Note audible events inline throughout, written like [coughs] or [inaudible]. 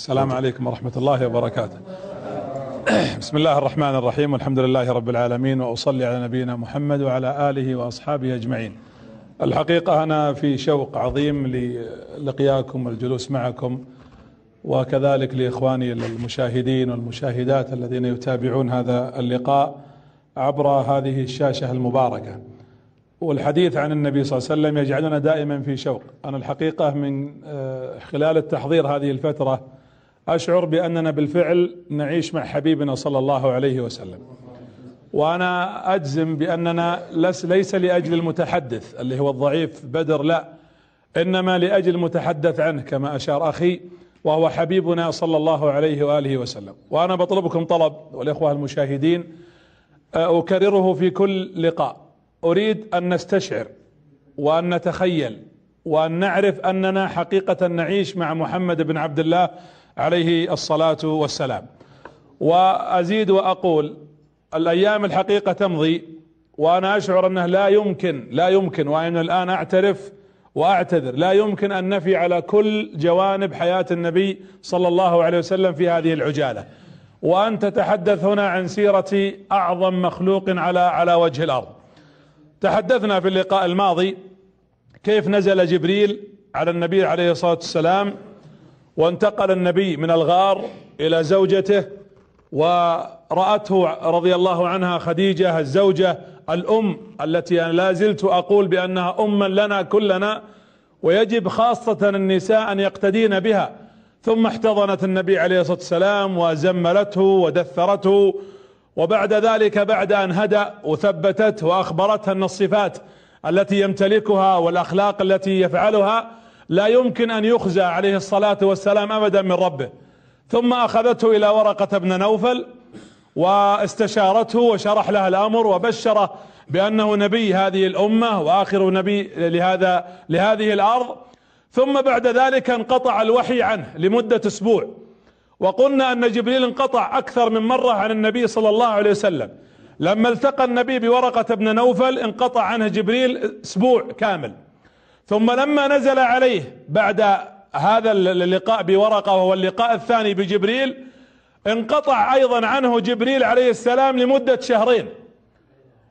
السلام عليكم ورحمة الله وبركاته. بسم الله الرحمن الرحيم. والحمد لله رب العالمين. وأصلي على نبينا محمد وعلى آله وأصحابه أجمعين. الحقيقة أنا في شوق عظيم للقياكم والجلوس معكم وكذلك لإخواني المشاهدين والمشاهدات الذين يتابعون هذا اللقاء عبر هذه الشاشة المباركة. والحديث عن النبي صلى الله عليه وسلم يجعلنا دائما في شوق. أنا الحقيقة من خلال التحضير هذه الفترة أشعر بأننا بالفعل نعيش مع حبيبنا صلى الله عليه وسلم. وأنا أجزم بأننا ليس لأجل المتحدث اللي هو الضعيف بدر لا. إنما لأجل المتحدث عنه كما أشار أخي وهو حبيبنا صلى الله عليه وآله وسلم. وأنا بطلبكم طلب والإخوة المشاهدين أكرره في كل لقاء. أريد أن نستشعر وأن نتخيل وأن نعرف أننا حقيقة نعيش مع محمد بن عبد الله عليه الصلاة والسلام. وأزيد وأقول الأيام الحقيقة تمضي وأنا أشعر أنه لا يمكن لا يمكن وأنا الآن أعترف وأعتذر لا يمكن أن نفي على كل جوانب حياة النبي صلى الله عليه وسلم في هذه العجالة. وأن تتحدث هنا عن سيرة أعظم مخلوق على على وجه الأرض. تحدثنا في اللقاء الماضي كيف نزل جبريل على النبي عليه الصلاة والسلام وانتقل النبي من الغار إلى زوجته ورأته رضي الله عنها خديجة الزوجة الأم التي أنا لا زلت أقول بأنها اما لنا كلنا ويجب خاصة النساء أن يقتدين بها. ثم احتضنت النبي عليه الصلاة والسلام وزملته ودثرته وبعد ذلك بعد أن هدأ وثبتته وأخبرتها أن الصفات التي يمتلكها والأخلاق التي يفعلها لا يمكن أن يخزى عليه الصلاة والسلام ابدا من ربه. ثم أخذته إلى ورقة بن نوفل واستشارته وشرح لها الأمر وبشره بأنه نبي هذه الأمة وآخر نبي لهذا لهذه الأرض. ثم بعد ذلك انقطع الوحي عنه لمدة أسبوع. وقلنا أن جبريل انقطع أكثر من مرة عن النبي صلى الله عليه وسلم. لما التقى النبي بورقة بن نوفل انقطع عنه جبريل أسبوع كامل. ثم لما نزل عليه بعد هذا اللقاء بورقة وهو اللقاء الثاني بجبريل انقطع أيضا عنه جبريل عليه السلام لمدة شهرين.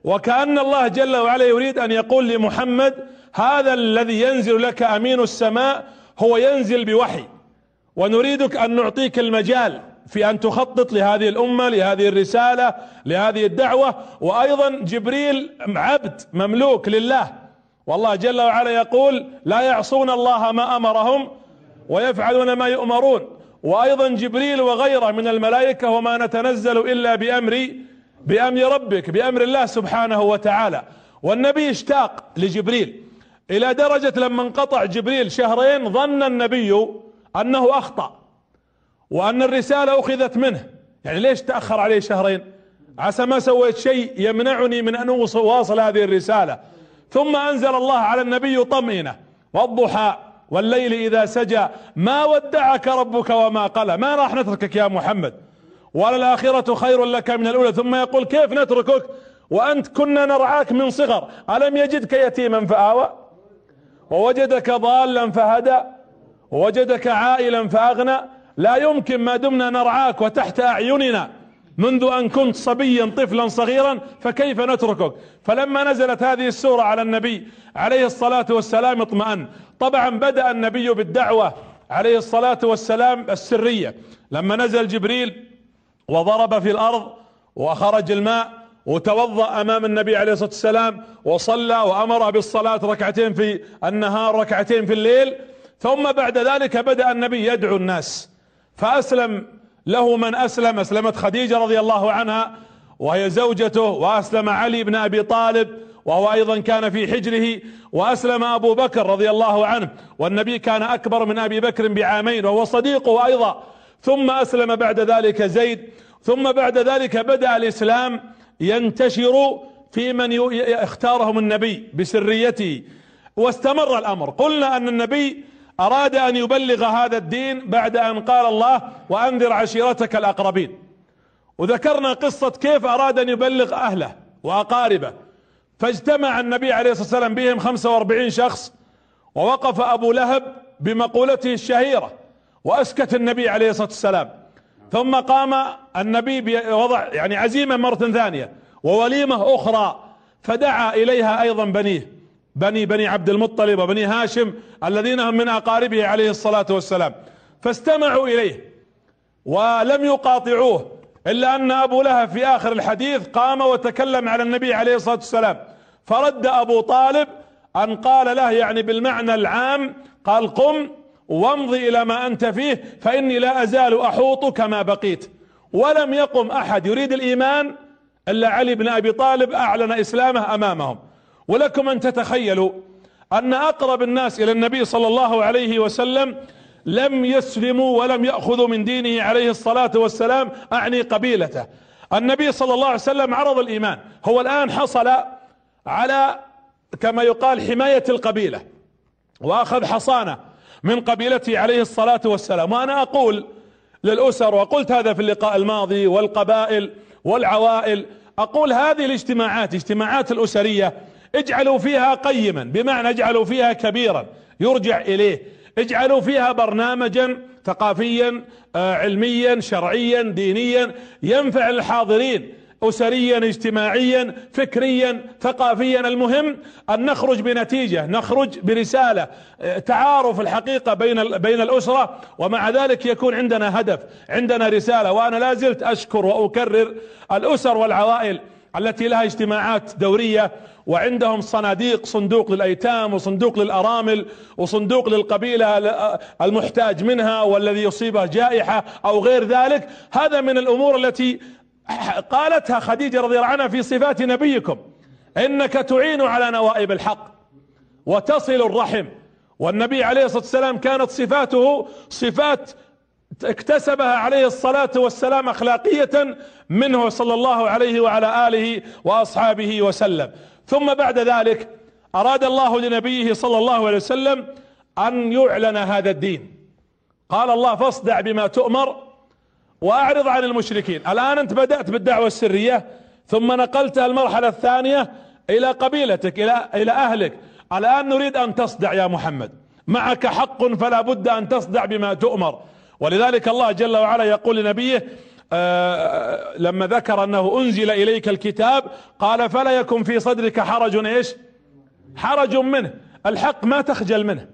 وكأن الله جل وعلا يريد أن يقول لمحمد هذا الذي ينزل لك أمين السماء هو ينزل بوحي ونريدك أن نعطيك المجال في أن تخطط لهذه الأمة لهذه الرسالة لهذه الدعوة. وأيضا جبريل عبد مملوك لله والله جل وعلا يقول لا يعصون الله ما أمرهم ويفعلون ما يؤمرون. وأيضا جبريل وغيره من الملائكة وما نتنزل إلا بأمر بأمر ربك بأمر الله سبحانه وتعالى. والنبي اشتاق لجبريل. إلى درجة لما انقطع جبريل شهرين ظن النبي أنه أخطأ وأن الرسالة أخذت منه. يعني ليش تأخر عليه شهرين؟ عسى ما سويت شيء يمنعني من أن اواصل هذه الرسالة. ثم أنزل الله على النبي طمئنة والضحى والليل إذا سجى ما ودعك ربك وما قلى. ما راح نتركك يا محمد؟ وللآخرة خير لك من الأولى. ثم يقول كيف نتركك؟ وأنت كنا نرعاك من صغر. ألم يجدك يتيما فآوى؟ ووجدك ضالا فهدى؟ ووجدك عائلا فأغنى؟ لا يمكن ما دمنا نرعاك وتحت أعيننا. منذ أن كنت صبيا طفلا صغيرا فكيف نتركك؟ فلما نزلت هذه السورة على النبي عليه الصلاة والسلام اطمأن. طبعا بدأ النبي بالدعوة عليه الصلاة والسلام السرية. لما نزل جبريل وضرب في الأرض وخرج الماء وتوضأ أمام النبي عليه الصلاة والسلام وصلى وأمر بالصلاة ركعتين في النهار ركعتين في الليل ثم بعد ذلك بدأ النبي يدعو الناس. فأسلم له من أسلم أسلمت خديجة رضي الله عنها وهي زوجته وأسلم علي بن أبي طالب وهو أيضا كان في حجره وأسلم أبو بكر رضي الله عنه والنبي كان أكبر من أبي بكر بعامين وهو صديقه أيضا ثم أسلم بعد ذلك زيد ثم بعد ذلك بدأ الإسلام ينتشر في من اختارهم النبي بسريته واستمر الأمر. قلنا أن النبي أراد أن يبلغ هذا الدين بعد أن قال الله وأنذر عشيرتك الأقربين. وذكرنا قصة كيف أراد أن يبلغ أهله وأقاربه. فاجتمع النبي عليه الصلاة والسلام بهم 45 شخص ووقف أبو لهب بمقولته الشهيرة وأسكت النبي عليه الصلاة والسلام. ثم قام النبي بوضع يعني عزيمة مرة ثانية ووليمة أخرى فدعا إليها أيضا بنيه. بني بني عبد المطلب وبني هاشم الذين هم من أقاربه عليه الصلاة والسلام. فاستمعوا إليه ولم يقاطعوه إلا أن أبو لهب في آخر الحديث قام وتكلم على النبي عليه الصلاة والسلام. فرد أبو طالب أن قال له يعني بالمعنى العام قال قم وامضي إلى ما أنت فيه فإني لا أزال أحوط كما بقيت. ولم يقم أحد يريد الإيمان إلا علي بن أبي طالب أعلن إسلامه أمامهم. ولكم أن تتخيلوا أن أقرب الناس إلى النبي صلى الله عليه وسلم لم يسلموا ولم يأخذوا من دينه عليه الصلاة والسلام أعني قبيلته. النبي صلى الله عليه وسلم عرض الإيمان. هو الآن حصل على كما يقال حماية القبيلة وأخذ حصانة من قبيلته عليه الصلاة والسلام. وأنا أقول للأسر وقلت هذا في اللقاء الماضي والقبائل والعوائل أقول هذه الاجتماعات اجتماعات الأسرية اجعلوا فيها قيما بمعنى اجعلوا فيها كبيرا. يرجع إليه. اجعلوا فيها برنامجا ثقافيا آه، علميا شرعيا دينيا. ينفع الحاضرين اسريا اجتماعيا فكريا ثقافيا. المهم أن نخرج بنتيجة نخرج برسالة آه، تعارف الحقيقة بين بين الأسرة. ومع ذلك يكون عندنا هدف عندنا رسالة. وأنا لا زلت أشكر وأكرر الأسر والعوائل التي لها اجتماعات دورية وعندهم صناديق صندوق للأيتام وصندوق للأرامل وصندوق للقبيلة المحتاج منها والذي يصيبه جائحة أو غير ذلك. هذا من الأمور التي قالتها خديجة رضي الله عنها في صفات نبيكم. إنك تعين على نوائب الحق وتصل الرحم. والنبي عليه الصلاة والسلام كانت صفاته صفات اكتسبها عليه الصلاة والسلام أخلاقية منه صلى الله عليه وعلى آله وأصحابه وسلم. ثم بعد ذلك أراد الله لنبيه صلى الله عليه وسلم أن يعلن هذا الدين. قال الله فاصدع بما تؤمر وأعرض عن المشركين. الآن أنت بدأت بالدعوة السرية ثم نقلتها المرحلة الثانية إلى قبيلتك إلى إلى أهلك. الآن نريد أن تصدع يا محمد. معك حق فلا بد أن تصدع بما تؤمر. ولذلك الله جل وعلا يقول لنبيه آه لما ذكر أنه أنزل إليك الكتاب قال فلا يكن في صدرك حرج إيش؟ حرج منه. الحق ما تخجل منه.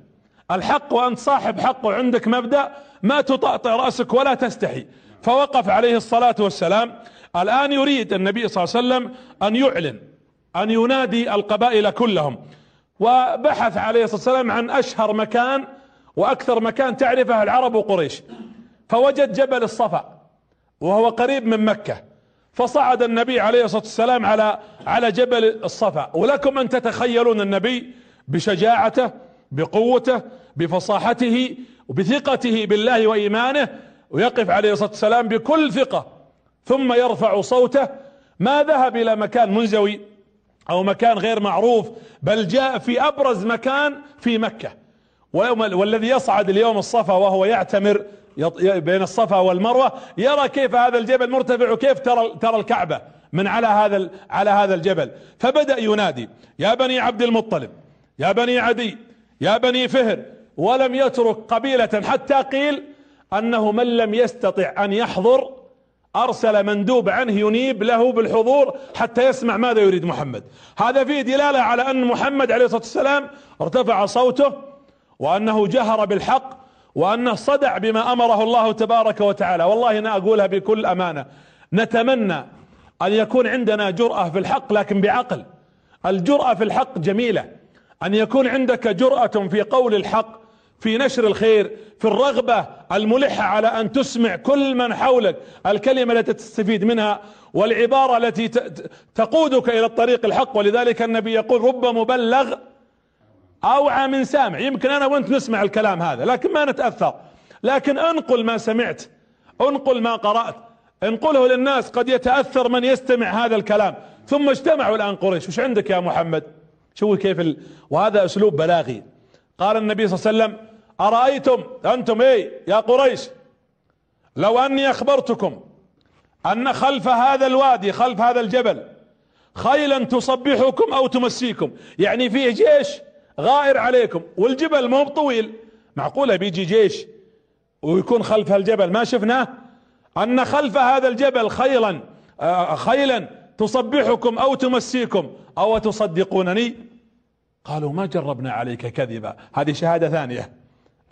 الحق وأنت صاحب حق وعندك مبدأ ما تطأطئ رأسك ولا تستحي. فوقف عليه الصلاة والسلام. الآن يريد النبي صلى الله عليه وسلم أن يعلن أن ينادي القبائل كلهم. وبحث عليه الصلاة والسلام عن أشهر مكان وأكثر مكان تعرفه العرب وقريش. فوجد جبل الصفا وهو قريب من مكة. فصعد النبي عليه الصلاة والسلام على على جبل الصفا. ولكم أن تتخيلون النبي بشجاعته بقوته بفصاحته وبثقته بالله وإيمانه ويقف عليه الصلاة والسلام بكل ثقة. ثم يرفع صوته. ما ذهب إلى مكان منزوي أو مكان غير معروف بل جاء في أبرز مكان في مكة. والذي يصعد اليوم الصفا وهو يعتمر بين الصفا والمروة يرى كيف هذا الجبل مرتفع وكيف ترى ترى الكعبة من على هذا على هذا الجبل. فبدأ ينادي يا بني عبد المطلب يا بني عدي يا بني فهر ولم يترك قبيلة حتى قيل أنه من لم يستطع أن يحضر أرسل مندوب عنه ينيب له بالحضور حتى يسمع ماذا يريد محمد. هذا فيه دلالة على أن محمد عليه الصلاة والسلام ارتفع صوته وأنه جهر بالحق وأنه صدع بما أمره الله تبارك وتعالى. والله أنا أقولها بكل أمانة. نتمنى أن يكون عندنا جرأة في الحق لكن بعقل. الجرأة في الحق جميلة. أن يكون عندك جرأة في قول الحق في نشر الخير في الرغبة الملحة على أن تسمع كل من حولك. الكلمة التي تستفيد منها والعبارة التي تقودك إلى الطريق الحق. ولذلك النبي يقول رب مبلغ أوعى من سامع. يمكن أنا وأنت نسمع الكلام هذا لكن ما نتأثر. لكن أنقل ما سمعت أنقل ما قرأت. انقله للناس قد يتأثر من يستمع هذا الكلام. ثم اجتمعوا الآن قريش. وش عندك يا محمد؟ شوف كيف ال... وهذا أسلوب بلاغي. قال النبي صلى الله عليه وسلم أرأيتم؟ أنتم إيه؟ يا قريش. لو أني أخبرتكم أن خلف هذا الوادي خلف هذا الجبل خيلا تصبحكم أو تمسيكم. يعني فيه جيش غائر عليكم والجبل ما هو طويل معقولة بيجي جيش ويكون خلف الجبل ما شفناه؟ أن خلف هذا الجبل خيلا آه، خيلا تصبحكم أو تمسيكم أو تصدقونني؟ قالوا ما جربنا عليك كذبا. هذه شهادة ثانية.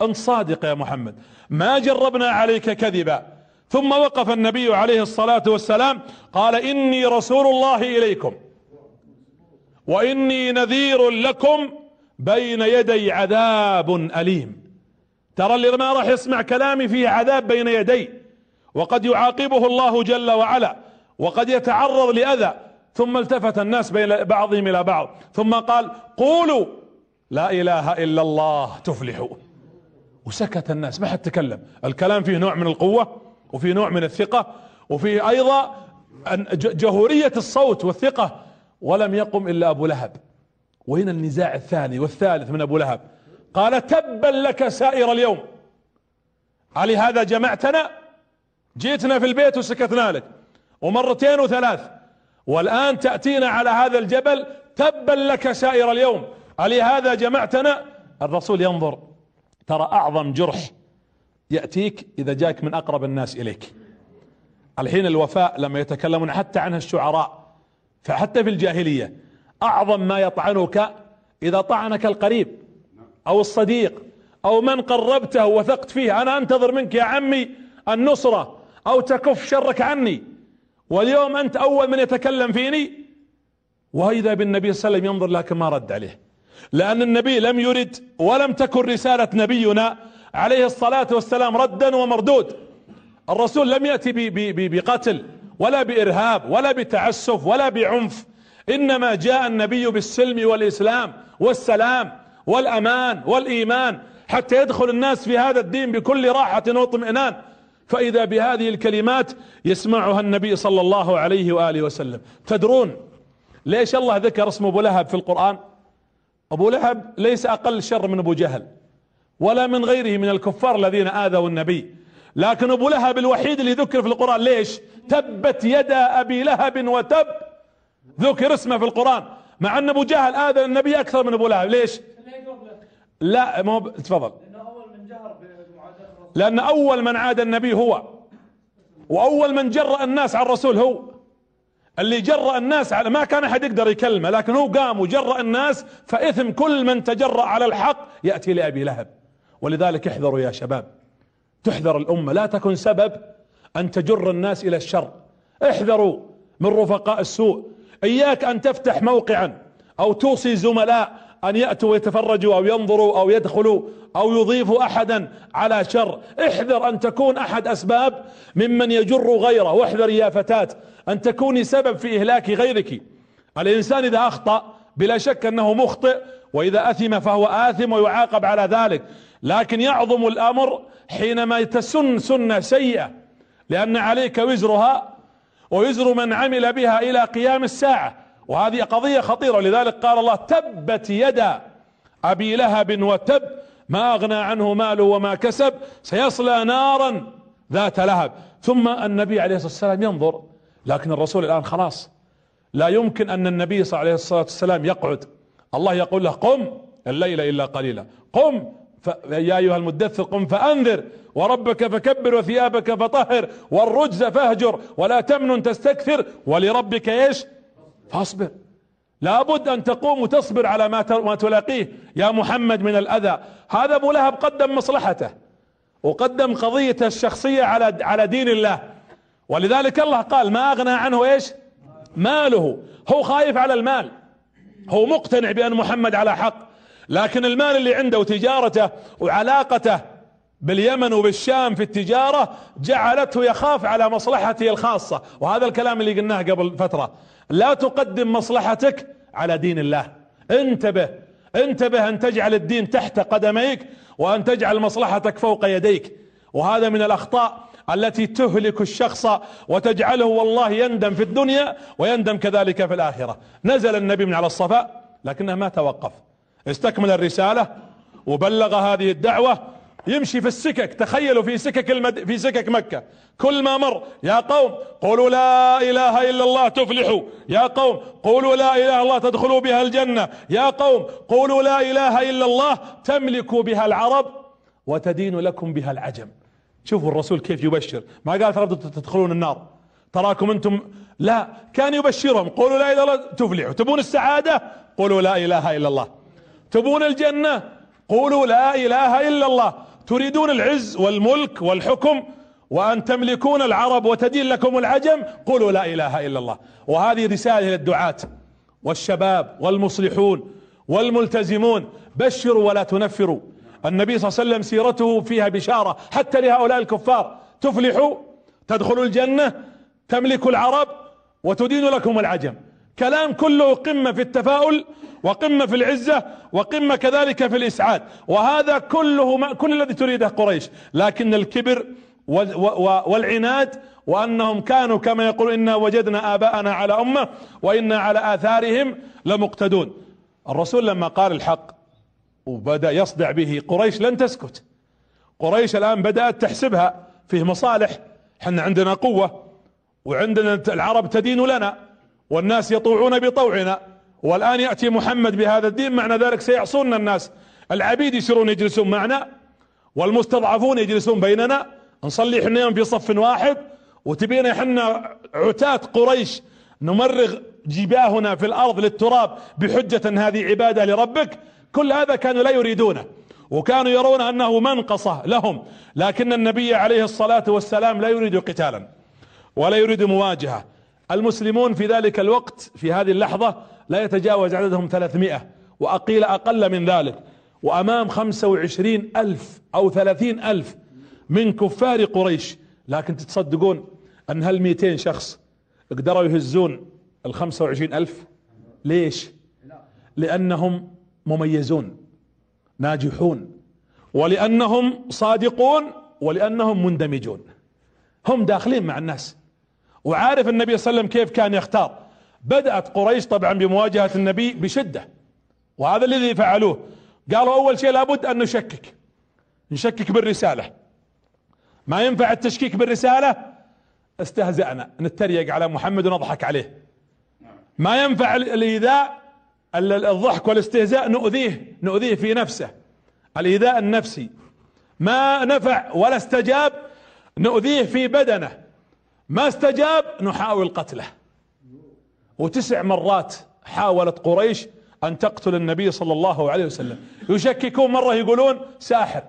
أنت صادق يا محمد. ما جربنا عليك كذبا. ثم وقف النبي عليه الصلاة والسلام قال إني رسول الله إليكم وإني نذير لكم بين يدي عذاب أليم. ترى اللي ما راح يسمع كلامي فيه عذاب بين يدي. وقد يعاقبه الله جل وعلا وقد يتعرض لأذى. ثم التفت الناس بين بعضهم إلى بعض. ثم قال قولوا لا إله إلا الله تفلحوا. وسكت الناس ما حد تكلم. الكلام فيه نوع من القوة وفيه نوع من الثقة وفيه أيضا جهورية الصوت والثقة. ولم يقم إلا أبو لهب. وهنا النزاع الثاني والثالث من أبو لهب. قال تبا لك سائر اليوم. علي هذا جمعتنا؟ جيتنا في البيت وسكتنا لك. ومرتين وثلاث. والآن تأتينا على هذا الجبل تبا لك سائر اليوم. علي هذا جمعتنا؟ الرسول ينظر. ترى أعظم جرح يأتيك إذا جاك من أقرب الناس إليك. الحين الوفاء لما يتكلمون حتى عنها الشعراء فحتى في الجاهلية. أعظم ما يطعنك إذا طعنك القريب أو الصديق أو من قربته وثقت فيه. أنا أنتظر منك يا عمي النصرة أو تكف شرك عني. واليوم أنت أول من يتكلم فيني. وإذا بالنبي صلى الله عليه وسلم ينظر لكن ما رد عليه. لأن النبي لم يرد ولم تكن رسالة نبينا عليه الصلاة والسلام ردا ومردود. الرسول لم يأتي بقتل ولا بإرهاب ولا بتعسف ولا بعنف. إنما جاء النبي بالسلم والإسلام والسلام والأمان والإيمان حتى يدخل الناس في هذا الدين بكل راحة واطمئنان. فإذا بهذه الكلمات يسمعها النبي صلى الله عليه وآله وسلم. تدرون ليش الله ذكر اسم أبو لهب في القرآن؟ أبو لهب ليس أقل شر من أبو جهل ولا من غيره من الكفار الذين آذوا النبي. لكن أبو لهب الوحيد اللي ذكر في القرآن ليش؟ تبت يدا أبي لهب وتب ذكر اسمه في القرآن. مع أن أبو جهل آذى النبي أكثر من أبو لهب. ليش؟ لا مو تفضل. لأن أول من عاد النبي هو. وأول من جرأ الناس على الرسول هو. اللي جرأ الناس على ما كان أحد يقدر يكلمه لكن هو قام وجرأ الناس فإثم كل من تجرأ على الحق يأتي لأبي لهب. ولذلك احذروا يا شباب. تحذر الأمة. لا تكن سبب أن تجر الناس إلى الشر. احذروا من رفقاء السوء. إياك أن تفتح موقعا أو توصي زملاء أن يأتوا ويتفرجوا أو ينظروا أو يدخلوا أو يضيفوا احدا على شر. احذر أن تكون أحد أسباب ممن يجر غيره. واحذر يا فتاة أن تكوني سبب في إهلاك غيرك. الإنسان إذا أخطأ بلا شك أنه مخطئ وإذا أثم فهو آثم ويعاقب على ذلك. لكن يعظم الأمر حينما تسن سنة سيئة لأن عليك وزرها ووزر من عمل بها إلى قيام الساعة. وهذه قضية خطيرة. لذلك قال الله تبت يدا أبي لهب وتب ما أغنى عنه ماله وما كسب سيصلى نارا ذات لهب. ثم النبي عليه الصلاة والسلام ينظر لكن الرسول الآن خلاص. لا يمكن أن النبي صلى الله عليه الصلاة والسلام يقعد. الله يقول له قم الليل إلا قليلا. قم يا أيها المدثر قم فأنذر. وربك فكبر وثيابك فطهر والرجز فاهجر ولا تمنن تستكثر ولربك إيش فاصبر. لابد أن تقوم وتصبر على ما ما تلاقيه. يا محمد من الأذى. هذا أبو لهب قدم مصلحته وقدم قضيته الشخصية على على دين الله. ولذلك الله قال ما أغنى عنه إيش؟ ماله. هو خايف على المال. هو مقتنع بأن محمد على حق. لكن المال اللي عنده وتجارته وعلاقته باليمن وبالشام في التجارة جعلته يخاف على مصلحته الخاصة. وهذا الكلام اللي قلناه قبل فترة. لا تقدم مصلحتك على دين الله. انتبه. انتبه أن تجعل الدين تحت قدميك وأن تجعل مصلحتك فوق يديك. وهذا من الأخطاء التي تهلك الشخص وتجعله والله يندم في الدنيا ويندم كذلك في الآخرة. نزل النبي من على الصفاء لكنه ما توقف. استكمل الرسالة وبلغ هذه الدعوة يمشي في السكك تخيلوا في سكك المد... في سكك مكة. كل ما مر يا قوم قولوا لا إله إلا الله تفلحوا. يا قوم قولوا لا إله إلا الله تدخلوا بها الجنة. يا قوم قولوا لا إله إلا الله تملكوا بها العرب وتدين لكم بها العجم. شوفوا الرسول كيف يبشر. ما قال ترى تدخلون النار. تراكم أنتم لا كان يبشرهم. قولوا لا إله إلا الله تفلحوا. تبون السعادة؟ قولوا لا إله إلا الله. تبون الجنة؟ قولوا لا إله إلا الله. تريدون العز والملك والحكم وأن تملكون العرب وتدين لكم العجم؟ قولوا لا إله إلا الله. وهذه رسالة للدعاة والشباب والمصلحون والملتزمون. بشروا ولا تنفروا. النبي صلى الله عليه وسلم سيرته فيها بشارة حتى لهؤلاء الكفار. تفلحوا تدخلوا الجنة تملك العرب وتدين لكم العجم. كلام كله قمة في التفاؤل. وقمة في العزة وقمة كذلك في الإسعاد. وهذا كله ما كل الذي تريده قريش. لكن الكبر والعناد وأنهم كانوا كما يقول إنا وجدنا آباءنا على أمة وإنا على آثارهم لمقتدون. الرسول لما قال الحق وبدأ يصدع به قريش لن تسكت. قريش الآن بدأت تحسبها فيه مصالح. حنا عندنا قوة وعندنا العرب تدين لنا والناس يطوعون بطوعنا. والآن يأتي محمد بهذا الدين معنى ذلك سيعصون الناس. العبيد يصيرون يجلسون معنا والمستضعفون يجلسون بيننا. نصلي حنا في صف واحد وتبينا إحنا عتاة قريش. نمرغ جباهنا في الأرض للتراب بحجة هذه عبادة لربك. كل هذا كانوا لا يريدونه وكانوا يرون أنه منقصة لهم. لكن النبي عليه الصلاة والسلام لا يريد قتالا ولا يريد مواجهة. المسلمون في ذلك الوقت في هذه اللحظة لا يتجاوز عددهم ثلاثمائة وأقيل أقل من ذلك وأمام خمسة وعشرين ألف أو ثلاثين ألف من كفار قريش. لكن تتصدقون أن هالمئتين شخص قدروا يهزون الخمسة وعشرين ألف؟ ليش؟ لأنهم مميزون ناجحون ولأنهم صادقون ولأنهم مندمجون. هم داخلين مع الناس وعارف النبي صلى الله عليه وسلم كيف كان يختار. بدأت قريش طبعا بمواجهة النبي بشدة. وهذا الذي فعلوه. قالوا أول شيء لابد أن نشكك. نشكك بالرسالة. ما ينفع التشكيك بالرسالة؟ استهزأنا. نتريق على محمد ونضحك عليه. ما ينفع الإيذاء الضحك والاستهزاء نؤذيه. نؤذيه في نفسه. الإيذاء النفسي. ما نفع ولا استجاب نؤذيه في بدنه. ما استجاب نحاول قتله. وتسع مرات حاولت قريش أن تقتل النبي صلى الله عليه وسلم. يشككون مرة يقولون ساحر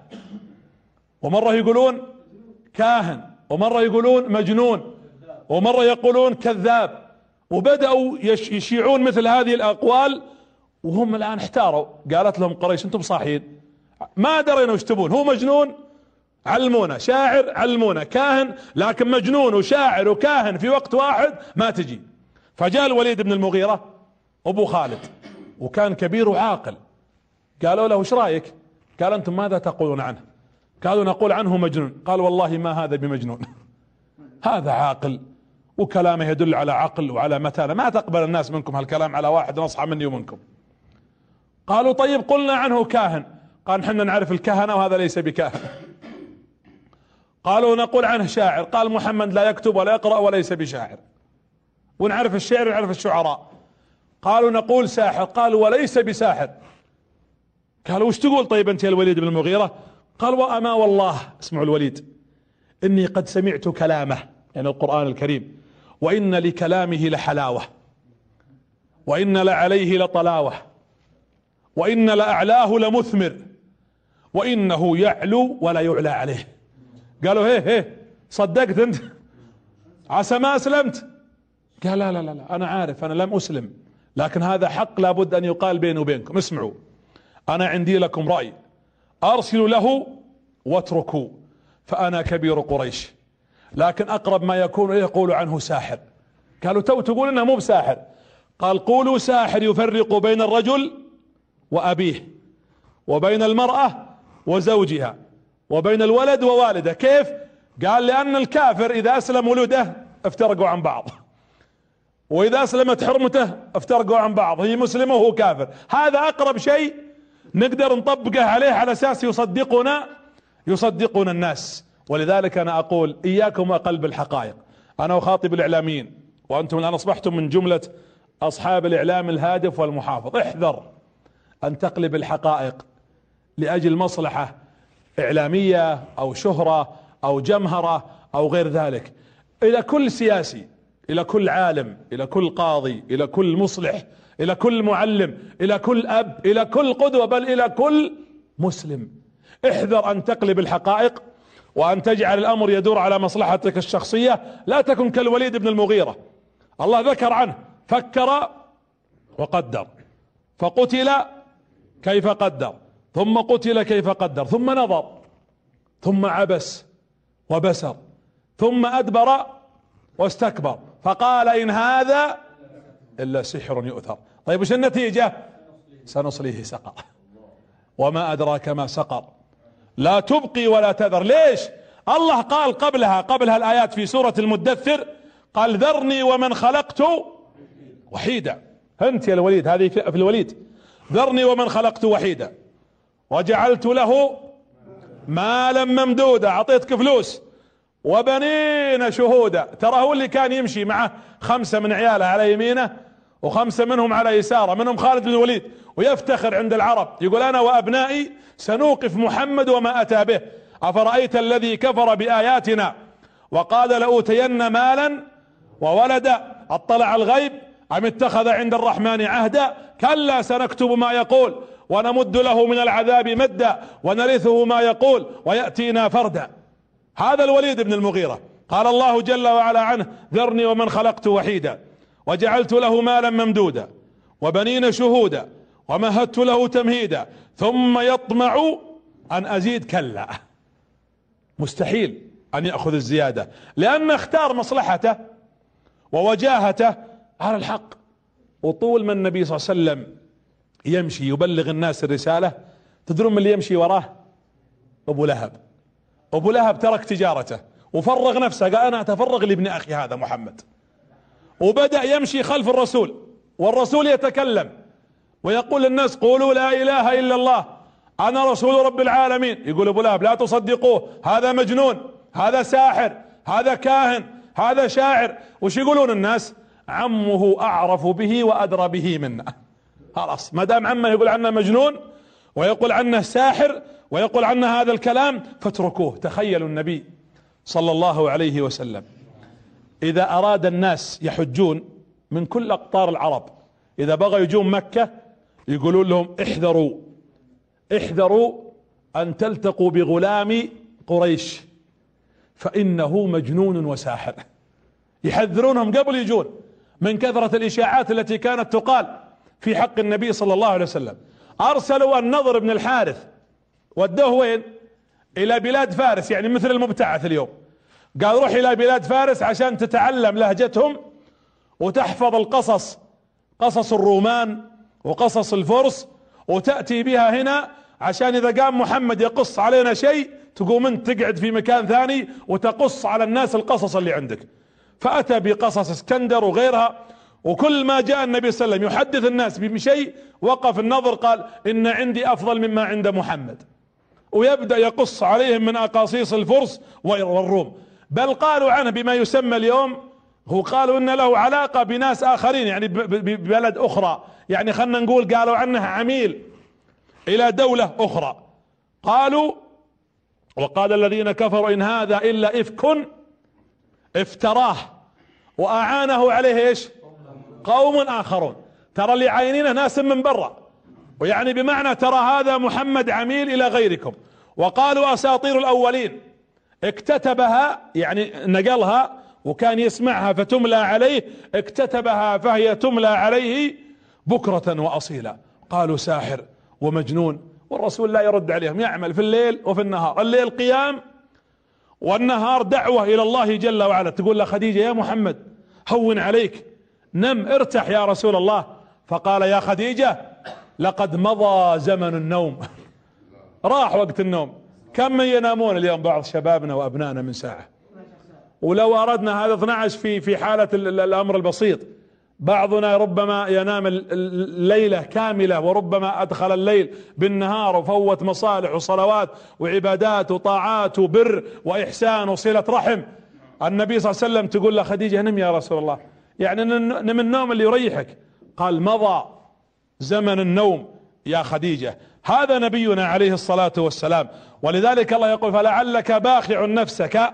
ومرة يقولون كاهن ومرة يقولون مجنون ومرة يقولون كذاب. وبدأوا يشيعون مثل هذه الأقوال وهم الآن احتاروا. قالت لهم قريش أنتم صاحيين. ما درينا وش تبون. هو مجنون علمونا. شاعر علمونا. كاهن لكن مجنون وشاعر وكاهن في وقت واحد ما تجي. فجاء الوليد بن المغيرة أبو خالد وكان كبير وعاقل. قالوا له إيش رأيك؟ قال أنتم ماذا تقولون عنه؟ قالوا نقول عنه مجنون. قال والله ما هذا بمجنون. [laughs] هذا عاقل وكلامه يدل على عقل وعلى متانة. ما تقبل الناس منكم هالكلام على واحد نصحى مني ومنكم. قالوا طيب قلنا عنه كاهن. قال نحن نعرف الكهنة وهذا ليس بكاهن. قالوا نقول عنه شاعر. قال محمد لا يكتب ولا يقرأ وليس بشاعر. ونعرف الشعر ونعرف الشعراء. قالوا نقول ساحر. قالوا وليس بساحر. قالوا وش تقول طيب أنت يا الوليد بن المغيرة؟ قال وأما والله. اسمعوا الوليد. إني قد سمعت كلامه يعني القرآن الكريم. وإن لكلامه لحلاوة. وإن لعليه لطلاوة. وإن لأعلاه لمثمر. وإنه يعلو ولا يعلى عليه. قالوا هيه هيه صدقت أنت؟ عسى ما أسلمت. قال لا لا لا أنا عارف أنا لم أسلم لكن هذا حق لابد أن يقال بيني وبينكم. اسمعوا أنا عندي لكم رأي أرسلوا له واتركوا فأنا كبير قريش لكن أقرب ما يكون اليه يقول عنه ساحر. قالوا تو تقول إنه مو بساحر. قال قولوا ساحر يفرق بين الرجل وأبيه وبين المرأة وزوجها وبين الولد ووالده. كيف؟ قال لأن الكافر إذا أسلم ولده افترقوا عن بعض. وإذا أسلمت حرمته افترقوا عن بعض. هي مسلمة وهو كافر. هذا أقرب شيء نقدر نطبقه عليه على أساس يصدقنا يصدقنا الناس. ولذلك أنا أقول إياكم وقلب الحقائق أنا اخاطب الإعلاميين وأنتم الآن أصبحتم من جملة أصحاب الإعلام الهادف والمحافظ. احذر أن تقلب الحقائق لأجل مصلحة إعلامية أو شهرة أو جمهرة أو غير ذلك. إلى كل سياسي إلى كل عالم إلى كل قاضي إلى كل مصلح إلى كل معلم إلى كل أب إلى كل قدوة بل إلى كل مسلم. احذر أن تقلب الحقائق وأن تجعل الأمر يدور على مصلحتك الشخصية. لا تكن كالوليد بن المغيرة. الله ذكر عنه فكر وقدر. فقتل كيف قدر ثم قتل كيف قدر ثم نظر ثم عبس وبسر ثم أدبر واستكبر. فقال إن هذا إلا سحر يؤثر. طيب وش النتيجة؟ سنصليه سقر. وما أدراك ما سقر. لا تبقي ولا تذر. ليش؟ الله قال قبلها قبلها الآيات في سورة المدثر قال ذرني ومن خلقت وحيدا. أنت يا الوليد هذه في الوليد. ذرني ومن خلقت وحيدا. وجعلت له مالا ممدودا. أعطيتك فلوس. وبنين شهودا. ترى هو اللي كان يمشي معه خمسة من عياله على يمينه وخمسة منهم على يساره منهم خالد بن الوليد. ويفتخر عند العرب. يقول أنا وأبنائي سنوقف محمد وما أتى به. أفرأيت الذي كفر بآياتنا وقال لأوتين مالا وولدا؟ أطلع الغيب؟ أم اتخذ عند الرحمن عهدا؟ كلا سنكتب ما يقول ونمد له من العذاب مدا ونرثه ما يقول ويأتينا فردا. هذا الوليد بن المغيرة. قال الله جل وعلا عنه ذرني ومن خلقت وحيدا وجعلت له مالا ممدودا وبنين شهودا ومهدت له تمهيدا ثم يطمع أن أزيد كلا. مستحيل أن يأخذ الزيادة لأن اختار مصلحته ووجاهته على الحق. وطول ما النبي صلى الله عليه وسلم يمشي يبلغ الناس الرسالة تدرون من اللي يمشي وراه؟ أبو لهب. أبو لهب ترك تجارته وفرغ نفسه قال أنا أتفرغ لابن أخي هذا محمد. وبدأ يمشي خلف الرسول والرسول يتكلم ويقول للناس قولوا لا إله إلا الله أنا رسول رب العالمين. يقول أبو لهب لا تصدقوه هذا مجنون هذا ساحر هذا كاهن هذا شاعر. وش يقولون الناس؟ عمه أعرف به وأدرى به منا خلاص ما دام عمه يقول عنه مجنون ويقول عنه ساحر ويقول عنه هذا الكلام فاتركوه تخيلوا النبي صلى الله عليه وسلم. إذا أراد الناس يحجون من كل أقطار العرب إذا بغوا يجون مكة يقولون لهم احذروا احذروا أن تلتقوا بغلام قريش فإنه مجنون وساحر. يحذرونهم قبل يجون من كثرة الإشاعات التي كانت تقال في حق النبي صلى الله عليه وسلم. أرسلوا النضر بن الحارث ودوه وين؟ إلى بلاد فارس يعني مثل المبتعث اليوم. قال روح إلى بلاد فارس عشان تتعلم لهجتهم وتحفظ القصص قصص الرومان وقصص الفرس وتأتي بها هنا عشان إذا قام محمد يقص علينا شيء تقوم أنت تقعد في مكان ثاني وتقص على الناس القصص اللي عندك. فأتى بقصص اسكندر وغيرها وكل ما جاء النبي صلى الله عليه وسلم يحدث الناس بشيء وقف النظر قال إن عندي أفضل مما عند محمد. ويبدأ يقص عليهم من أقاصيص الفرس والروم بل قالوا عنه بما يسمى اليوم هو قالوا إن له علاقة بناس آخرين يعني ببلد أخرى. يعني خلنا نقول قالوا عنه عميل إلى دولة أخرى. قالوا وقال الذين كفروا إن هذا إلا إفك افتراه. وأعانه عليه إيش؟ قوم آخرون. ترى اللي عاينينه ناس من برا. ويعني بمعنى ترى هذا محمد عميل إلى غيركم. وقالوا أساطير الأولين. اكتتبها يعني نقلها وكان يسمعها فتملى عليه اكتتبها فهي تملى عليه بكرة وأصيلا. قالوا ساحر ومجنون والرسول لا يرد عليهم يعمل في الليل وفي النهار. الليل قيام والنهار دعوة إلى الله جل وعلا. تقول له خديجة يا محمد هون عليك نم ارتاح يا رسول الله. فقال يا خديجة لقد مضى زمن النوم. [laughs] راح وقت النوم. كم من ينامون اليوم بعض شبابنا وأبنائنا من ساعة؟ ولو أردنا هذا 12 في في حالة الأمر البسيط. بعضنا ربما ينام الليلة كاملة وربما أدخل الليل بالنهار وفوت مصالح وصلوات وعبادات وطاعات وبر وإحسان وصلة رحم. النبي صلى الله عليه وسلم تقول له خديجة نم يا رسول الله. يعني نم النوم اللي يريحك. قال مضى زمن النوم يا خديجة. هذا نبينا عليه الصلاة والسلام. ولذلك الله يقول فلعلك باخع نفسك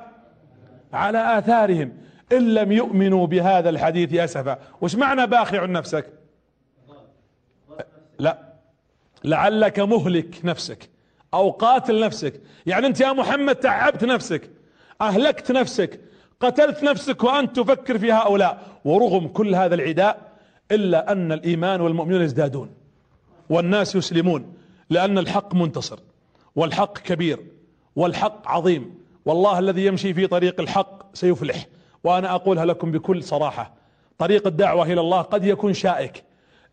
على آثارهم إن لم يؤمنوا بهذا الحديث أسفا. وش معنى باخع نفسك؟ لا. لعلك مهلك نفسك أو قاتل نفسك. يعني أنت يا محمد تعبت نفسك أهلكت نفسك قتلت نفسك وأنت تفكر في هؤلاء. ورغم كل هذا العداء إلا أن الإيمان والمؤمنون يزدادون والناس يسلمون. لأن الحق منتصر والحق كبير والحق عظيم. والله الذي يمشي في طريق الحق سيفلح. وأنا أقولها لكم بكل صراحة طريق الدعوة إلى الله قد يكون شائك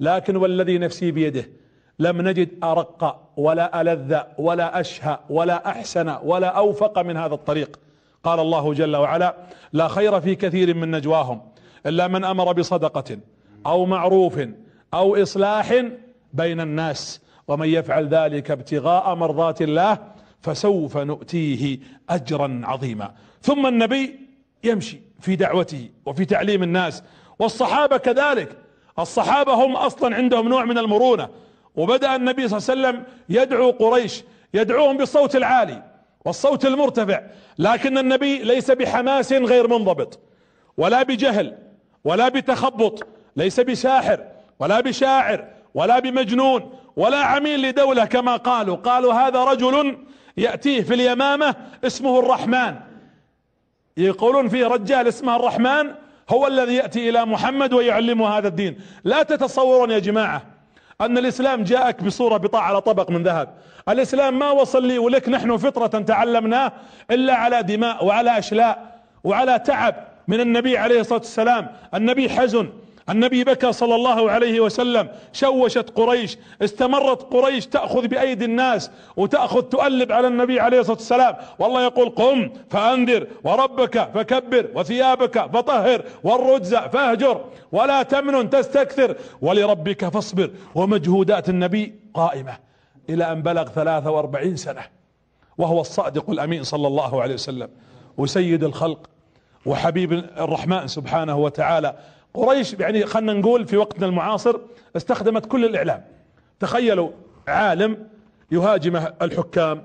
لكن والذي نفسي بيده لم نجد أرق ولا ألذ ولا أشهى ولا أحسن ولا أوفق من هذا الطريق. قال الله جل وعلا لا خير في كثير من نجواهم إلا من أمر بصدقة أو معروف أو إصلاح بين الناس. ومن يفعل ذلك ابتغاء مرضات الله فسوف نؤتيه أجرا عظيما. ثم النبي يمشي في دعوته وفي تعليم الناس والصحابة كذلك. الصحابة هم أصلا عندهم نوع من المرونة وبدأ النبي صلى الله عليه وسلم يدعو قريش يدعوهم بالصوت العالي والصوت المرتفع لكن النبي ليس بحماس غير منضبط ولا بجهل ولا بتخبط ليس بساحر ولا بشاعر ولا بمجنون ولا عميل لدولة كما قالوا. قالوا هذا رجل يأتيه في اليمامة اسمه الرحمن. يقولون فيه رجال اسمه الرحمن هو الذي يأتي إلى محمد ويعلمه هذا الدين. لا تتصورون يا جماعة أن الإسلام جاءك بصورة بطاعة على طبق من ذهب. الإسلام ما وصل لي ولك نحن فطرة تعلمناه إلا على دماء وعلى أشلاء وعلى تعب من النبي عليه الصلاة والسلام. النبي حزن. النبي بكى صلى الله عليه وسلم شوشت قريش استمرت قريش تأخذ بأيدي الناس وتأخذ تؤلب على النبي عليه الصلاة والسلام. والله يقول قم فأنذر وربك فكبر وثيابك فطهر والرجز فاهجر ولا تمنن تستكثر ولربك فاصبر ومجهودات النبي قائمة إلى أن بلغ 43 سنة وهو الصادق الأمين صلى الله عليه وسلم. وسيد الخلق وحبيب الرحمن سبحانه وتعالى قريش يعني خلنا نقول في وقتنا المعاصر استخدمت كل الإعلام. تخيلوا عالم يهاجمه الحكام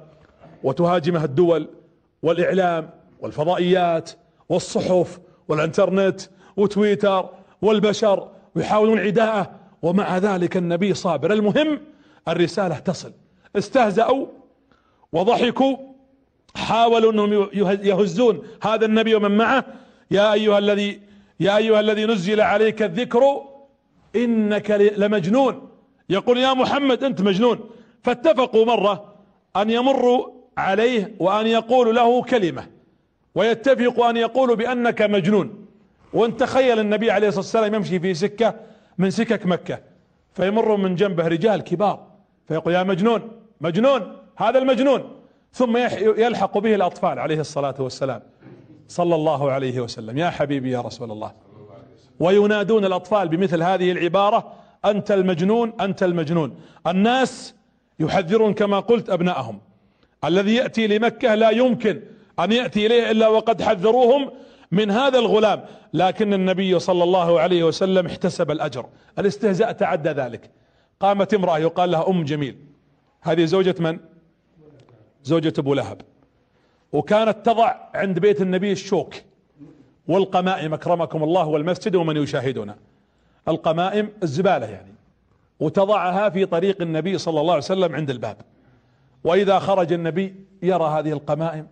وتهاجمه الدول والإعلام والفضائيات والصحف والإنترنت وتويتر والبشر ويحاولون عداءه. ومع ذلك النبي صابر. المهم الرسالة تصل. استهزأوا وضحكوا. حاولوا أنهم يهزون هذا النبي ومن معه. يا أيها الذي يا أيها الذي نزل عليك الذكر إنك لمجنون. يقول يا محمد أنت مجنون. فاتفقوا مرة أن يمروا عليه وأن يقولوا له كلمة. ويتفقوا أن يقولوا بأنك مجنون. وانت تخيل النبي عليه الصلاة والسلام يمشي في سكة من سكك مكة. فيمر من جنبه رجال كبار. فيقول يا مجنون مجنون هذا المجنون. ثم يلحق به الأطفال عليه الصلاة والسلام. صلى الله عليه وسلم. يا حبيبي يا رسول الله. وينادون الأطفال بمثل هذه العبارة أنت المجنون أنت المجنون. الناس يحذرون كما قلت ابنائهم الذي يأتي لمكة لا يمكن أن يأتي إليه إلا وقد حذروهم من هذا الغلام. لكن النبي صلى الله عليه وسلم احتسب الأجر. الاستهزاء تعدى ذلك. قامت امرأة يقال لها أم جميل. هذه زوجة من؟ زوجة أبو لهب. وكانت تضع عند بيت النبي الشوك. والقمائم أكرمكم الله والمسجد ومن يشاهدنا القمائم الزبالة يعني. وتضعها في طريق النبي صلى الله عليه وسلم عند الباب. وإذا خرج النبي يرى هذه القمائم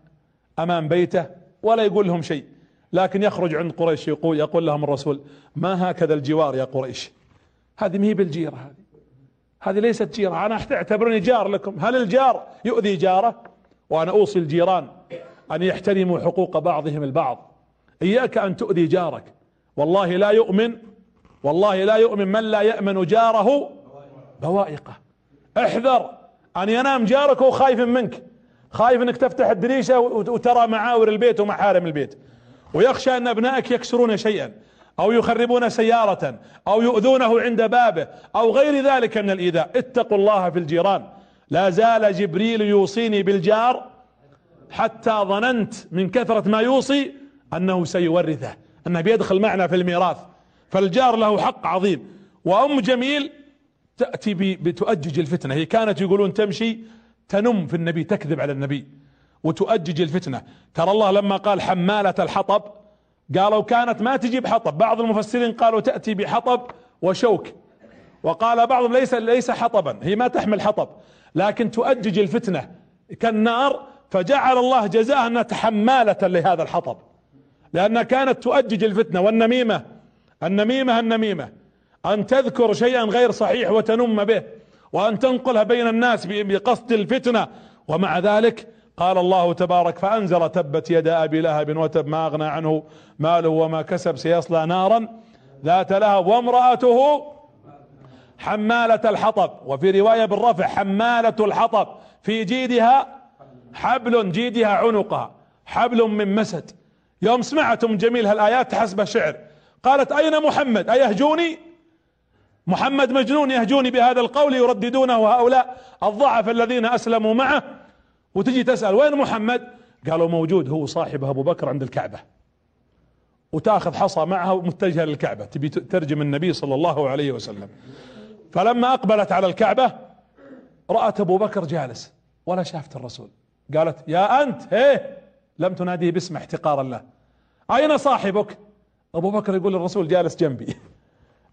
أمام بيته ولا يقول لهم شيء. لكن يخرج عند قريش يقول يقول لهم الرسول ما هكذا الجوار يا قريش؟ هذه مهي بالجيرة هذه. هذه ليست جيرة. أنا اعتبرني جار لكم. هل الجار يؤذي جاره؟ وأنا أوصي الجيران أن يحترموا حقوق بعضهم البعض. إياك أن تؤذي جارك. والله لا يؤمن والله لا يؤمن من لا يأمن جاره بوائقه. احذر أن ينام جارك وهو خايف منك. خايف إنك تفتح الدريشة وترى معاور البيت ومحارم البيت. ويخشى أن أبنائك يكسرون شيئا أو يخربون سيارة أو يؤذونه عند بابه أو غير ذلك من الإيذاء. اتقوا الله في الجيران. لا زال جبريل يوصيني بالجار حتى ظننت من كثرة ما يوصي أنه سيورثه أنه بيدخل معنا في الميراث. فالجار له حق عظيم. وأم جميل تأتي بتؤجج الفتنة. هي كانت يقولون تمشي تنم في النبي تكذب على النبي. وتؤجج الفتنة. ترى الله لما قال حمالة الحطب قالوا كانت ما تجي بحطب بعض المفسرين قالوا تأتي بحطب وشوك. وقال بعضهم ليس ليس حطبا. هي ما تحمل حطب. لكن تؤجج الفتنة كالنار فجعل الله جزاءها انها حمالة لهذا الحطب. لانها كانت تؤجج الفتنة والنميمة النميمة النميمة. أن تذكر شيئا غير صحيح وتنم به وأن تنقلها بين الناس بقصد الفتنة. ومع ذلك قال الله تبارك فأنزل تبت يد أبي لهب وتب ما أغنى عنه ماله وما كسب سيصلى نارا. ذات لهب وامرأته حمالة الحطب. وفي رواية بالرفع حمالة الحطب. في جيدها حبل جيدها عنقها. حبل من مسد. يوم سمعتم جميل هالآيات حسب شعر قالت أين محمد؟ أيهجوني؟ محمد مجنون يهجوني بهذا القول يرددونه هؤلاء الضعف الذين أسلموا معه. وتجي تسأل وين محمد؟ قالوا موجود هو صاحبه أبو بكر عند الكعبة. وتأخذ حصى معها ومتجهة للكعبة. تبي ترجم النبي صلى الله عليه وسلم. فلما أقبلت على الكعبة رأت أبو بكر جالس ولا شافت الرسول. قالت يا أنت هيه لم تناديه باسم احتقارا له. أين صاحبك؟ أبو بكر يقول الرسول جالس جنبي.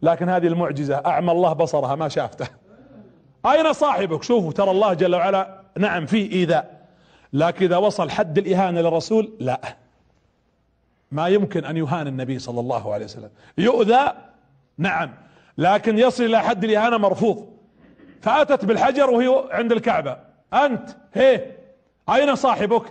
لكن هذه المعجزة أعمى الله بصرها ما شافته. أين صاحبك؟ شوفوا ترى الله جل وعلا نعم فيه إيذاء. لكن إذا وصل حد الإهانة للرسول لا. ما يمكن أن يهان النبي صلى الله عليه وسلم. يؤذى؟ نعم. لكن يصل إلى حد الإهانة مرفوض. فأتت بالحجر وهي عند الكعبة. أنت هي أين صاحبك؟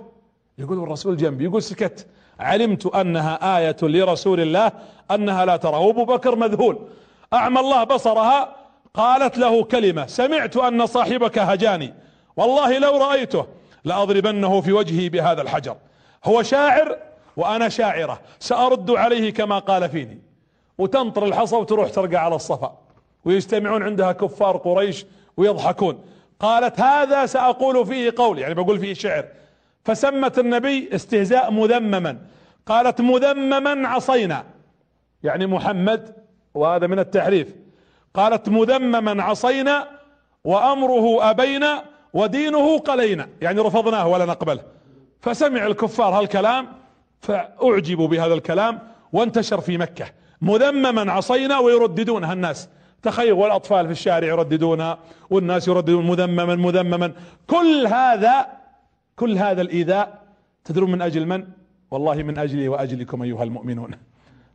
يقول الرسول جنبي. يقول سكت. علمت أنها آية لرسول الله أنها لا ترى. أبو بكر مذهول. أعمى الله بصرها. قالت له كلمة. سمعت أن صاحبك هجاني. والله لو رأيته لأضربنه في وجهه بهذا الحجر. هو شاعر وأنا شاعرة. سأرد عليه كما قال فيني. وتنطر الحصى وتروح ترقى على الصفا. ويجتمعون عندها كفار قريش ويضحكون. قالت هذا سأقول فيه قول يعني بقول فيه شعر. فسمت النبي استهزاء مذمما. قالت مذمما عصينا. يعني محمد وهذا من التحريف. قالت مذمما عصينا وأمره أبينا ودينه قلينا. يعني رفضناه ولا نقبله. فسمع الكفار هالكلام فأعجبوا بهذا الكلام وانتشر في مكة. مذمما عصينا ويرددونها الناس. تخيل والأطفال في الشارع يرددونها والناس يرددون مذمما مذمما. كل هذا كل هذا الإيذاء تدرون من أجل من؟ والله من أجلي وأجلكم أيها المؤمنون.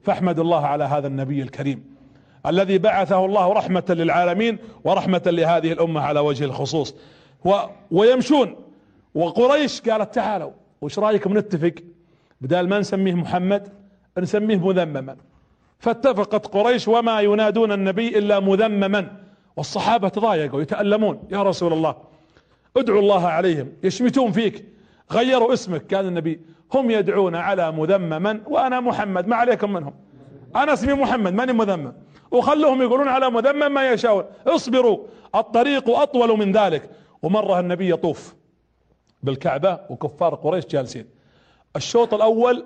فاحمد الله على هذا النبي الكريم الذي بعثه الله رحمة للعالمين ورحمة لهذه الأمة على وجه الخصوص. و ويمشون. وقريش قالت تعالوا وش رأيكم نتفق؟ بدال ما نسميه محمد نسميه مذمما. فاتفقت قريش وما ينادون النبي إلا مذمما. والصحابة تضايقوا يتألمون. يا رسول الله ادعوا الله عليهم يشمتون فيك. غيروا اسمك كان النبي. هم يدعون على مذمما وأنا محمد ما عليكم منهم. أنا اسمي محمد ماني مذمم. وخلوهم يقولون على مذمم ما يشاءون. اصبروا الطريق أطول من ذلك. ومره النبي يطوف بالكعبة وكفار قريش جالسين. الشوط الأول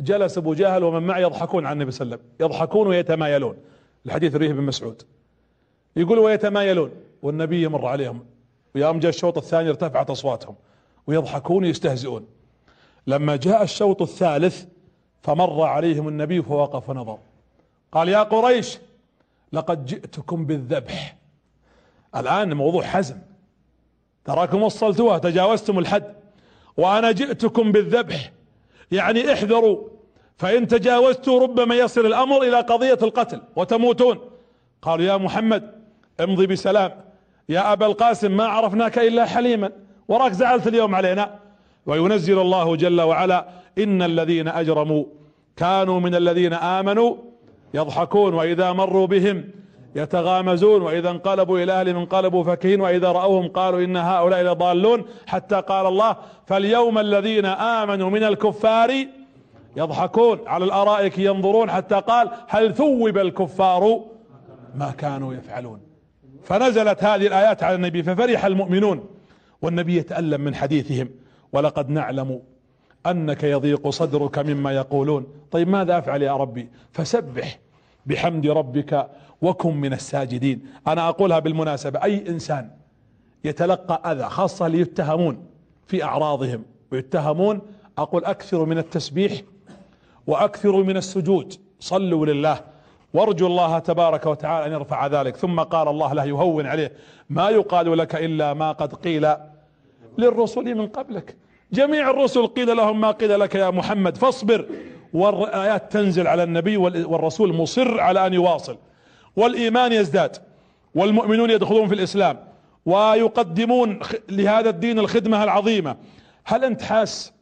جلس أبو جهل ومن معه يضحكون عن النبي صلى الله عليه وسلم. يضحكون ويتمايلون. الحديث رويه بن مسعود. يقول ويتمايلون. والنبي يمر عليهم. ويوم جاء الشوط الثاني ارتفعت أصواتهم. ويضحكون ويستهزئون. لما جاء الشوط الثالث فمر عليهم النبي فوقف ونظر. قال يا قريش لقد جئتكم بالذبح. الآن موضوع حزم. تراكم وصلتوها تجاوزتم الحد. وأنا جئتكم بالذبح. يعني احذروا فإن تجاوزتوا ربما يصل الأمر إلى قضية القتل وتموتون. قالوا يا محمد امضي بسلام. يا أبا القاسم ما عرفناك إلا حليما وراك زعلت اليوم علينا. وينزل الله جل وعلا إن الذين أجرموا كانوا من الذين آمنوا يضحكون وإذا مروا بهم يتغامزون وإذا انقلبوا إلى اهلهم انقلبوا فكهين وإذا رأوهم قالوا إن هؤلاء لضالون حتى قال الله فاليوم الذين آمنوا من الكفار يضحكون على الأرائك ينظرون حتى قال هل ثوب الكفار ما كانوا يفعلون فنزلت هذه الآيات على النبي ففرح المؤمنون والنبي يتألم من حديثهم ولقد نعلم أنك يضيق صدرك مما يقولون طيب ماذا أفعل يا ربي فسبح بحمد ربك وكن من الساجدين. أنا أقولها بالمناسبة أي إنسان يتلقى أذى خاصة اللي يتهمون في أعراضهم ويتهمون أقول اكثروا من التسبيح واكثروا من السجود. صلوا لله وارجو الله تبارك وتعالى أن يرفع ذلك. ثم قال الله له يهون عليه ما يقال لك إلا ما قد قيل للرسل من قبلك. جميع الرسل قيل لهم ما قيل لك يا محمد فاصبر. والآيات تنزل على النبي والرسول مصر على أن يواصل. والإيمان يزداد والمؤمنون يدخلون في الإسلام ويقدمون لهذا الدين الخدمة العظيمة. هل أنت حاس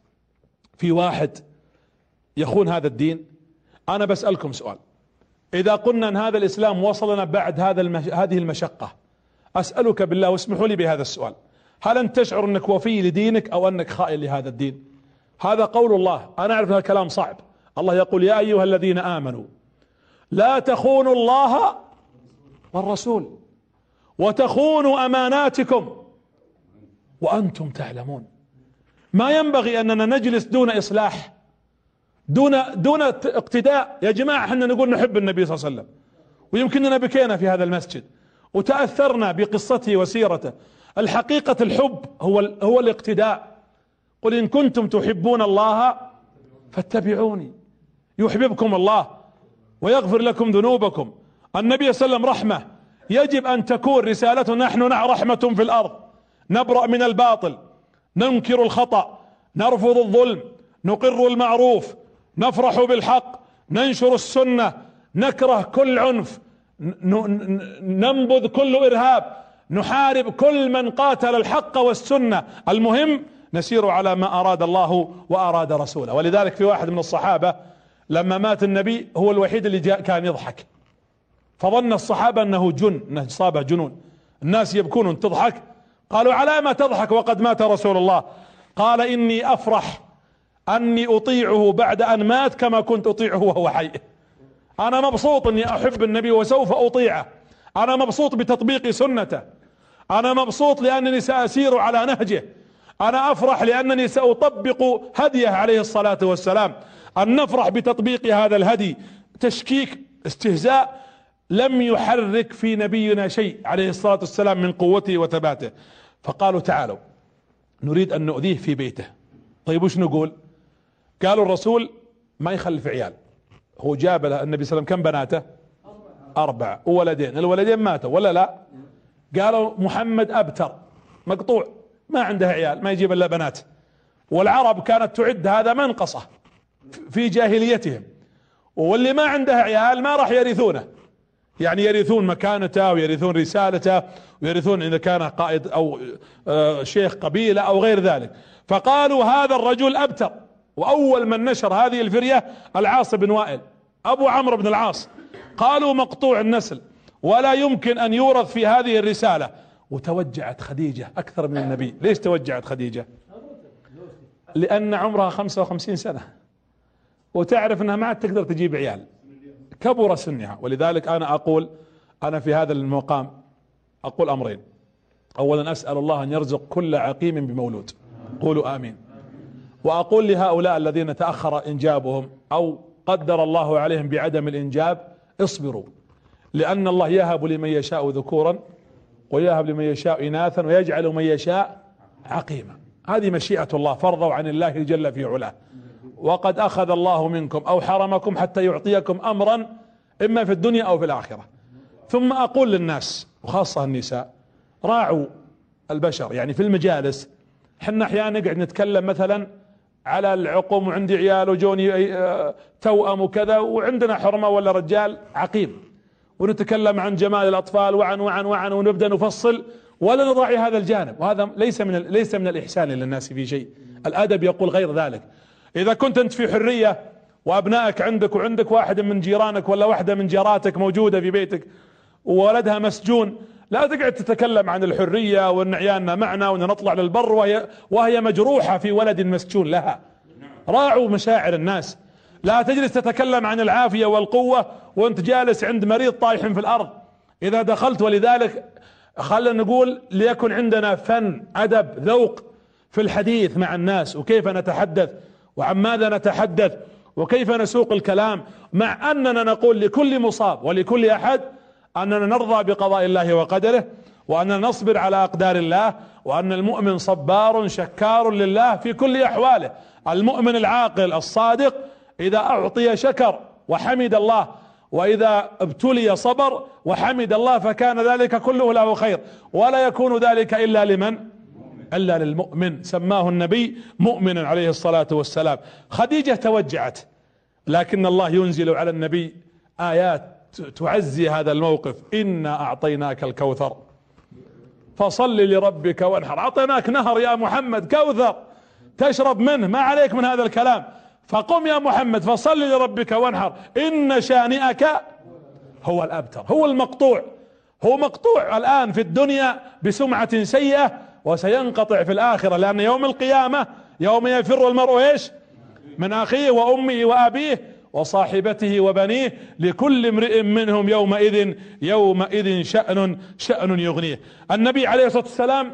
في واحد يخون هذا الدين؟ أنا بسألكم سؤال. إذا قلنا أن هذا الإسلام وصلنا بعد هذا المش... هذه المشقة أسألك بالله واسمحوا لي بهذا السؤال. هل أنت تشعر أنك وفي لدينك أو أنك خائن لهذا الدين؟ هذا قول الله. أنا أعرف هذا الكلام صعب. الله يقول يا أيها الذين آمنوا لا تخونوا الله والرسول وتخونوا أماناتكم وأنتم تعلمون. ما ينبغي أننا نجلس دون إصلاح دون دون اقتداء. يا جماعة إحنا نقول نحب النبي صلى الله عليه وسلم ويمكننا بكينا في هذا المسجد وتأثرنا بقصته وسيرته. الحقيقة الحب هو هو الاقتداء. قل إن كنتم تحبون الله فاتبعوني يحببكم الله. ويغفر لكم ذنوبكم. النبي صلى الله عليه وسلم رحمة. يجب أن تكون رسالته نحن رحمة في الأرض. نبرأ من الباطل. ننكر الخطأ. نرفض الظلم. نقر المعروف. نفرح بالحق. ننشر السنة. نكره كل عنف. ننبذ كل إرهاب. نحارب كل من قاتل الحق والسنة. المهم نسير على ما أراد الله وأراد رسوله. ولذلك في واحد من الصحابة لما مات النبي هو الوحيد اللي جاء كان يضحك. فظن الصحابة أنه جن أنه اصابه جنون. الناس يبكون تضحك. قالوا على ما تضحك وقد مات رسول الله. قال إني أفرح أني أطيعه بعد أن مات كما كنت أطيعه وهو حي. أنا مبسوط أني أحب النبي وسوف أطيعه. أنا مبسوط بتطبيق سنته. أنا مبسوط لأنني سأسير على نهجه. أنا أفرح لأنني سأطبق هديه عليه الصلاة والسلام. أن نفرح بتطبيق هذا الهدي. تشكيك استهزاء لم يحرك في نبينا شيء عليه الصلاة والسلام من قوته وثباته. فقالوا تعالوا نريد أن نؤذيه في بيته. طيب وش نقول؟ قالوا الرسول ما يخلف عيال. هو جاب له النبي صلى الله عليه وسلم كم بناته؟ أربع وولدين الولدين ماتوا. ولا لا؟ قالوا محمد أبتر. مقطوع. ما عنده عيال. ما يجيب إلا بنات. والعرب كانت تعد هذا منقصة. في جاهليتهم. واللي ما عنده عيال ما راح يرثونه. يعني يرثون مكانته ويرثون رسالته ويرثون إذا كان قائد أو آه، شيخ قبيلة أو غير ذلك. فقالوا هذا الرجل أبتر. وأول من نشر هذه الفرية العاص بن وائل أبو عمرو بن العاص. قالوا مقطوع النسل ولا يمكن أن يورث في هذه الرسالة. وتوجعت خديجة أكثر من النبي. ليش توجعت خديجة؟ لأن عمرها 55 سنة. وتعرف إنها ما عاد تقدر تجيب عيال. كبر سنها. ولذلك أنا أقول أنا في هذا المقام أقول أمرين. اولا أسأل الله أن يرزق كل عقيم بمولود. قولوا آمين. وأقول لهؤلاء الذين تأخر إنجابهم أو قدر الله عليهم بعدم الإنجاب اصبروا. لأن الله يهب لمن يشاء ذكورا ويهب لمن يشاء اناثا ويجعل من يشاء عقيما. هذه مشيئة الله فرضوا عن الله جل في علاه. وقد أخذ الله منكم أو حرمكم حتى يعطيكم امرا إما في الدنيا أو في الآخرة. ثم أقول للناس وخاصة النساء راعوا البشر. يعني في المجالس إحنا أحيانا نقعد نتكلم مثلا على العقم وعندي عيال وجوني آه، توأم وكذا وعندنا حرمة ولا رجال عقيم. ونتكلم عن جمال الأطفال وعن وعن وعن ونبدأ نفصل ولا نضاعي هذا الجانب. وهذا ليس من ليس من الإحسان للناس في شيء. الأدب يقول غير ذلك. إذا كنت أنت في حرية وأبنائك عندك وعندك واحد من جيرانك ولا واحدة من جاراتك موجودة في بيتك وولدها مسجون لا تقعد تتكلم عن الحرية وإن عيالنا معنا وإن نطلع للبر وهي, وهي مجروحة في ولد مسجون لها. راعوا مشاعر الناس. لا تجلس تتكلم عن العافية والقوة وأنت جالس عند مريض طايح في الأرض. إذا دخلت ولذلك خلنا نقول ليكن عندنا فن أدب ذوق في الحديث مع الناس وكيف نتحدث. وعن ماذا نتحدث وكيف نسوق الكلام مع أننا نقول لكل مصاب ولكل أحد أننا نرضى بقضاء الله وقدره وأننا نصبر على أقدار الله وأن المؤمن صبار شكار لله في كل أحواله المؤمن العاقل الصادق إذا أعطي شكر وحمد الله وإذا ابتلي صبر وحمد الله فكان ذلك كله له خير ولا يكون ذلك إلا لمن إلا للمؤمن. سماه النبي مؤمنا عليه الصلاة والسلام. خديجة توجعت لكن الله ينزل على النبي آيات تعزي هذا الموقف. إنا أعطيناك الكوثر فصل لربك وانحر. أعطيناك نهر يا محمد كوثر. تشرب منه ما عليك من هذا الكلام. فقم يا محمد فصل لربك وانحر. إن شانئك هو الأبتر هو المقطوع. هو مقطوع الآن في الدنيا بسمعة سيئة وسينقطع في الآخرة لأن يوم القيامة يوم يفر المرء إيش؟ من أخيه وأمه وأبيه وصاحبته وبنيه لكل امرئ منهم يومئذ يومئذ شأن شأن يغنيه. النبي عليه الصلاة والسلام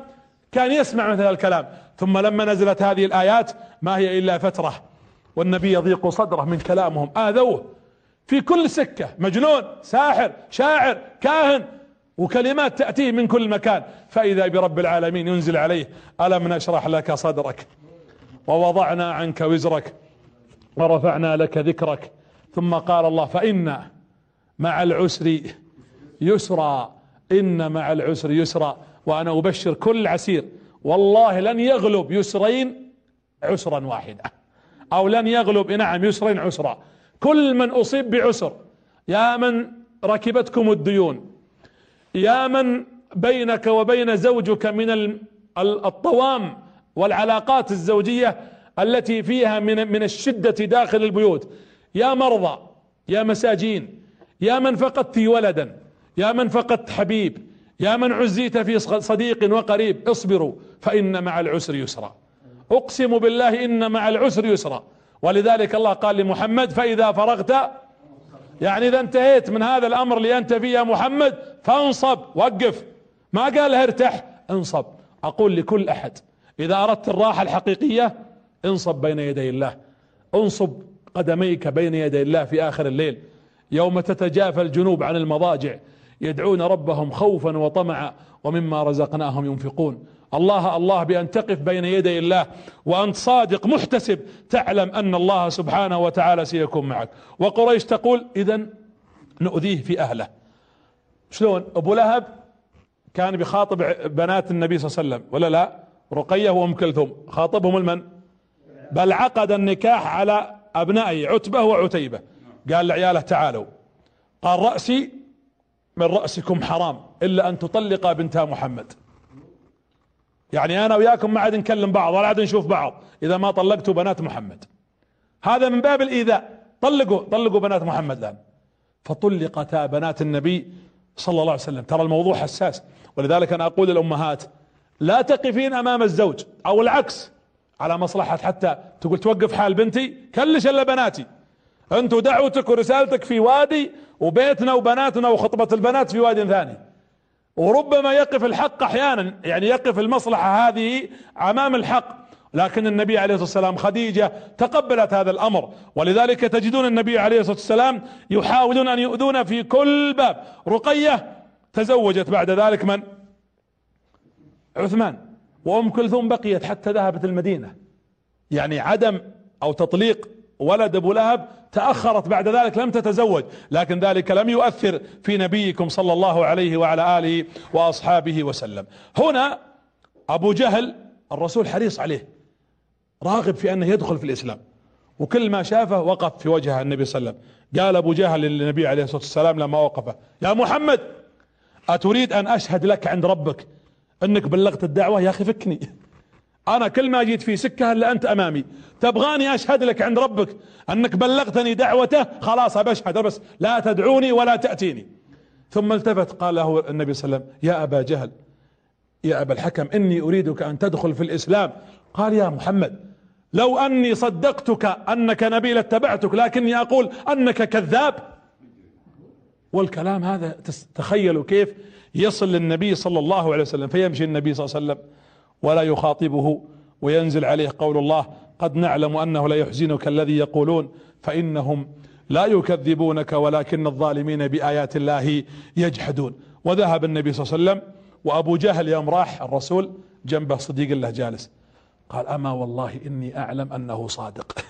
كان يسمع مثل الكلام. ثم لما نزلت هذه الآيات ما هي إلا فترة والنبي يضيق صدره من كلامهم. آذوه في كل سكة مجنون ساحر شاعر كاهن. وكلمات تأتيه من كل مكان. فإذا برب العالمين ينزل عليه ألم نشرح لك صدرك؟ ووضعنا عنك وزرك ورفعنا لك ذكرك. ثم قال الله فإن مع العسر يسرا إن مع العسر يسرا. وأنا أبشر كل عسير والله لن يغلب يسرين عسرا واحدا أو لن يغلب نعم يسرين عسرا. كل من أصيب بعسر يا من ركبتكم الديون يا من بينك وبين زوجك من الطوام والعلاقات الزوجية التي فيها من من الشدة داخل البيوت. يا مرضى يا مساجين يا من فقدت ولدا يا من فقدت حبيب يا من عزيت في صديق وقريب اصبروا فإن مع العسر يسرا. أقسم بالله إن مع العسر يسرا. ولذلك الله قال لمحمد فإذا فرغت يعني إذا انتهيت من هذا الأمر اللي أنت فيه يا محمد فانصب وقف. ما قال ارتح انصب. أقول لكل أحد إذا أردت الراحة الحقيقية انصب بين يدي الله. انصب قدميك بين يدي الله في آخر الليل. يوم تتجافى الجنوب عن المضاجع يدعون ربهم خوفا وطمعا ومما رزقناهم ينفقون. الله الله بأن تقف بين يدي الله وأنت صادق محتسب تعلم أن الله سبحانه وتعالى سيكون معك. وقريش تقول إذا نؤذيه في أهله. شلون؟ أبو لهب كان بخاطب بنات النبي صلى الله عليه وسلم ولا لا؟ رقية وأم كلثوم. خاطبهم المن؟ بل عقد النكاح على أبنائي عتبة وعتيبة. قال لعياله تعالوا. قال رأسي من رأسكم حرام إلا أن تطلق بنتا محمد. يعني أنا وياكم ما عاد نكلم بعض ولا عاد نشوف بعض إذا ما طلقتوا بنات محمد. هذا من باب الإيذاء. طلقوا طلقوا بنات محمد الآن. فطلقتا بنات النبي صلى الله عليه وسلم. ترى الموضوع حساس. ولذلك أنا أقول للأمهات لا تقفين أمام الزوج أو العكس على مصلحة حتى تقول توقف حال بنتي كلش إلا بناتي. أنتوا دعوتك ورسالتك في وادي وبيتنا وبناتنا وخطبة البنات في وادي ثاني. وربما يقف الحق أحيانا يعني يقف المصلحة هذه أمام الحق. لكن النبي عليه الصلاة والسلام خديجة تقبلت هذا الأمر. ولذلك تجدون النبي عليه الصلاة والسلام يحاولون أن يؤذون في كل باب. رقية تزوجت بعد ذلك من؟ عثمان. وأم كلثوم بقيت حتى ذهبت المدينة. يعني عدم أو تطليق ولد أبو لهب تأخرت بعد ذلك لم تتزوج. لكن ذلك لم يؤثر في نبيكم صلى الله عليه وعلى آله وأصحابه وسلم. هنا أبو جهل الرسول حريص عليه. راغب في أنه يدخل في الإسلام. وكل ما شافه وقف في وجه النبي صلى الله عليه وسلم. قال أبو جهل للنبي عليه الصلاة والسلام لما وقف يا محمد أتريد أن أشهد لك عند ربك أنك بلغت الدعوة؟ يا أخي فكني. أنا كل ما جيت في سكة إلا أنت أمامي. تبغاني أشهد لك عند ربك أنك بلغتني دعوته؟ خلاص ابشهد بس لا تدعوني ولا تأتيني. ثم التفت قال له النبي صلى الله عليه وسلم يا أبا جهل يا أبا الحكم إني أريدك أن تدخل في الإسلام. قال يا محمد لو أني صدقتك أنك نبي لاتبعتك لكني أقول أنك كذاب. والكلام هذا تخيلوا كيف يصل للنبي صلى الله عليه وسلم فيمشي النبي صلى الله عليه وسلم ولا يخاطبه وينزل عليه قول الله قد نعلم أنه لا يحزنك الذي يقولون فإنهم لا يكذبونك ولكن الظالمين بآيات الله يجحدون. وذهب النبي صلى الله عليه وسلم وأبو جهل يوم راح الرسول جنبه صديق الله جالس. قال أما والله إني أعلم أنه صادق.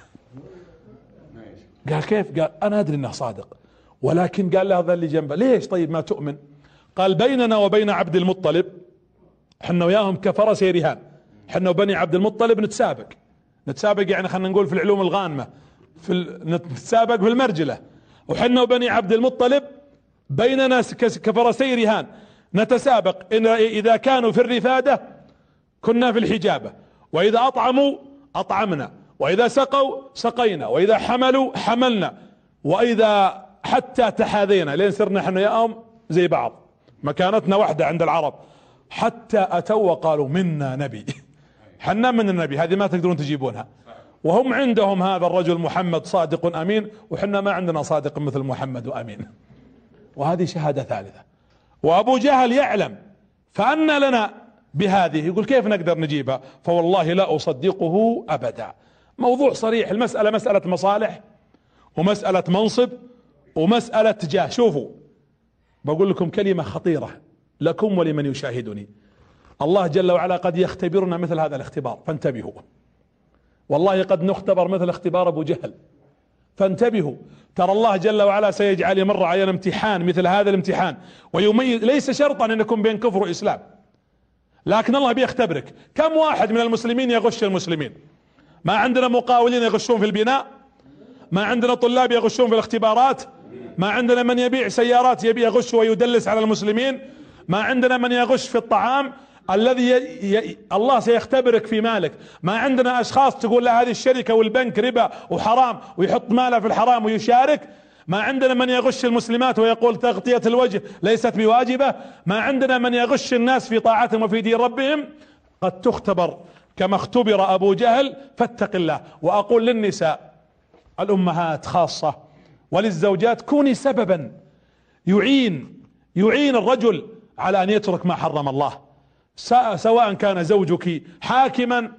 قال كيف؟ قال أنا أدري إنه صادق. ولكن قال له هذا اللي جنبه. ليش؟ طيب ما تؤمن. قال بيننا وبين عبد المطلب إحنا وياهم كفرس رهان إحنا وبني عبد المطلب نتسابق. نتسابق يعني خلينا نقول في العلوم الغانمة في نتسابق في المرجلة. وحنا وبني عبد المطلب بيننا كفرسي رهان نتسابق. إن إذا كانوا في الرفادة كنا في الحجابة. وإذا أطعموا أطعمنا وإذا سقوا سقينا وإذا حملوا حملنا وإذا حتى تحاذينا لين صرنا إحنا يا زي بعض مكانتنا واحدة عند العرب. حتى أتوا وقالوا منا نبي. [laughs] حنا من النبي هذه ما تقدرون تجيبونها. وهم عندهم هذا الرجل محمد صادق أمين وحنا ما عندنا صادق مثل محمد وأمين. وهذه شهادة ثالثة. وأبو جهل يعلم فأن لنا بهذه يقول كيف نقدر نجيبها؟ فوالله لا أصدقه أبدا. موضوع صريح المسألة مسألة مصالح ومسألة منصب ومسألة جاه شوفوا بقول لكم كلمة خطيرة لكم ولمن يشاهدني. الله جل وعلا قد يختبرنا مثل هذا الاختبار فانتبهوا. والله قد نختبر مثل اختبار أبو جهل فانتبهوا. ترى الله جل وعلا سيجعل يمر علينا امتحان مثل هذا الامتحان ويميز ليس شرطا أن يكون بين كفر وإسلام. لكن الله بيختبرك. كم واحد من المسلمين يغش المسلمين؟ ما عندنا مقاولين يغشون في البناء؟ ما عندنا طلاب يغشون في الاختبارات؟ ما عندنا من يبيع سيارات يبي يغش ويدلس على المسلمين؟ ما عندنا من يغش في الطعام؟ الذي ي... ي... الله سيختبرك في مالك. ما عندنا أشخاص تقول له هذه الشركة والبنك ربا وحرام ويحط ماله في الحرام ويشارك؟ ما عندنا من يغش المسلمات ويقول تغطية الوجه ليست بواجبة. ما عندنا من يغش الناس في طاعتهم وفي دين ربهم. قد تختبر كما اختبر أبو جهل فاتق الله. وأقول للنساء الأمهات خاصة وللزوجات كوني سببا. يعين يعين الرجل على أن يترك ما حرم الله. سواء كان زوجك حاكما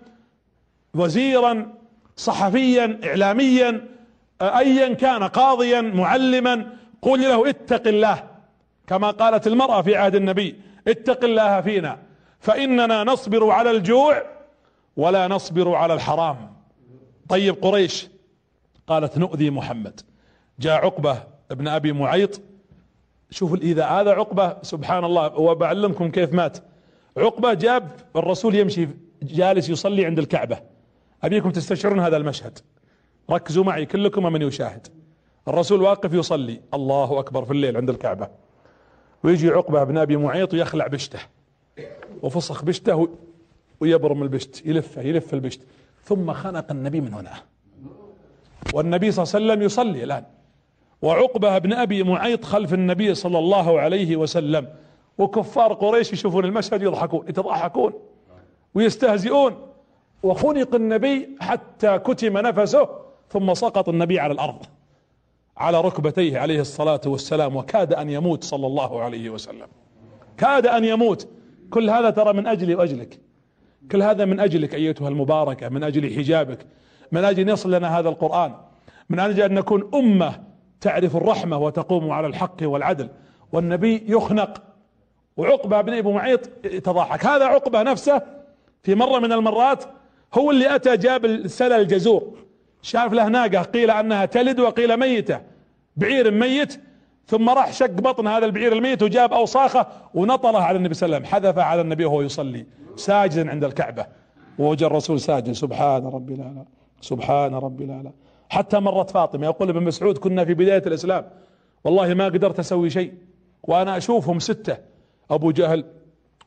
وزيرا صحفيا اعلاميا ايا كان قاضيا معلما قل له اتق الله. كما قالت المرأة في عهد النبي اتق الله فينا. فإننا نصبر على الجوع ولا نصبر على الحرام. طيب قريش قالت نؤذي محمد. جاء عقبة ابن أبي معيط. شوفوا الايذاء هذا عقبة سبحان الله وبعلمكم كيف مات. عقبة جاب الرسول يمشي جالس يصلي عند الكعبة. أبيكم تستشعرون هذا المشهد. ركزوا معي كلكم من يشاهد. الرسول واقف يصلي. الله أكبر في الليل عند الكعبة. ويجي عقبة بن أبي معيط ويخلع بشته. وفسخ بشته ويبرم البشت. يلفه يلف البشت. ثم خنق النبي من هنا. والنبي صلى الله عليه وسلم يصلي الآن. وعقبة بن أبي معيط خلف النبي صلى الله عليه وسلم. وكفار قريش يشوفون المشهد يضحكون يتضحكون ويستهزئون. وخنق النبي حتى كتم نفسه. ثم سقط النبي على الأرض على ركبتيه عليه الصلاة والسلام وكاد أن يموت صلى الله عليه وسلم. كاد أن يموت. كل هذا ترى من أجلي وأجلك. كل هذا من أجلك أيتها المباركة من أجل حجابك من أجل ان يصل لنا هذا القرآن من أجل أن نكون أمة تعرف الرحمة وتقوم على الحق والعدل. والنبي يخنق. وعقبة بن ابو معيط يتضاحك هذا عقبة نفسه في مرة من المرات هو اللي أتى جاب السلة الجزور. شاف له ناقة قيل أنها تلد وقيل ميتة. بعير ميت ثم راح شق بطن هذا البعير الميت وجاب أوصاخة ونطره على النبي صلى الله عليه وسلم. حذف على النبي وهو يصلي ساجدا عند الكعبة. ووجه الرسول ساجد سبحان ربي الاعلى سبحان ربي الاعلى حتى مرت فاطمة يقول ابن مسعود كنا في بداية الإسلام. والله ما قدرت أسوي شيء. وأنا أشوفهم ستة أبو جهل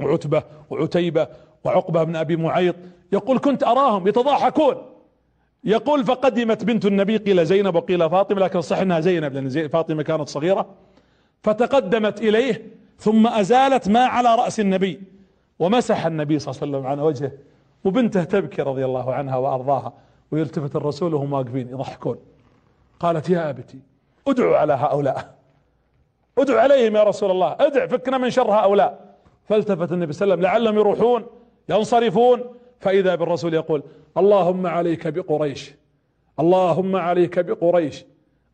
وعتبة وعتيبة وعقبة بن أبي معيط. يقول كنت أراهم يتضاحكون. يقول فقدمت بنت النبي قيل زينب وقيل فاطمة لكن صح إنها زينب لأن فاطمة كانت صغيرة. فتقدمت إليه ثم أزالت ما على رأس النبي ومسح النبي صلى الله عليه وسلم عن وجهه وبنته تبكي رضي الله عنها وأرضاها ويلتفت الرسول وهم واقفين يضحكون. قالت يا أبتي ادعوا على هؤلاء. ادعوا عليهم يا رسول الله. ادع فكنا من شر هؤلاء. فالتفت النبي صلى الله عليه وسلم لعلهم يروحون ينصرفون فإذا بالرسول يقول اللهم عليك بقريش اللهم عليك بقريش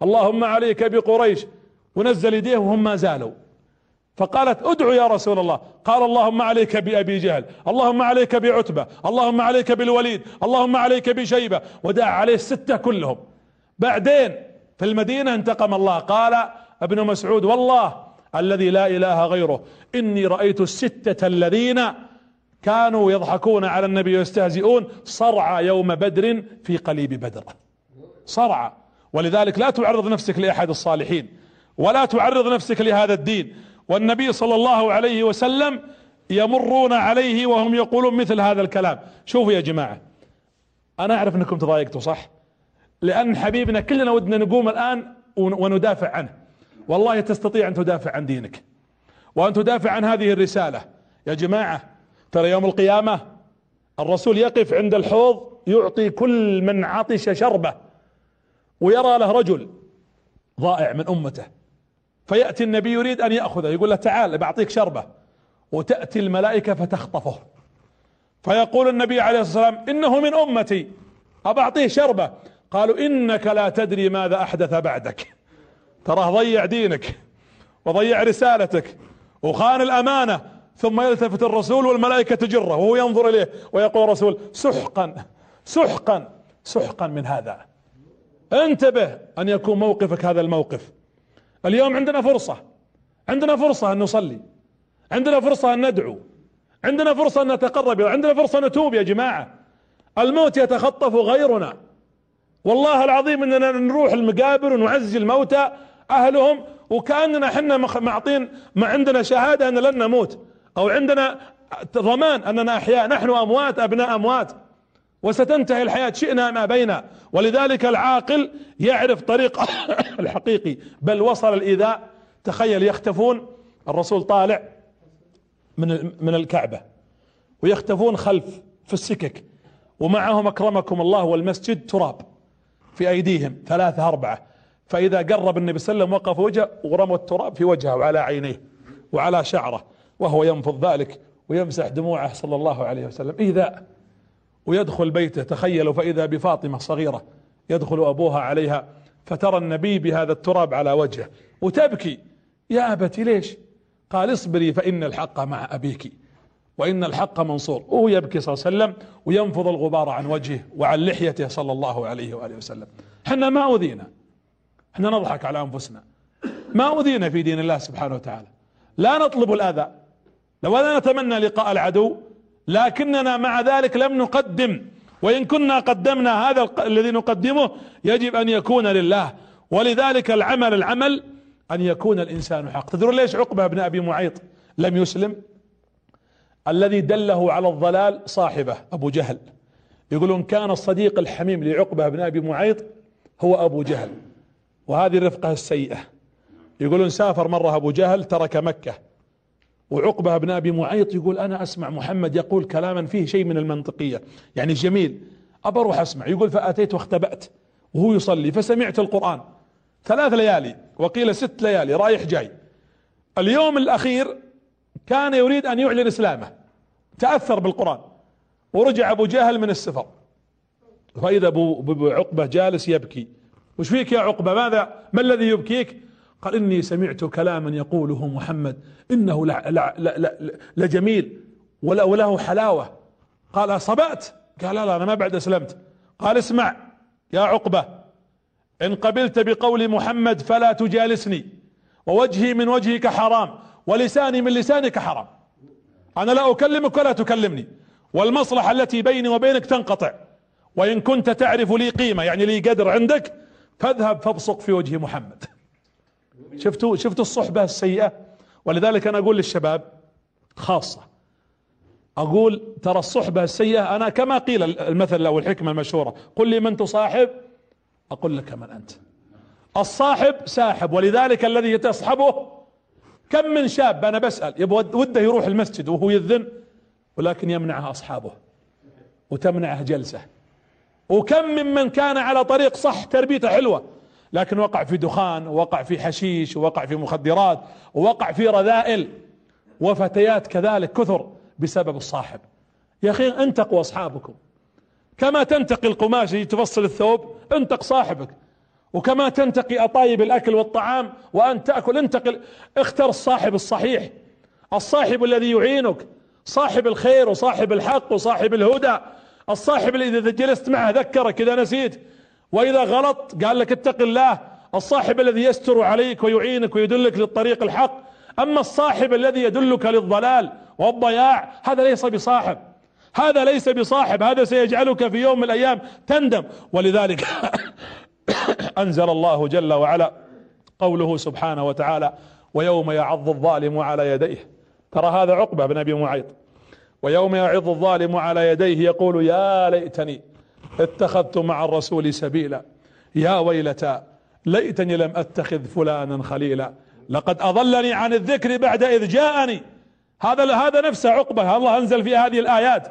اللهم عليك بقريش. ونزل يديه وهم ما زالوا. فقالت ادعو يا رسول الله. قال اللهم عليك بأبي جهل اللهم عليك بعتبة اللهم عليك بالوليد اللهم عليك بشيبة. ودعا عليه الستة كلهم. بعدين في المدينة انتقم الله. قال ابن مسعود والله الذي لا إله غيره إني رأيت الستة الذين كانوا يضحكون على النبي ويستهزئون صرعى يوم بدر في قليب بدر. صرعى ولذلك لا تعرض نفسك لأحد الصالحين ولا تعرض نفسك لهذا الدين. والنبي صلى الله عليه وسلم يمرون عليه وهم يقولون مثل هذا الكلام. شوفوا يا جماعة أنا أعرف أنكم تضايقتوا صح؟ لأن حبيبنا كلنا ودنا نقوم الآن وندافع عنه. والله تستطيع أن تدافع عن دينك وأن تدافع عن هذه الرسالة. يا جماعة ترى يوم القيامة الرسول يقف عند الحوض يعطي كل من عطش شربة ويرى له رجل ضائع من أمته. فيأتي النبي يريد أن يأخذه يقول له تعال بعطيك شربة. وتأتي الملائكة فتخطفه. فيقول النبي عليه الصلاة والسلام إنه من أمتي أبعطيه شربة. قالوا إنك لا تدري ماذا أحدث بعدك. تراه ضيع دينك وضيع رسالتك وخان الأمانة ثم يلتفت الرسول والملائكة تجره وهو ينظر إليه ويقول الرسول سحقا سحقا سحقا من هذا. انتبه أن يكون موقفك هذا الموقف. اليوم عندنا فرصة عندنا فرصة أن نصلي عندنا فرصة أن ندعو عندنا فرصة أن نتقرب عندنا فرصة نتوب يا جماعة. الموت يتخطف غيرنا. والله العظيم إننا نروح المقابر ونعزي الموتى أهلهم وكأننا إحنا معطين ما عندنا شهادة أن لن نموت. أو عندنا ضمان أننا أحياء نحن أموات أبناء أموات. وستنتهي الحياة شئنا ما بينا ولذلك العاقل يعرف طريق [coughs] الحقيقي. بل وصل الإيذاء. تخيل يختفون. الرسول طالع من من الكعبة. ويختفون خلف في السكك. ومعهم أكرمكم الله والمسجد تراب في أيديهم ثلاثة أربعة. فإذا قرب النبي صلى الله عليه وسلم وقف وجهه ورموا التراب في وجهه وعلى عينيه وعلى شعره. وهو ينفض ذلك ويمسح دموعه صلى الله عليه وسلم. ايذاء ويدخل بيته تخيلوا فإذا بفاطمة صغيرة يدخل أبوها عليها فترى النبي بهذا التراب على وجهه. وتبكي يا أبتي ليش؟ قال اصبري فإن الحق مع أبيك وإن الحق منصور. وهو يبكي صلى الله عليه وسلم وينفض الغبار عن وجهه وعن لحيته صلى الله عليه وآله وسلم. إحنا ما أوذينا إحنا نضحك على أنفسنا ما أوذينا في دين الله سبحانه وتعالى لا نطلب الأذى لو لا نتمنى لقاء العدو لكننا مع ذلك لم نقدم وإن كنا قدمنا هذا الذي نقدمه يجب أن يكون لله. ولذلك العمل العمل أن يكون الإنسان حق. تدرون ليش عقبة بن أبي معيط لم يسلم؟ الذي دله على الضلال صاحبه أبو جهل. يقولون كان الصديق الحميم لعقبة بن أبي معيط هو أبو جهل وهذه الرفقة السيئة. يقولون سافر مرة أبو جهل ترك مكة. وعقبة بن أبي معيط يقول أنا أسمع محمد يقول كلاما فيه شيء من المنطقية. يعني جميل. ابى أروح أسمع. يقول فأتيت واختبأت. وهو يصلي. فسمعت القرآن. ثلاث ليالي. وقيل ست ليالي. رايح جاي. اليوم الأخير كان يريد أن يعلن إسلامه. تأثر بالقرآن. ورجع أبو جهل من السفر. فإذا أبو عقبة جالس يبكي. وش فيك يا عقبة؟ ماذا ما الذي يبكيك؟ قال إني سمعت كلاما يقوله محمد إنه لجميل وله حلاوة. قال صبأت قال لا, لا أنا ما بعد أسلمت. قال اسمع يا عقبة إن قبلت بقول محمد فلا تجالسني ووجهي من وجهك حرام ولساني من لسانك حرام. أنا لا أكلمك ولا تكلمني والمصلحة التي بيني وبينك تنقطع. وإن كنت تعرف لي قيمة يعني لي قدر عندك فاذهب فابصق في وجه محمد. شفتوا شفتوا الصحبة السيئة؟ ولذلك أنا أقول للشباب خاصة أقول ترى الصحبة السيئة أنا كما قيل المثل أو الحكمة المشهورة قل لي من تصاحب أقول لك من أنت. الصاحب ساحب ولذلك الذي تصحبه كم من شاب أنا بسأل يبغى وده يروح المسجد وهو يذن ولكن يمنعه أصحابه وتمنعه جلسة. وكم ممن كان على طريق صح تربيته حلوة لكن وقع في دخان ووقع في حشيش ووقع في مخدرات ووقع في رذائل. وفتيات كذلك كثر بسبب الصاحب. يا أخي انتقوا أصحابكم. كما تنتقي القماش تفصل الثوب انتق صاحبك. وكما تنتقي أطايب الأكل والطعام وأن تأكل انتقل. اختر الصاحب الصحيح. الصاحب الذي يعينك. صاحب الخير وصاحب الحق وصاحب الهدى. الصاحب الذي إذا جلست معه ذكرك إذا نسيت. وإذا غلط قال لك اتق الله الصاحب الذي يستر عليك ويعينك ويدلك للطريق الحق. أما الصاحب الذي يدلك للضلال والضياع هذا ليس بصاحب. هذا ليس بصاحب هذا سيجعلك في يوم من الأيام تندم. ولذلك [coughs] أنزل الله جل وعلا قوله سبحانه وتعالى ويوم يعض الظالم على يديه. ترى هذا عقبة بن أبي معيط. ويوم يعض الظالم على يديه يقول يا ليتني اتخذت مع الرسول سبيلا. يا ويلتى ليتني لم أتخذ فلانا خليلا. لقد أضلني عن الذكر بعد إذ جاءني. هذا هذا نفسه عقبة. الله أنزل في هذه الآيات.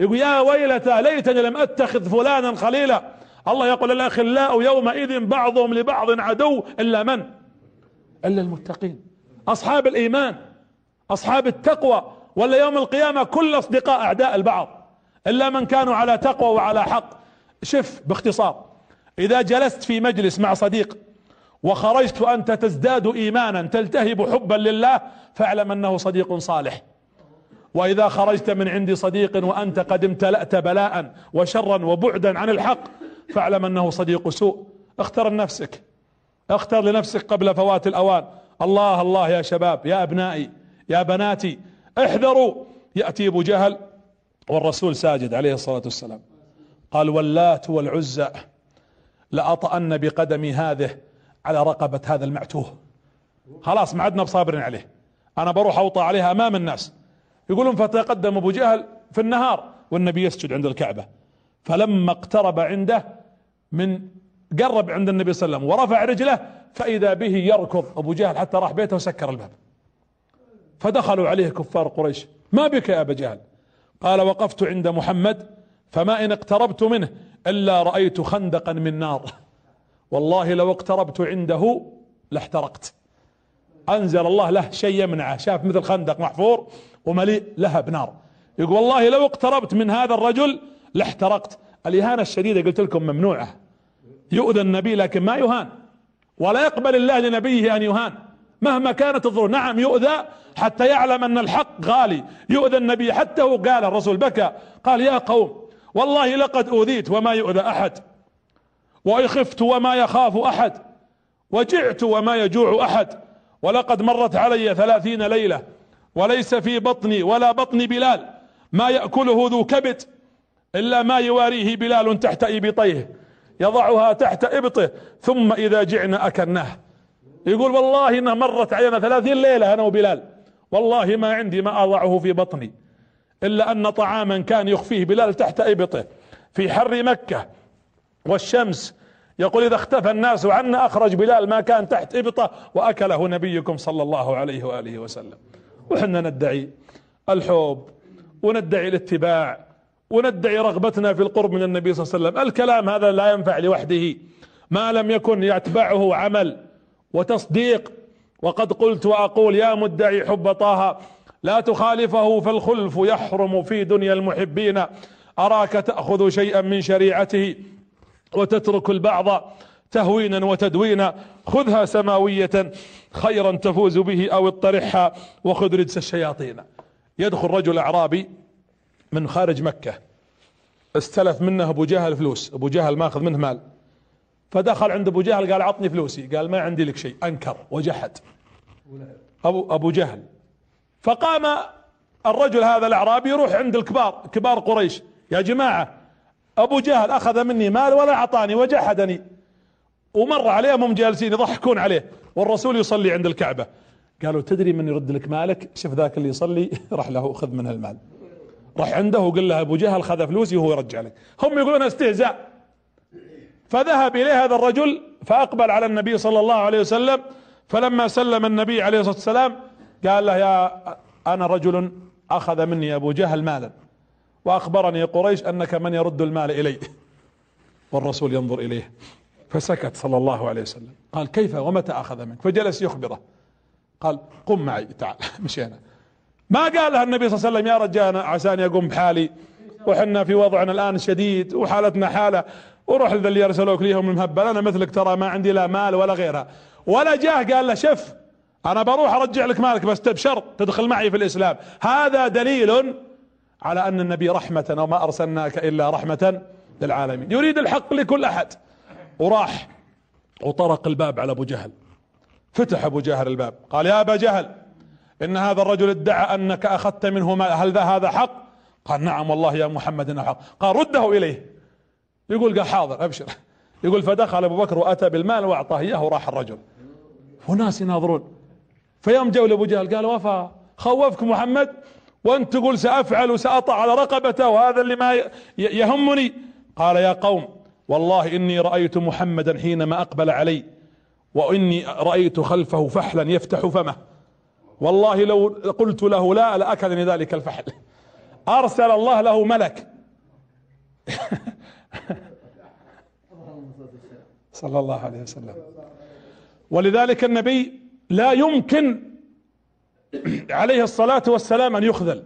يقول يا ويلتى ليتني لم أتخذ فلانا خليلا. الله يقول الأخلاء يومئذ بعضهم لبعض عدو إلا من؟ إلا المتقين. أصحاب الإيمان أصحاب التقوى. ولا يوم القيامة كل أصدقاء أعداء البعض. إلا من كانوا على تقوى وعلى حق. شف باختصار. إذا جلست في مجلس مع صديق وخرجت وانت تزداد إيمانا تلتهب حبا لله فاعلم أنه صديق صالح. وإذا خرجت من عند صديق وأنت قد امتلأت بلاء وشرا وبعدا عن الحق فاعلم أنه صديق سوء. اختر لنفسك. اختر لنفسك قبل فوات الأوان. الله الله يا شباب يا أبنائي يا بناتي احذروا. يأتي أبو جهل والرسول ساجد عليه الصلاة والسلام. قال واللات والعزى لأطأن بقدمي هذه على رقبة هذا المعتوه. خلاص ما عدنا بصابرين عليه. أنا بروح أوطى عليها أمام الناس. يقولون فتقدم أبو جهل في النهار والنبي يسجد عند الكعبة. فلما اقترب عنده من قرب عند النبي صلى الله عليه وسلم ورفع رجله فإذا به يركض أبو جهل حتى راح بيته وسكر الباب. فدخلوا عليه كفار قريش. ما بك يا أبا جهل. قال وقفت عند محمد فما إن اقتربت منه إلا رأيت خندقا من نار. والله لو اقتربت عنده لاحترقت. أنزل الله له شيء يمنعه. شاف مثل خندق محفور ومليء لهب نار يقول والله لو اقتربت من هذا الرجل لاحترقت. الإهانة الشديدة قلت لكم ممنوعة. يؤذى النبي لكن ما يهان. ولا يقبل الله لنبيه أن يهان. مهما كانت الظروف. نعم يؤذى حتى يعلم أن الحق غالي. يؤذى النبي حتى هو قال الرسول بكى قال يا قوم والله لقد أوذيت وما يؤذى أحد وخفت وما يخاف أحد وجعت وما يجوع أحد ولقد مرت علي ثلاثين ليلة وليس في بطني ولا بطن بلال ما يأكله ذو كبد إلا ما يواريه بلال تحت إبطيه يضعها تحت إبطه ثم إذا جعنا أكلناه يقول والله إنها مرت علينا ثلاثين ليلة أنا وبلال. والله ما عندي ما أضعه في بطني. إلا أن طعاما كان يخفيه بلال تحت إبطه. في حر مكة والشمس يقول إذا اختفى الناس عنا أخرج بلال ما كان تحت إبطه وأكله نبيكم صلى الله عليه وآله وسلم. وحنا ندعي الحب وندعي الاتباع وندعي رغبتنا في القرب من النبي صلى الله عليه وسلم. الكلام هذا لا ينفع لوحده. ما لم يكن يتبعه عمل. وتصديق. وقد قلت وأقول يا مدعي حب طه لا تخالفه فالخلف يحرم في دنيا المحبين. أراك تأخذ شيئا من شريعته وتترك البعض تهوينا وتدوينا. خذها سماوية خيرا تفوز به أو اطرحها وخذ رجس الشياطين. يدخل رجل أعرابي من خارج مكة. استلف منه أبو جهل فلوس. أبو جهل ماخذ منه مال. فدخل عند أبو جهل قال عطني فلوسي. قال ما عندي لك شيء. أنكر وجحد. أبو أبو جهل. فقام الرجل هذا الأعرابي يروح عند الكبار كبار قريش. يا جماعة أبو جهل أخذ مني مال ولا أعطاني وجحدني. ومر عليهم هم جالسين يضحكون عليه. والرسول يصلي عند الكعبة. قالوا تدري من يرد لك مالك؟ شوف ذاك اللي يصلي راح له خذ منه المال. راح عنده وقال له أبو جهل خذ فلوسي وهو يرجع لك. هم يقولون استهزاء. فذهب إليه هذا الرجل فأقبل على النبي صلى الله عليه وسلم فلما سلم النبي عليه الصلاة والسلام قال له يا أنا رجل أخذ مني أبو جهل مالا وأخبرني قريش أنك من يرد المال إلي والرسول ينظر إليه فسكت صلى الله عليه وسلم. قال كيف ومتى أخذ منك؟ فجلس يخبره. قال قم معي تعال. [laughs] مشينا. ما قال لها النبي صلى الله عليه وسلم يا رجال عساني أقوم بحالي وحنا في وضعنا الآن شديد وحالتنا حالة. وروح للي يرسلوك ليهم المهبل أنا مثلك ترى ما عندي لا مال ولا غيرها. ولا جاه قال له شف أنا بروح أرجع لك مالك بس بشرط تدخل معي في الإسلام. هذا دليل على أن النبي رحمة وما أرسلناك إلا رحمة للعالمين. يريد الحق لكل أحد. وراح وطرق الباب على أبو جهل. فتح أبو جهل الباب. قال يا أبا جهل إن هذا الرجل ادعى أنك أخذت منه مال. هل هذا حق؟ قال نعم والله يا محمد إنه حق. قال رده إليه. يقول قال حاضر أبشر. يقول فدخل أبو بكر وأتى بالمال وأعطاه إياه وراح الرجل. وناس يناظرون. فيوم جو لأبو جهل قال وفى خوفك محمد وأنت تقول سأفعل وسأطع على رقبته وهذا اللي ما يهمني. قال يا قوم والله إني رأيت محمدا حينما أقبل علي وإني رأيت خلفه فحلا يفتح فمه. والله لو قلت له لا لأكلني ذلك الفحل. أرسل الله له ملك. [laughs] [laughs] صلى الله عليه وسلم. ولذلك النبي لا يمكن [clears throat] عليه الصلاة والسلام أن يخذل.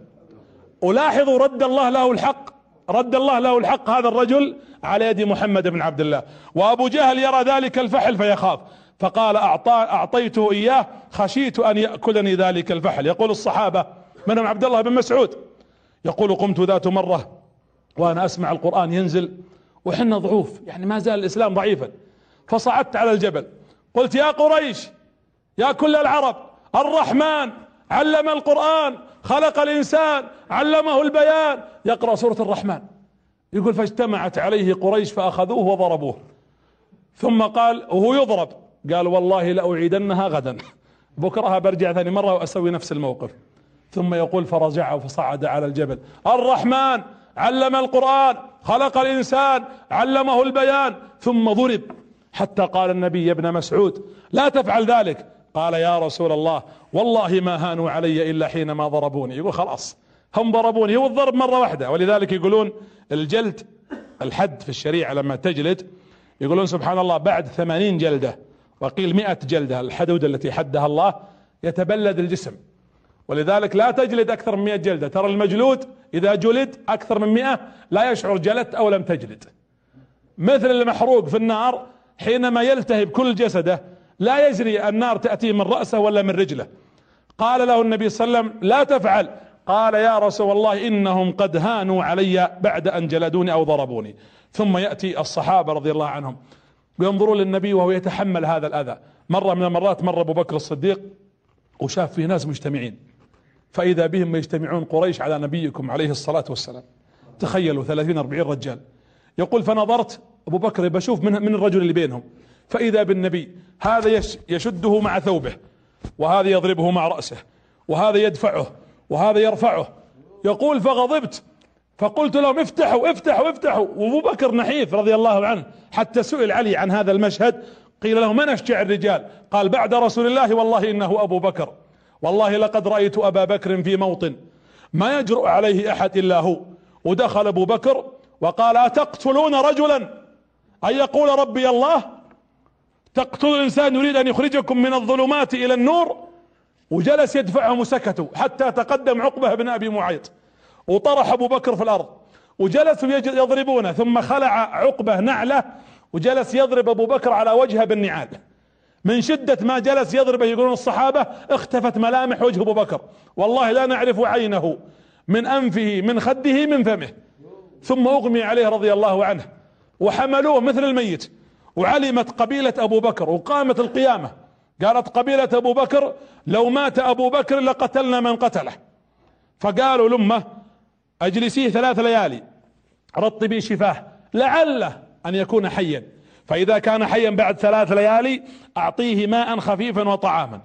ولاحظوا رد الله له الحق رد الله له الحق هذا الرجل على يد محمد بن عبد الله. وأبو جهل يرى ذلك الفحل فيخاف. فقال أعطى اعطيته إياه خشيت أن يأكلني ذلك الفحل. يقول الصحابة منهم عبد الله بن مسعود؟ يقول قمت ذات مرة وأنا أسمع القرآن ينزل وحنا ضعوف يعني ما زال الإسلام ضعيفا. فصعدت على الجبل. قلت يا قريش يا كل العرب الرحمن علم القرآن خلق الإنسان علمه البيان. يقرأ سورة الرحمن. يقول فاجتمعت عليه قريش فأخذوه وضربوه. ثم قال وهو يضرب. قال والله لأعيدنها غدا. بكرها برجع ثاني مرة وأسوي نفس الموقف. ثم يقول فرجع فصعد على الجبل. الرحمن علم القرآن. خلق الإنسان علمه البيان ثم ضرب. حتى قال النبي ابن مسعود لا تفعل ذلك. قال يا رسول الله والله ما هانوا علي إلا حينما ضربوني. يقول خلاص هم ضربوني. هو الضرب مرة واحدة. ولذلك يقولون الجلد الحد في الشريعة لما تجلد يقولون سبحان الله بعد ثمانين جلدة وقيل مئة جلدة الحدود التي حدها الله يتبلد الجسم. ولذلك لا تجلد أكثر من مئة جلدة. ترى المجلود إذا جلد أكثر من مئة لا يشعر جلدت أو لم تجلد. مثل المحروق في النار حينما يلتهب كل جسده لا يجري النار تأتي من رأسه ولا من رجله. قال له النبي صلى الله عليه وسلم لا تفعل. قال يا رسول الله إنهم قد هانوا علي بعد أن جلدوني أو ضربوني. ثم يأتي الصحابة رضي الله عنهم. وينظرون للنبي وهو يتحمل هذا الأذى. مرة من المرات مر أبو بكر الصديق وشاف فيه ناس مجتمعين. فإذا بهم يجتمعون قريش على نبيكم عليه الصلاة والسلام. تخيلوا ثلاثين أربعين رجال. يقول فنظرت أبو بكر بشوف من, من الرجل اللي بينهم. فإذا بالنبي هذا يشده مع ثوبه وهذا يضربه مع رأسه وهذا يدفعه وهذا يرفعه. يقول فغضبت. فقلت لهم افتحوا افتحوا افتحوا. وأبو بكر نحيف رضي الله عنه حتى سئل علي عن هذا المشهد. قيل له من أشجع الرجال؟ قال بعد رسول الله والله إنه أبو بكر. والله لقد رأيت أبا بكر في موطن. ما يجرؤ عليه أحد إلا هو. ودخل أبو بكر وقال أتقتلون رجلا؟ أن يقول ربي الله تقتل الإنسان يريد أن يخرجكم من الظلمات إلى النور؟ وجلس يدفعهم وسكتوا حتى تقدم عقبة بن أبي معيط. وطرح أبو بكر في الأرض. وجلسوا يضربونه. ثم خلع عقبة نعلة. وجلس يضرب أبو بكر على وجهه بالنعال من شدة ما جلس يضربه يقولون الصحابة اختفت ملامح وجه أبو بكر. والله لا نعرف عينه من أنفه من خده من فمه. ثم أغمي عليه رضي الله عنه. وحملوه مثل الميت. وعلمت قبيلة أبو بكر وقامت القيامة. قالت قبيلة أبو بكر لو مات أبو بكر لقتلنا من قتله. فقالوا لمه أجلسيه ثلاث ليالي. رطبي شفاه. لعله أن يكون حيا. فإذا كان حيا بعد ثلاث ليالي أعطيه ماء خفيفا وطعاما.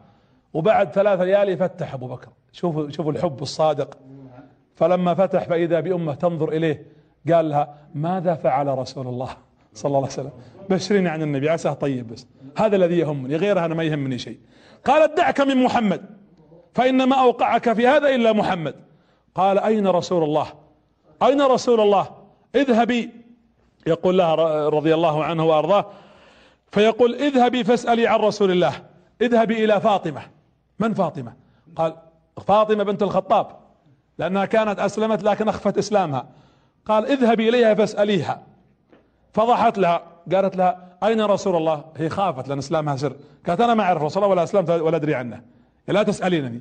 وبعد ثلاث ليالي فتح أبو بكر. شوفوا شوفوا الحب الصادق. فلما فتح فإذا بأمه تنظر إليه قال لها ماذا فعل رسول الله [laughs] صلى الله عليه وسلم؟ بشريني عن النبي عساه طيب بس. هذا الذي يهمني غيرها أنا ما يهمني شيء. قالت دعك من محمد فان ما أوقعك في هذا إلا محمد. قال أين رسول الله؟ أين رسول الله؟ اذهبي. يقول لها رضي الله عنه وأرضاه فيقول اذهبي فاسألي عن رسول الله اذهبي إلى فاطمة. من فاطمة؟ قال فاطمة بنت الخطاب لأنها كانت أسلمت لكن أخفت إسلامها. قال اذهبي إليها فاسأليها. فضحت لها قالت لها أين رسول الله؟ هي خافت لأن إسلامها سر. قالت أنا ما أعرف رسول الله ولا أسلمت ولا أدري عنه. لا تسألينني.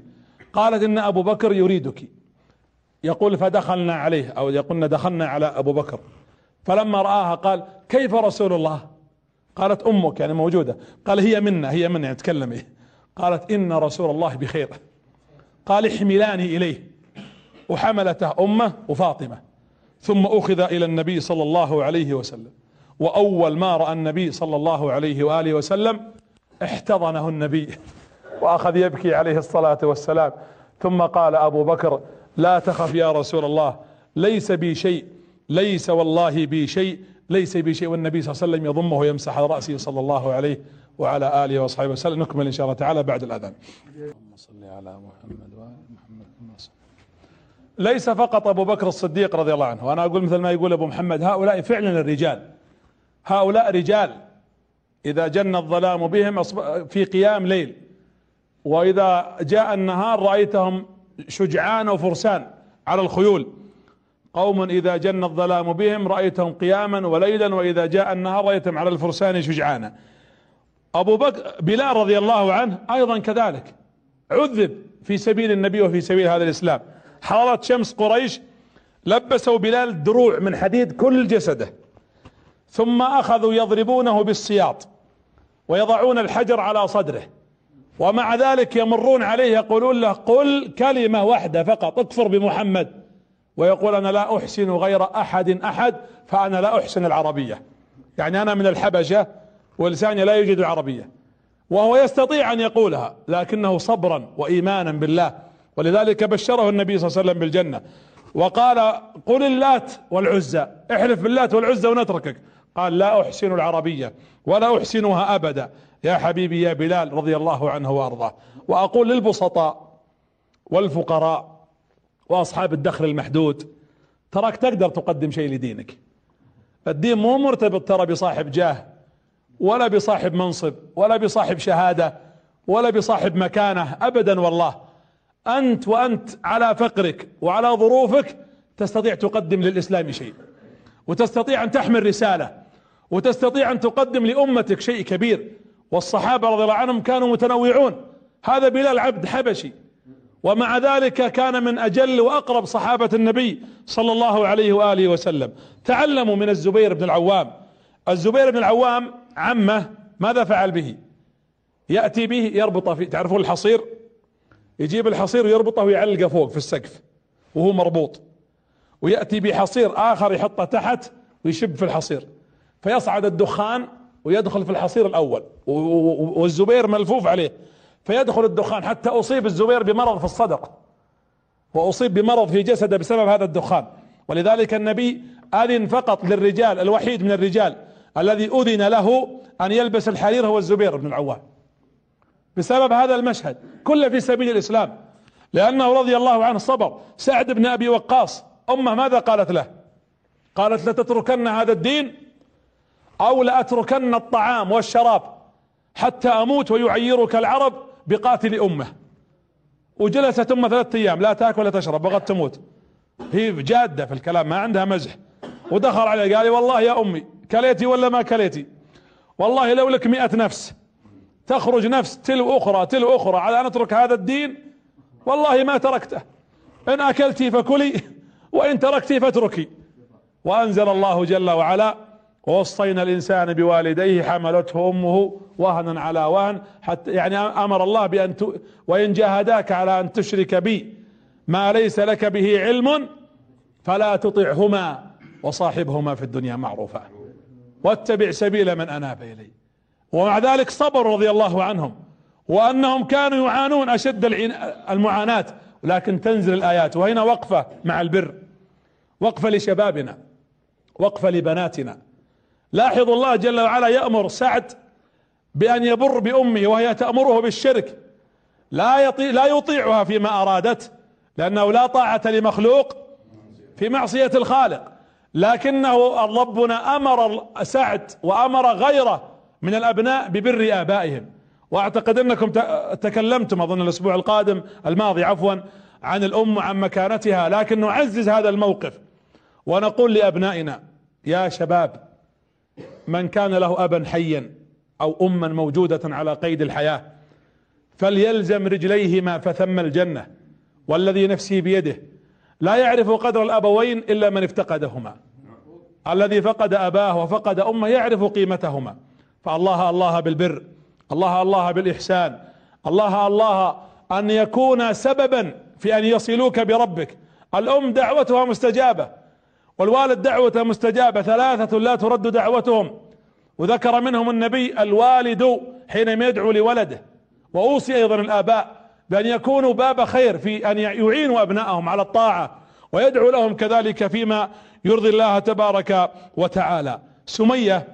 قالت إن أبو بكر يريدك. يقول فدخلنا عليه أو يقولنا دخلنا على أبو بكر. فلما رآها قال كيف رسول الله? قالت أمك يعني موجودة. قال هي منا هي منا يعني تكلمي قالت إن رسول الله بخير. قال احملاني إليه. وحملته أمه وفاطمة. ثم أخذ إلى النبي صلى الله عليه وسلم. وأول ما رأى النبي صلى الله عليه وآله وسلم احتضنه النبي. وأخذ يبكي عليه الصلاة والسلام. ثم قال أبو بكر لا تخف يا رسول الله ليس بي شيء. ليس والله بي شيء ليس بي شيء. والنبي صلى الله عليه وسلم يضمه ويمسح على رأسه صلى الله عليه وعلى آله وصحبه وسلم. نكمل إن شاء الله تعالى بعد الأذان. اللهم صل على محمد وآل محمد. ليس فقط أبو بكر الصديق رضي الله عنه. وأنا أقول مثل ما يقول أبو محمد هؤلاء فعلا الرجال. هؤلاء رجال. إذا جن الظلام بهم في قيام ليل وإذا جاء النهار رأيتهم شجعان وفرسان على الخيول. قوم إذا جن الظلام بهم رأيتهم قياما وليلا وإذا جاء النهار رأيتهم على الفرسان شجعانا. أبو بكر بلال رضي الله عنه أيضا كذلك. عذب في سبيل النبي وفي سبيل هذا الإسلام. حارت شمس قريش لبسوا بلال دروع من حديد كل جسده. ثم أخذوا يضربونه بالسياط ويضعون الحجر على صدره. ومع ذلك يمرون عليه يقولون له قل كلمة واحدة فقط اكفر بمحمد. ويقول أنا لا أحسن غير أحد أحد فأنا لا أحسن العربية. يعني أنا من الحبشة ولساني لا يجد العربية. وهو يستطيع أن يقولها لكنه صبرا وايمانا بالله. ولذلك بشره النبي صلى الله عليه وسلم بالجنة. وقال قل اللات والعزى احلف باللات والعزى ونتركك. قال لا أحسن العربية ولا أحسنها أبدا. يا حبيبي يا بلال رضي الله عنه وأرضاه. وأقول للبسطاء والفقراء وأصحاب الدخل المحدود. تراك تقدر تقدم شيء لدينك. الدين مو مرتبط ترى بصاحب جاه ولا بصاحب منصب ولا بصاحب شهادة ولا بصاحب مكانة ابدا والله. أنت وأنت على فقرك وعلى ظروفك تستطيع تقدم للإسلام شيء وتستطيع أن تحمل رسالة وتستطيع أن تقدم لأمتك شيء كبير. والصحابة رضي الله عنهم كانوا متنوعون. هذا بلال عبد حبشي. ومع ذلك كان من أجل وأقرب صحابة النبي صلى الله عليه وآله وسلم. تعلموا من الزبير بن العوام. الزبير بن العوام عمه ماذا فعل به؟ يأتي به يربطه في تعرفون الحصير؟ يجيب الحصير ويربطه ويعلقه فوق في السقف وهو مربوط. ويأتي بحصير آخر يحطه تحت ويشب في الحصير. فيصعد الدخان ويدخل في الحصير الأول. والزبير ملفوف عليه. فيدخل الدخان حتى أصيب الزبير بمرض في الصدر وأصيب بمرض في جسده بسبب هذا الدخان. ولذلك النبي أذن فقط للرجال الوحيد من الرجال الذي أذن له أن يلبس الحرير هو الزبير بن العوام. بسبب هذا المشهد. كله في سبيل الإسلام. لأنه رضي الله عنه صبر. سعد بن أبي وقاص. أمة ماذا قالت له؟ قالت لتتركن هذا الدين أو لأتركن الطعام والشراب حتى أموت ويعيرك العرب بقاتل أمه. وجلست أمه ثلاثة أيام لا تأكل ولا تشرب بغت تموت. هي جادة في الكلام ما عندها مزح. ودخل عليه قال والله يا أمي كليتي ولا ما كليتي؟ والله لو لك مئة نفس تخرج نفس تلو أخرى تلو أخرى على أن أترك هذا الدين؟ والله ما تركته. إن أكلتي فكلي وإن تركتي فاتركي. وأنزل الله جل وعلا ووصينا الإنسان بوالديه حملته أمه وهنا على وهن حتى يعني أمر الله بأن ت... وإن جاهداك على أن تشرك بي ما ليس لك به علم فلا تطعهما وصاحبهما في الدنيا معروفا. واتبع سبيل من أناب إلي. ومع ذلك صبروا رضي الله عنهم وأنهم كانوا يعانون أشد المعاناة. لكن تنزل الآيات وهنا وقفة مع البر وقفة لشبابنا وقفة لبناتنا. لاحظوا الله جل وعلا يأمر سعد بأن يبر بأمه وهي تأمره بالشرك. لا يطيع لا يطيعها فيما أرادت لأنه لا طاعة لمخلوق في معصية الخالق. لكنه ربنا أمر سعد وأمر غيره من الأبناء ببر آبائهم. وأعتقد أنكم تكلمتم أظن الأسبوع القادم الماضي عفوا عن الأم عن مكانتها. لكن نعزز هذا الموقف ونقول لأبنائنا يا شباب من كان له أبا حيا أو أما موجودة على قيد الحياة فليلزم رجليهما فثم الجنة. والذي نفسي بيده لا يعرف قدر الأبوين إلا من افتقدهما. الذي فقد أباه وفقد أمه يعرف قيمتهما. فالله الله بالبر الله الله بالإحسان الله الله أن يكون سببا في أن يصلوك بربك. الأم دعوتها مستجابة. والوالد دعوته مستجابة ثلاثة لا ترد دعوتهم. وذكر منهم النبي الوالد حينما يدعو لولده. وأوصي أيضا الآباء بأن يكونوا باب خير في أن يعينوا أبنائهم على الطاعة ويدعو لهم كذلك فيما يرضي الله تبارك وتعالى. سمية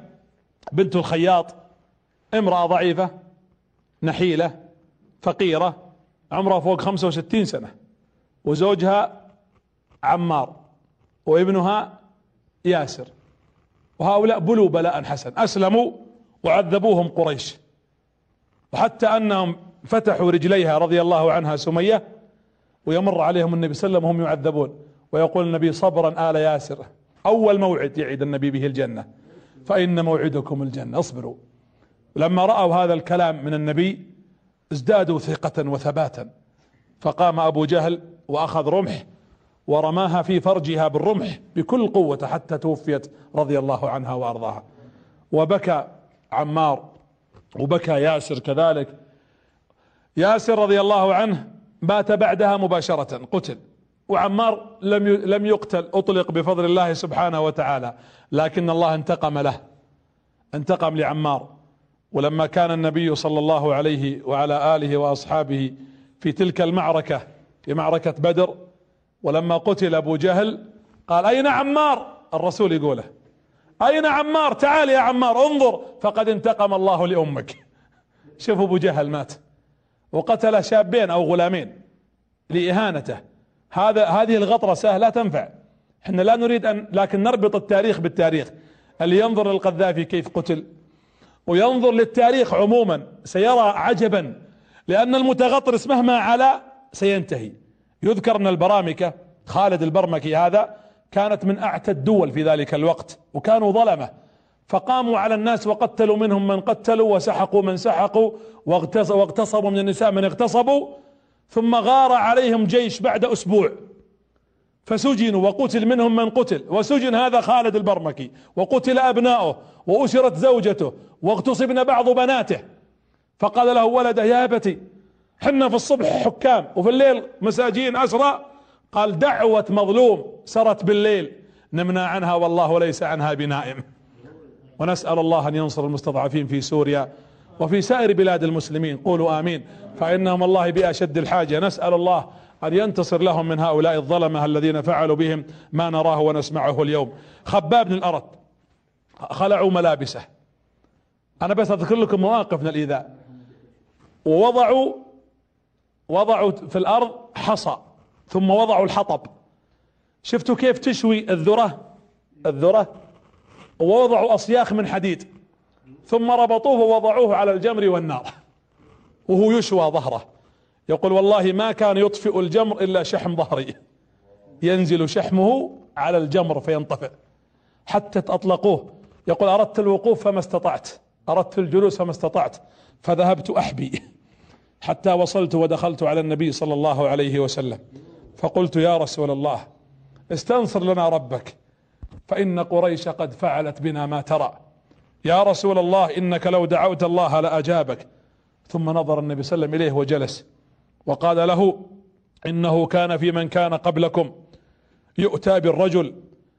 بنت الخياط امرأة ضعيفة نحيلة فقيرة عمرها فوق 65 سنة وزوجها عمار. وابنها ياسر. وهؤلاء بلوا بلاء حسن. أسلموا وعذبوهم قريش. وحتى أنهم فتحوا رجليها رضي الله عنها سمية ويمر عليهم النبي صلى الله عليه وسلم وهم يعذبون. ويقول النبي صبرا آل ياسر أول موعد يعيد النبي به الجنة. فإن موعدكم الجنة. اصبروا. لما رأوا هذا الكلام من النبي ازدادوا ثقة وثباتا. فقام أبو جهل وأخذ رمح ورماها في فرجها بالرمح بكل قوة حتى توفيت رضي الله عنها وأرضاها. وبكى عمار وبكى ياسر كذلك. ياسر رضي الله عنه مات بعدها مباشرة قتل. وعمار لم لم يقتل أطلق بفضل الله سبحانه وتعالى. لكن الله انتقم له انتقم لعمار. ولما كان النبي صلى الله عليه وعلى آله وأصحابه في تلك المعركة في معركة بدر ولما قتل أبو جهل قال أين عمار؟ الرسول يقوله. أين عمار؟ تعال يا عمار انظر فقد انتقم الله لأمك. شوف أبو جهل مات وقتل شابين أو غلامين لإهانته. هذا هذه الغطرسة لا تنفع. إحنا لا نريد أن لكن نربط التاريخ بالتاريخ. اللي ينظر للقذافي كيف قتل؟ وينظر للتاريخ عموما سيرى عجبا لأن المتغطرس مهما علا سينتهي. يذكر ان البرامكة خالد البرمكي هذا كانت من أعتى الدول في ذلك الوقت وكانوا ظلمة. فقاموا على الناس وقتلوا منهم من قتلوا وسحقوا من سحقوا واغتصبوا من النساء من اغتصبوا ثم غار عليهم جيش بعد أسبوع. فسجنوا وقتل منهم من قتل. وسجن هذا خالد البرمكي وقتل ابناؤه وأسرت زوجته واغتصبن بعض بناته. فقال له ولده يا أبتي حنا في الصبح حكام وفي الليل مساجين أسرى. قال دعوة مظلوم سرت بالليل. نمنا عنها والله ليس عنها بنائم. ونسأل الله أن ينصر المستضعفين في سوريا وفي سائر بلاد المسلمين. قولوا آمين. فإنهم الله بأشد الحاجة. نسأل الله أن ينتصر لهم من هؤلاء الظلمة الذين فعلوا بهم ما نراه ونسمعه اليوم. خباب بن الأرض. خلعوا ملابسه. أنا بس أذكر لكم مواقف من الإيذاء. ووضعوا وضعوا في الأرض حصى ثم وضعوا الحطب. شفتوا كيف تشوي الذرة؟ الذرة. ووضعوا أصياخ من حديد ثم ربطوه ووضعوه على الجمر والنار وهو يشوى ظهره. يقول والله ما كان يطفئ الجمر إلا شحم ظهري. ينزل شحمه على الجمر فينطفئ. حتى اطلقوه يقول أردت الوقوف فما استطعت أردت الجلوس فما استطعت فذهبت أحبي. حتى وصلت ودخلت على النبي صلى الله عليه وسلم. فقلت يا رسول الله استنصر لنا ربك فإن قريش قد فعلت بنا ما ترى. يا رسول الله إنك لو دعوت الله لأجابك. ثم نظر النبي صلى الله عليه وسلم إليه وجلس وقال له إنه كان في من كان قبلكم يؤتى بالرجل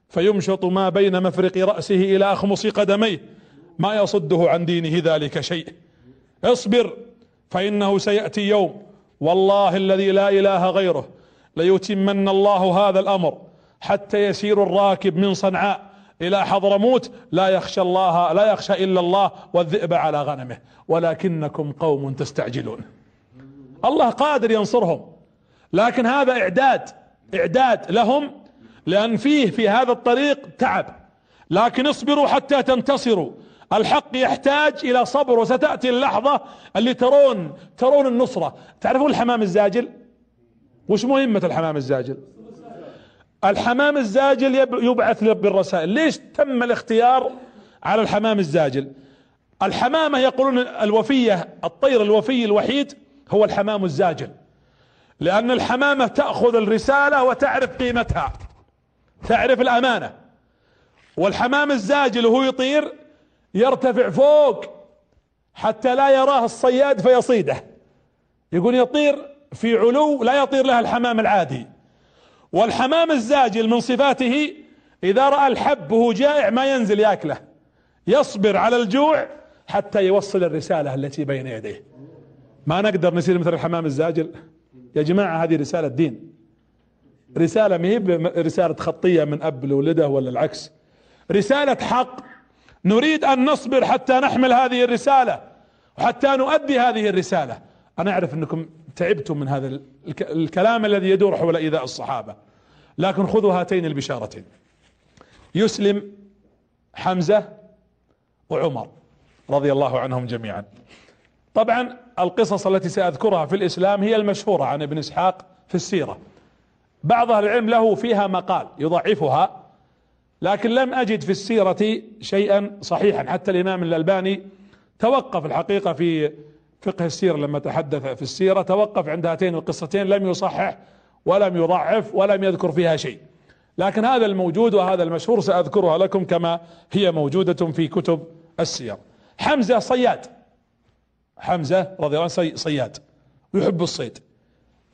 فيمشط ما بين مفرق رأسه إلى أخمص قدميه ما يصده عن دينه ذلك شيء. اصبر فإنه سيأتي يوم والله الذي لا إله غيره ليتمن الله هذا الأمر حتى يسير الراكب من صنعاء إلى حضرموت لا يخشى الله لا يخشى إلا الله والذئب على غنمه ولكنكم قوم تستعجلون. الله قادر ينصرهم لكن هذا إعداد إعداد لهم لأن فيه في هذا الطريق تعب. لكن اصبروا حتى تنتصروا. الحق يحتاج إلى صبر وستأتي اللحظة اللي ترون ترون النصرة. تعرفون الحمام الزاجل؟ وش مهمة الحمام الزاجل؟ الحمام الزاجل يبعث بالرسائل. ليش تم الاختيار على الحمام الزاجل؟ الحمامة يقولون الوفية الطير الوفي الوحيد هو الحمام الزاجل. لأن الحمامة تأخذ الرسالة وتعرف قيمتها تعرف الأمانة. والحمام الزاجل وهو يطير يرتفع فوق حتى لا يراه الصياد فيصيده. يقول يطير في علو لا يطير لها الحمام العادي. والحمام الزاجل من صفاته إذا رأى الحب وهو جائع ما ينزل ياكله. يصبر على الجوع حتى يوصل الرسالة التي بين يديه. ما نقدر نصير مثل الحمام الزاجل؟ يا جماعة هذه رسالة دين. رسالة ما هي رسالة خطية من أب لولده ولا العكس؟ رسالة حق نريد أن نصبر حتى نحمل هذه الرسالة وحتى نؤدي هذه الرسالة. أنا أعرف أنكم تعبتم من هذا الكلام الذي يدور حول إيذاء الصحابة. لكن خذوا هاتين البشارتين. يسلم حمزة وعمر رضي الله عنهم جميعا. طبعا القصص التي سأذكرها في الإسلام هي المشهورة عن ابن إسحاق في السيرة. بعض أهل العلم له فيها مقال يضعفها لكن لم أجد في السيرة شيئا صحيحا. حتى الإمام الألباني توقف الحقيقة في فقه السيرة لما تحدث في السيرة توقف عند هاتين القصتين لم يصحح ولم يضعف ولم يذكر فيها شيء. لكن هذا الموجود وهذا المشهور سأذكرها لكم كما هي موجودة في كتب السير. حمزة صياد. حمزة رضي الله عنه صياد ويحب الصيد.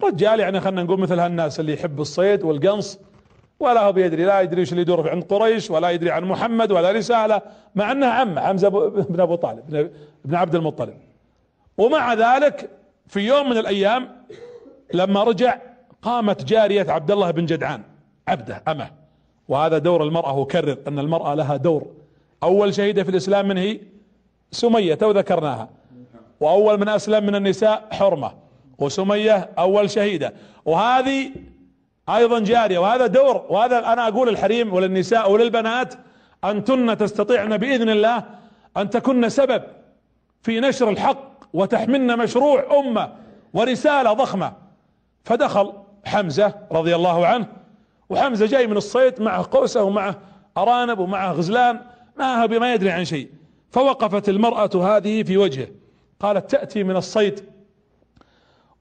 رجال يعني خلينا نقول مثل هالناس اللي يحب الصيد والقنص ولا هو بيدري لا يدري وش اللي يدور عند قريش ولا يدري عن محمد ولا رسالة مع انه عم حمزة بن أبو طالب بن عبد المطلب. ومع ذلك في يوم من الأيام لما رجع قامت جارية عبد الله بن جدعان عبده أمه. وهذا دور المرأة وكرر أن المرأة لها دور. أول شهيدة في الإسلام من هي؟ سمية تو ذكرناها. وأول من أسلم من النساء حرمة. وسمية أول شهيدة. وهذه أيضا جارية وهذا دور وهذا أنا أقول الحريم وللنساء وللبنات انتن تستطيعن بإذن الله أن تكن سبب في نشر الحق وتحملن مشروع أمة ورسالة ضخمة. فدخل حمزة رضي الله عنه وحمزة جاي من الصيد معه قوسة ومعه أرانب ومعه غزلان ما ما يدري عن شيء. فوقفت المرأة هذه في وجهه قالت تأتي من الصيد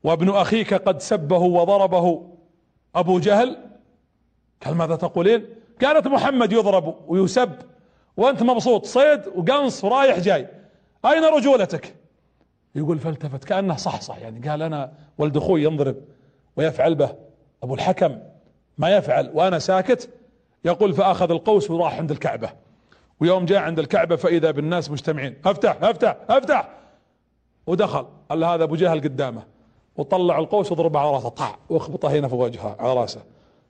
وابن أخيك قد سبه وضربه. أبو جهل قال ماذا تقولين قالت محمد يضرب ويسب وأنت مبسوط صيد وقنص ورايح جاي. أين رجولتك؟ يقول فالتفت كأنه صح صح يعني قال أنا ولد أخوي ينضرب ويفعل به. أبو الحكم ما يفعل وأنا ساكت يقول فأخذ القوس وراح عند الكعبة. ويوم جاء عند الكعبة فإذا بالناس مجتمعين. أفتح أفتح أفتح! ودخل قال هذا أبو جهل قدامه. وطلع القوس وضربه على راسه طع واخبطه هنا في وجهه على راسه.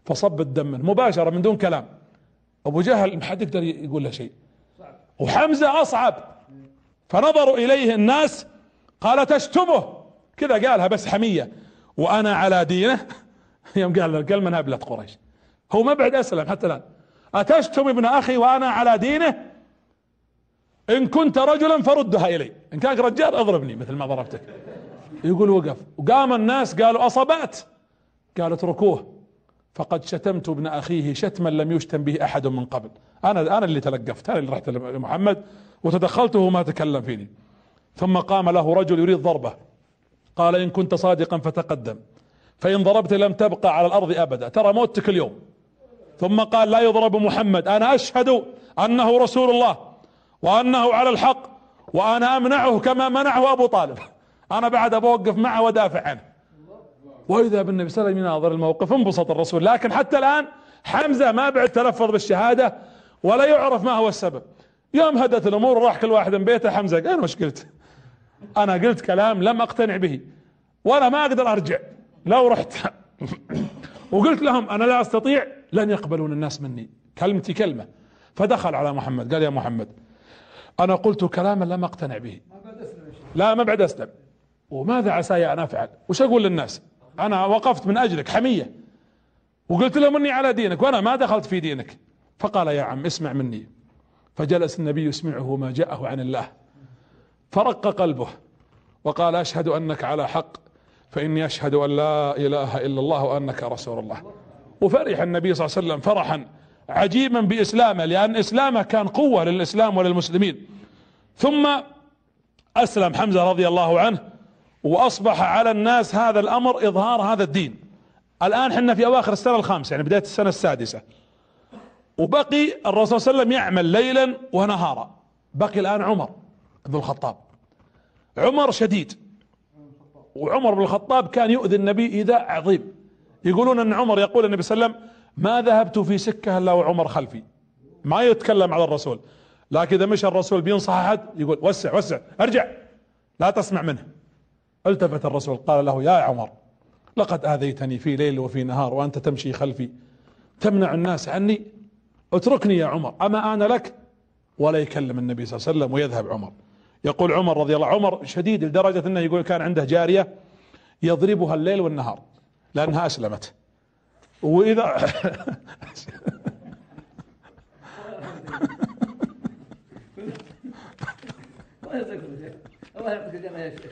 فصب الدم منه مباشرة من دون كلام. أبو جهل ما حد يقدر يقول له شيء. وحمزة أصعب. فنظروا إليه الناس قال تشتمه. كذا قالها بس حمية. وأنا على دينه. [laughs] يوم قال الكلمة نابلة قريش. هو ما بعد أسلم حتى الآن. أتشتم ابن أخي وأنا على دينه؟ إن كنت رجلا فردها إلي. إن كان رجال أضربني مثل ما ضربتك. يقول وقف. وقام الناس قالوا اصبات قال اتركوه فقد شتمت ابن أخيه شتما لم يشتم به أحد من قبل. أنا أنا اللي تلقفت. أنا اللي رحت لمحمد وتدخلت وهو ما تكلم فيني. ثم قام له رجل يريد ضربه. قال إن كنت صادقا فتقدم. فإن ضربت لم تبقى على الأرض ابدا. ترى موتك اليوم. ثم قال لا يضرب محمد. أنا أشهد أنه رسول الله وأنه على الحق وأنا أمنعه كما منعه أبو طالب. أنا بعد بوقف معه ودافع عنه. وإذا بالنبي صلى الله عليه وسلم يناظر الموقف انبسط الرسول. لكن حتى الآن حمزة ما بعد تلفظ بالشهادة ولا يعرف ما هو السبب. يوم هدت الأمور راح كل واحد من بيته حمزة قال وش قلت؟ أنا قلت كلام لم أقتنع به ولا ما أقدر أرجع. لو رحت. [laughs] وقلت لهم أنا لا أستطيع لن يقبلون الناس مني. كلمتي كلمة. فدخل على محمد قال يا محمد أنا قلت كلاما لم أقتنع به. لا ما بعد أسلم. وماذا عساي أن أفعل؟ وش أقول للناس؟ أنا وقفت من أجلك حمية. وقلت لهم إني على دينك وأنا ما دخلت في دينك. فقال يا عم اسمع مني. فجلس النبي يسمعه ما جاءه عن الله. فرق قلبه وقال أشهد أنك على حق فإني أشهد أن لا إله إلا الله وأنك رسول الله. وفرح النبي صلى الله عليه وسلم فرحا عجيبا بإسلامه لأن إسلامه كان قوة للإسلام وللمسلمين. ثم أسلم حمزة رضي الله عنه وأصبح على الناس هذا الأمر إظهار هذا الدين. الآن حنا في أواخر السنة الخامسة يعني بداية السنة السادسة. وبقي الرسول صلى الله عليه وسلم يعمل ليلا ونهارا. بقي الآن عمر بن الخطاب. عمر شديد. وعمر بن الخطاب كان يؤذي النبي إيذاء عظيم. يقولون أن عمر يقول النبي صلى الله عليه وسلم ما ذهبت في سكة إلا وعمر خلفي. ما يتكلم على الرسول. لكن إذا مشى الرسول بينصح أحد يقول وسع وسع ارجع لا تسمع منه. التفت الرسول قال له يا عمر لقد آذيتني في ليل وفي نهار وأنت تمشي خلفي. تمنع الناس عني؟ اتركني يا عمر. أما أنا لك؟ ولا يكلم النبي صلى الله عليه وسلم ويذهب عمر. يقول عمر رضي الله عمر شديد لدرجة أنه يقول كان عنده جارية يضربها الليل والنهار لأنها أسلمت. وإذا [laughs] [laughs] الله يعطيك الجنة يا شيخ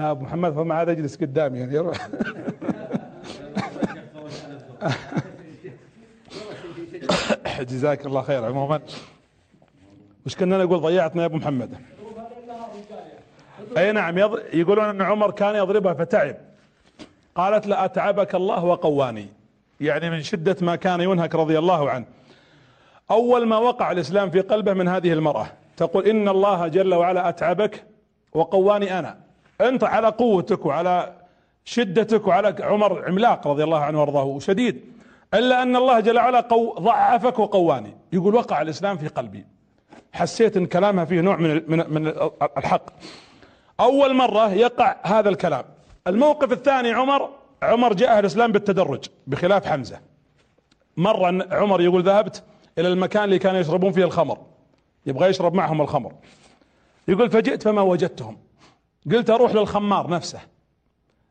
لا ابو محمد فما عاد يجلس قدامي يعني يروح جزاك الله خير عموما. وش كنا نقول؟ ضيعتنا يا أبو محمد. أي نعم يقولون أن عمر كان يضربها فتعب. قالت لا أتعبك الله وقواني. يعني من شدة ما كان ينهك رضي الله عنه. أول ما وقع الإسلام في قلبه من هذه المرأة تقول إن الله جل وعلا أتعبك وقواني أنا. انت على قوتك وعلى شدتك وعلى عمر عملاق رضي الله عنه وارضاه وشديد إلا أن الله جل وعلا قو ضعفك وقواني. يقول وقع الإسلام في قلبي. حسيت إن كلامها فيه نوع من من من الحق. أول مرة يقع هذا الكلام. الموقف الثاني عمر عمر جاء الإسلام بالتدرج بخلاف حمزة. مرة عمر يقول ذهبت إلى المكان اللي كانوا يشربون فيه الخمر. يبغى يشرب معهم الخمر. يقول فجئت فما وجدتهم. قلت أروح للخمار نفسه.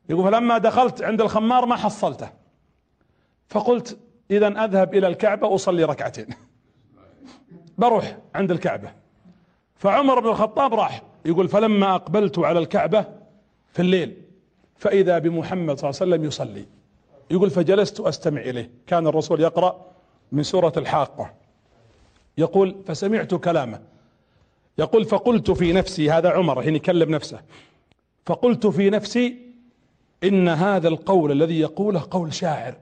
يقول فلما دخلت عند الخمار ما حصلته. فقلت اذا أذهب إلى الكعبة اصلي ركعتين. [laughs] بروح عند الكعبة. فعمر بن الخطاب راح. يقول فلما أقبلت على الكعبة في الليل فإذا بمحمد صلى الله عليه وسلم يصلي. يقول فجلست أستمع إليه. كان الرسول يقرأ من سورة الحاقة. يقول فسمعت كلامه. يقول فقلت في نفسي هذا عمر حين يكلم نفسه فقلت في نفسي إن هذا القول الذي يقوله قول شاعر.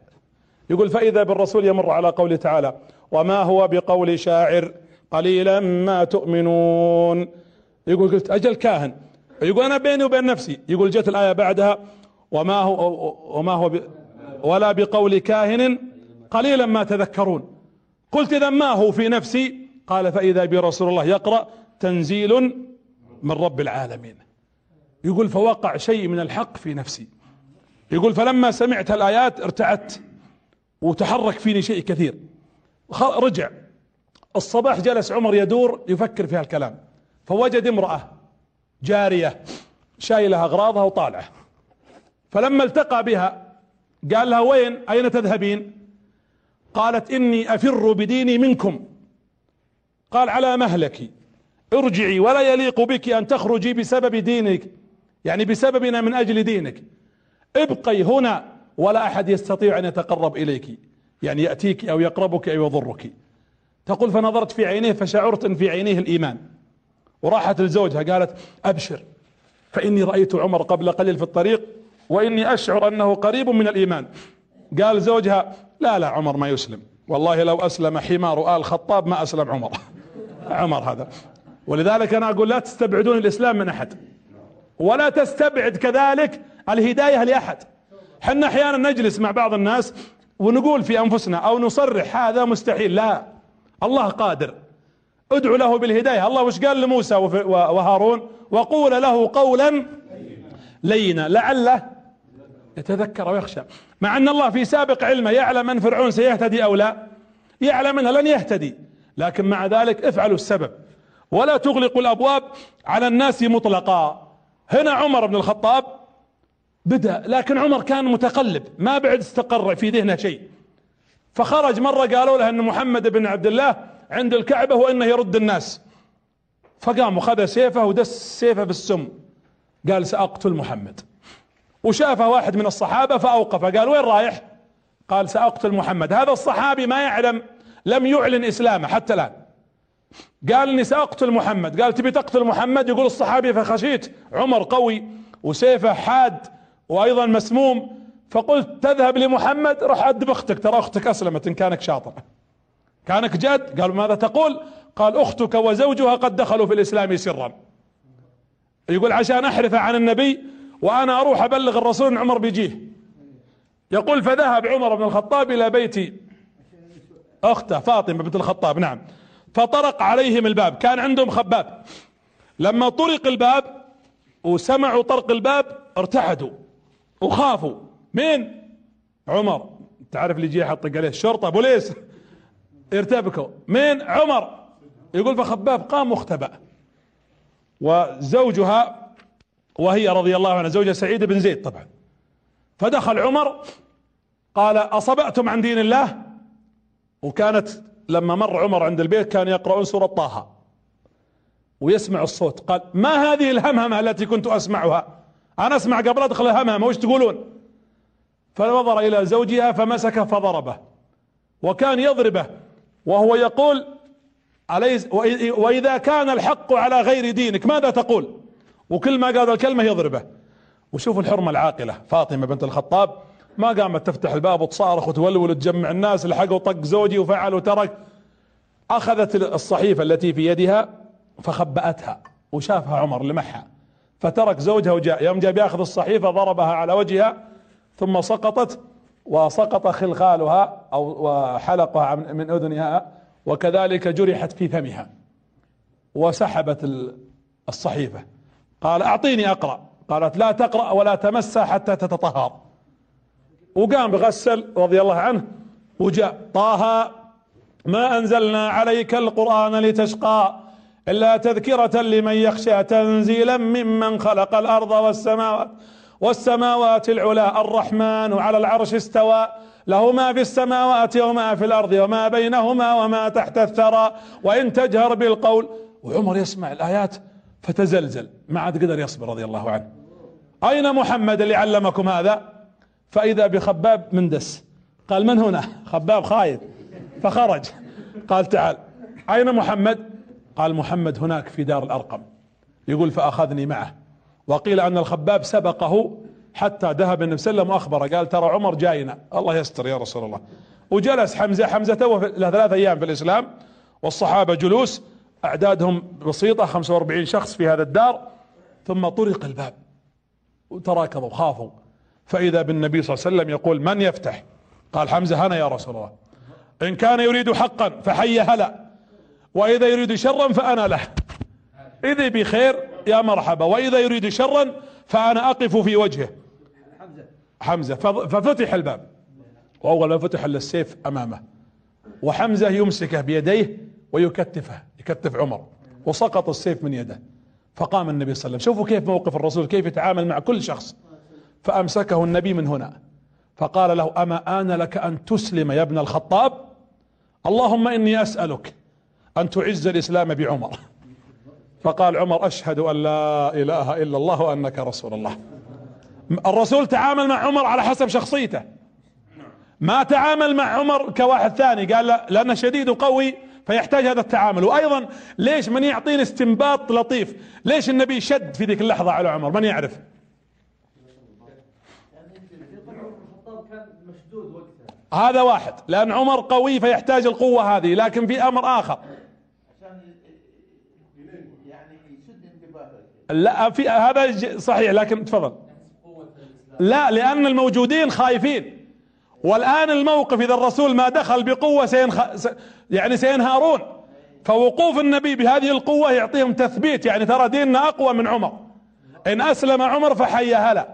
يقول فإذا بالرسول يمر على قوله تعالى وما هو بقول شاعر؟ قليلا ما تؤمنون. يقول قلت أجل كاهن. يقول أنا بيني وبين نفسي. يقول جت الآية بعدها وما هو وما هو ب ولا بقول كاهن قليلا ما تذكرون. قلت إذا ما هو في نفسي؟ قال فإذا برسول الله يقرأ تنزيل من رب العالمين. يقول فوقع شيء من الحق في نفسي. يقول فلما سمعت الآيات ارتعدت وتحرك فيني شيء كثير. رجع. الصباح جلس عمر يدور يفكر في هالكلام. فوجد امرأة جارية شايلة أغراضها وطالعة. فلما التقى بها قال لها وين؟ أين تذهبين؟ قالت إني أفر بديني منكم. قال على مهلك ارجعي ولا يليق بك أن تخرجي بسبب دينك يعني بسببنا من أجل دينك. ابقي هنا ولا أحد يستطيع أن يتقرب إليك يعني يأتيك أو يقربك أو يضرك. تقول فنظرت في عينيه فشعرت ان في عينيه الإيمان. وراحت لزوجها قالت أبشر فإني رأيت عمر قبل قليل في الطريق وإني أشعر أنه قريب من الإيمان. قال زوجها لا لا عمر ما يسلم. والله لو أسلم حمار آل خطاب ما أسلم عمر. [laughs] عمر هذا. ولذلك أنا أقول لا تستبعدون الإسلام من أحد. ولا تستبعد كذلك الهداية لأحد. حنا أحيانا نجلس مع بعض الناس ونقول في أنفسنا أو نصرح هذا مستحيل. لا. الله قادر. ادعو له بالهداية. الله وش قال لموسى وهارون؟ وقول له قولا لينا. لعله يتذكر ويخشى. مع أن الله في سابق علمه يعلم ان فرعون سيهتدي أو لا. يعلم أنه لن يهتدي. لكن مع ذلك افعلوا السبب. ولا تغلقوا الأبواب على الناس مطلقا. هنا عمر بن الخطاب بدأ لكن عمر كان متقلب ما بعد استقر في ذهنه شيء. فخرج مرة قالوا له أن محمد بن عبد الله عند الكعبة وإنه يرد الناس. فقام وخذ سيفه ودس سيفه بالسم قال سأقتل محمد. وشافه واحد من الصحابة فأوقف قال وين رايح؟ قال سأقتل محمد. هذا الصحابي ما يعلم لم يعلن إسلامه حتى الآن. قال اني سأقتل محمد. قال تبي تقتل محمد؟ يقول الصحابي فخشيت عمر قوي وسيفه حاد وأيضا مسموم. فقلت تذهب لمحمد روح أدب أختك. ترى أختك أسلمت إن كانك شاطر. كانك جاد قال ماذا تقول؟ قال أختك وزوجها قد دخلوا في الإسلام سرا. يقول عشان أحرف عن النبي وأنا أروح أبلغ الرسول إن عمر بيجيه. يقول فذهب عمر بن الخطاب إلى بيت أخته فاطمة بنت الخطاب نعم. فطرق عليهم الباب. كان عندهم خباب. لما طرق الباب وسمعوا طرق الباب ارتعدوا وخافوا. مين؟ عمر. تعرف اللي يجي يحطق عليه الشرطة؟ بوليس ارتبكوا. مين؟ عمر. يقول فخباب قام واختبأ. وزوجها وهي رضي الله عنها زوجها سعيد بن زيد طبعا. فدخل عمر قال أصبأتم عن دين الله؟ وكانت لما مر عمر عند البيت كان يقرؤون سورة طه. ويسمع الصوت. قال ما هذه الهمهمة التي كنت أسمعها؟ أنا أسمع قبل أدخل الهمهمة وش تقولون؟ فنظر إلى زوجها فمسكه فضربه. وكان يضربه وهو يقول أليس وإذا كان الحق على غير دينك ماذا تقول؟ وكل ما قال الكلمة يضربه. وشوف الحرمة العاقلة. فاطمة بنت الخطاب ما قامت تفتح الباب وتصارخ وتولول وتجمع الناس لحقوا طق زوجي وفعل وترك. أخذت الصحيفة التي في يدها فخبأتها وشافها عمر لمحها. فترك زوجها وجاء يوم جاء بياخذ الصحيفة ضربها على وجهها ثم سقطت وسقط خلخالها أو وحلقها من أذنها وكذلك جرحت في فمها. وسحبت الصحيفة. قال أعطيني أقرأ. قالت لا تقرأ ولا تمسها حتى تتطهر. وقام بغسل رضي الله عنه وجاء. طه ما أنزلنا عليك القرآن لتشقى إلا تذكرة لمن يخشى تنزيلا ممن خلق الأرض والسماوات والسماوات العلا الرحمن على العرش استوى له ما في السماوات وما في الأرض وما بينهما وما تحت الثرى وإن تجهر بالقول وعمر يسمع الآيات فتزلزل ما عاد قدر يصبر رضي الله عنه. أين محمد اللي علمكم هذا؟ فإذا بخباب مندس. قال من هنا؟ خباب خايف فخرج. قال تعال. أين محمد؟ قال محمد هناك في دار الأرقم. يقول فأخذني معه. وقيل أن الخباب سبقه حتى ذهب النبي صلى الله عليه وسلم وأخبره. قال ترى عمر جاينا. الله يستر يا رسول الله. وجلس حمزة. حمزة تو له ثلاث أيام في الإسلام. والصحابة جلوس. أعدادهم بسيطة 45 شخص في هذا الدار. ثم طرق الباب. وتراكضوا خافوا. فإذا بالنبي صلى الله عليه وسلم يقول من يفتح؟ قال حمزة أنا يا رسول الله. إن كان يريد حقا فحي هلا وإذا يريد شرا فأنا له. إذا بخير يا مرحبا وإذا يريد شرا فأنا أقف في وجهه. حمزة ففتح الباب. وأول ما فتح السيف أمامه. وحمزة يمسكه بيديه ويكتفه يكتف عمر. وسقط السيف من يده. فقام النبي صلى الله عليه وسلم. شوفوا كيف موقف الرسول كيف يتعامل مع كل شخص. فأمسكه النبي من هنا. فقال له أما آن لك أن تسلم يا ابن الخطاب؟ اللهم إني أسألك أن تعز الإسلام بعمر. فقال عمر أشهد أن لا إله إلا الله وأنك رسول الله. الرسول تعامل مع عمر على حسب شخصيته. ما تعامل مع عمر كواحد ثاني قال لا لأنه شديد وقوي فيحتاج هذا التعامل. وأيضا ليش من يعطيني استنباط لطيف؟ ليش النبي شد في ذيك اللحظة على عمر؟ من يعرف؟ هذا واحد. لأن عمر قوي فيحتاج القوة هذه لكن في أمر آخر. لا في هذا صحيح لكن تفضل. لا لأن الموجودين خايفين. والآن الموقف إذا الرسول ما دخل بقوة سينخ... يعني سينهارون فوقوف النبي بهذه القوة يعطيهم تثبيت. يعني ترى ديننا أقوى من عمر. إن أسلم عمر فحيا هلا.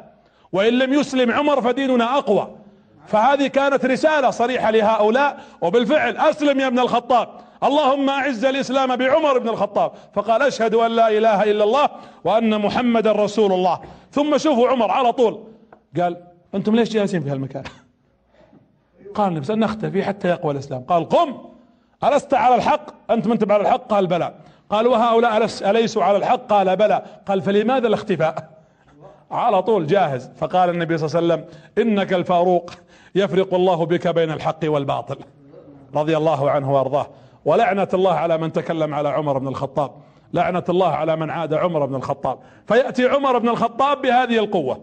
وإن لم يسلم عمر فديننا أقوى. فهذه كانت رسالة صريحة لهؤلاء وبالفعل أسلم يا ابن الخطاب. اللهم أعز الإسلام بعمر بن الخطاب. فقال أشهد أن لا إله إلا الله وأن محمدا رسول الله. ثم شوفوا عمر على طول. قال أنتم ليش جالسين في هالمكان؟ قال نبي نختفي حتى يقوى الإسلام. قال قم. ألست على الحق؟ أنت من على الحق؟ قال بلى. قال وهؤلاء أليسوا على الحق؟ قال بلى. قال فلماذا الاختفاء؟ على طول جاهز. فقال النبي صلى الله عليه وسلم إنك الفاروق. يفرق الله بك بين الحق والباطل. رضي الله عنه وأرضاه. ولعنة الله على من تكلم على عمر بن الخطاب. لعنة الله على من عاد عمر بن الخطاب. فيأتي عمر بن الخطاب بهذه القوة.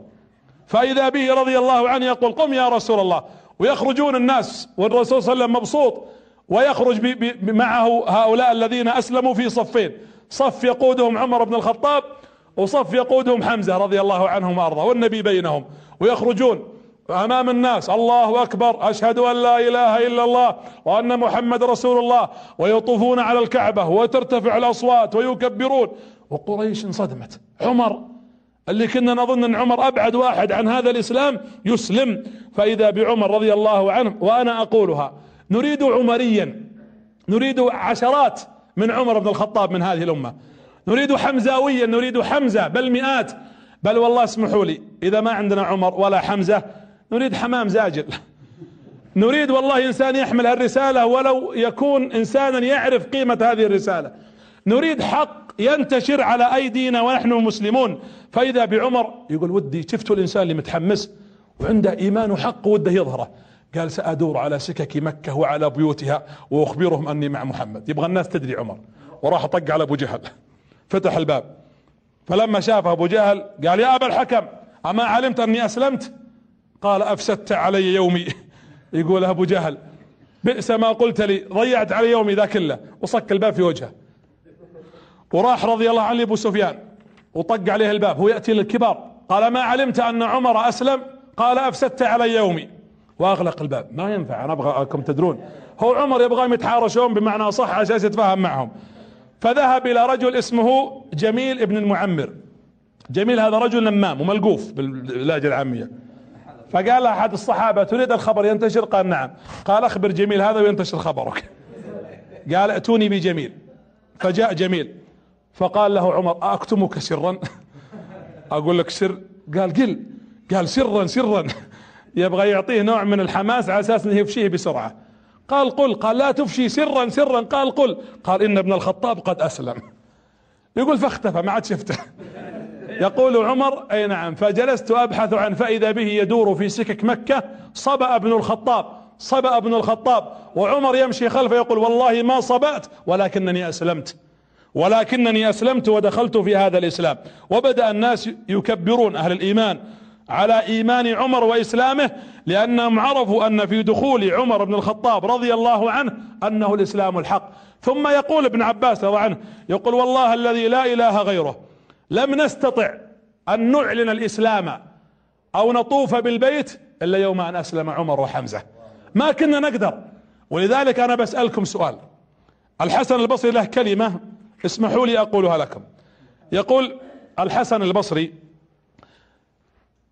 فإذا به رضي الله عنه يقول قم يا رسول الله. ويخرجون الناس والرسول صلى الله عليه وسلم مبسوط. ويخرج معه هؤلاء الذين أسلموا في صفين. صف يقودهم عمر بن الخطاب وصف يقودهم حمزة رضي الله عنهم وأرضاه. والنبي بينهم. ويخرجون. امام الناس الله أكبر أشهد أن لا إله إلا الله وأن محمد رسول الله ويطوفون على الكعبة وترتفع الأصوات ويكبرون. وقريش انصدمت. عمر اللي كنا نظن أن عمر أبعد واحد عن هذا الإسلام يسلم. فإذا بعمر رضي الله عنه وأنا أقولها نريد عمريا نريد عشرات من عمر بن الخطاب من هذه الأمة. نريد حمزاويا نريد حمزة بل مئات. بل والله اسمحوا لي إذا ما عندنا عمر ولا حمزة نريد حمام زاجل. نريد والله إنسان يحمل هالرسالة ولو يكون إنسانا يعرف قيمة هذه الرسالة. نريد حق ينتشر على أيدينا ونحن مسلمون. فإذا بعمر يقول ودي شفتوا الإنسان اللي متحمس وعنده إيمان وحق وده يظهره. قال سأدور على سكك مكة وعلى بيوتها وأخبرهم أني مع محمد. يبغى الناس تدري عمر. وراح طق على أبو جهل. فتح الباب. فلما شاف أبو جهل قال يا أبا الحكم أما علمت أني أسلمت؟ قال أفسدت علي يومي. يقول أبو جهل بئس ما قلت لي ضيعت علي يومي ذا كله. وصك الباب في وجهه. وراح رضي الله عنه أبو سفيان. وطق عليه الباب. هو يأتي للكبار. قال ما علمت أن عمر أسلم؟ قال أفسدت علي يومي. وأغلق الباب. ما ينفع أنا ابغاكم تدرون. هو عمر يبغاهم يتحارشون بمعنى صح عشان يتفاهم معهم. فذهب إلى رجل اسمه جميل ابن المعمر. جميل هذا رجل نمام وملقوف باللهجة العامية. فقال أحد الصحابة تريد الخبر ينتشر؟ قال نعم. قال أخبر جميل هذا وينتشر خبرك. قال ائتوني بجميل. فجاء جميل. فقال له عمر اكتمك سرا؟ [laughs] أقول لك سر. قال قل. قال سرا سرا. [laughs] يبغى يعطيه نوع من الحماس على أساس أنه يفشيه بسرعة. قال قل. قال لا تفشي سرا سرا. قال قل. قال إن ابن الخطاب قد أسلم. يقول فاختفى ما عاد شفته. [laughs] يقول عمر أي نعم فجلست أبحث عن فاذا به يدور في سكك مكة صبأ ابن الخطاب صبأ ابن الخطاب وعمر يمشي خلفه يقول والله ما صبأت ولكنني أسلمت ولكنني أسلمت ودخلت في هذا الإسلام وبدأ الناس يكبرون أهل الإيمان على إيمان عمر وإسلامه لأنهم عرفوا أن في دخول عمر بن الخطاب رضي الله عنه أنه الإسلام الحق. ثم يقول ابن عباس رضي عنه يقول والله الذي لا إله غيره لم نستطع أن نعلن الإسلام أو نطوف بالبيت إلا يوم أن أسلم عمر وحمزة. ما كنا نقدر. ولذلك أنا بسألكم سؤال. الحسن البصري له كلمة اسمحوا لي أقولها لكم. يقول الحسن البصري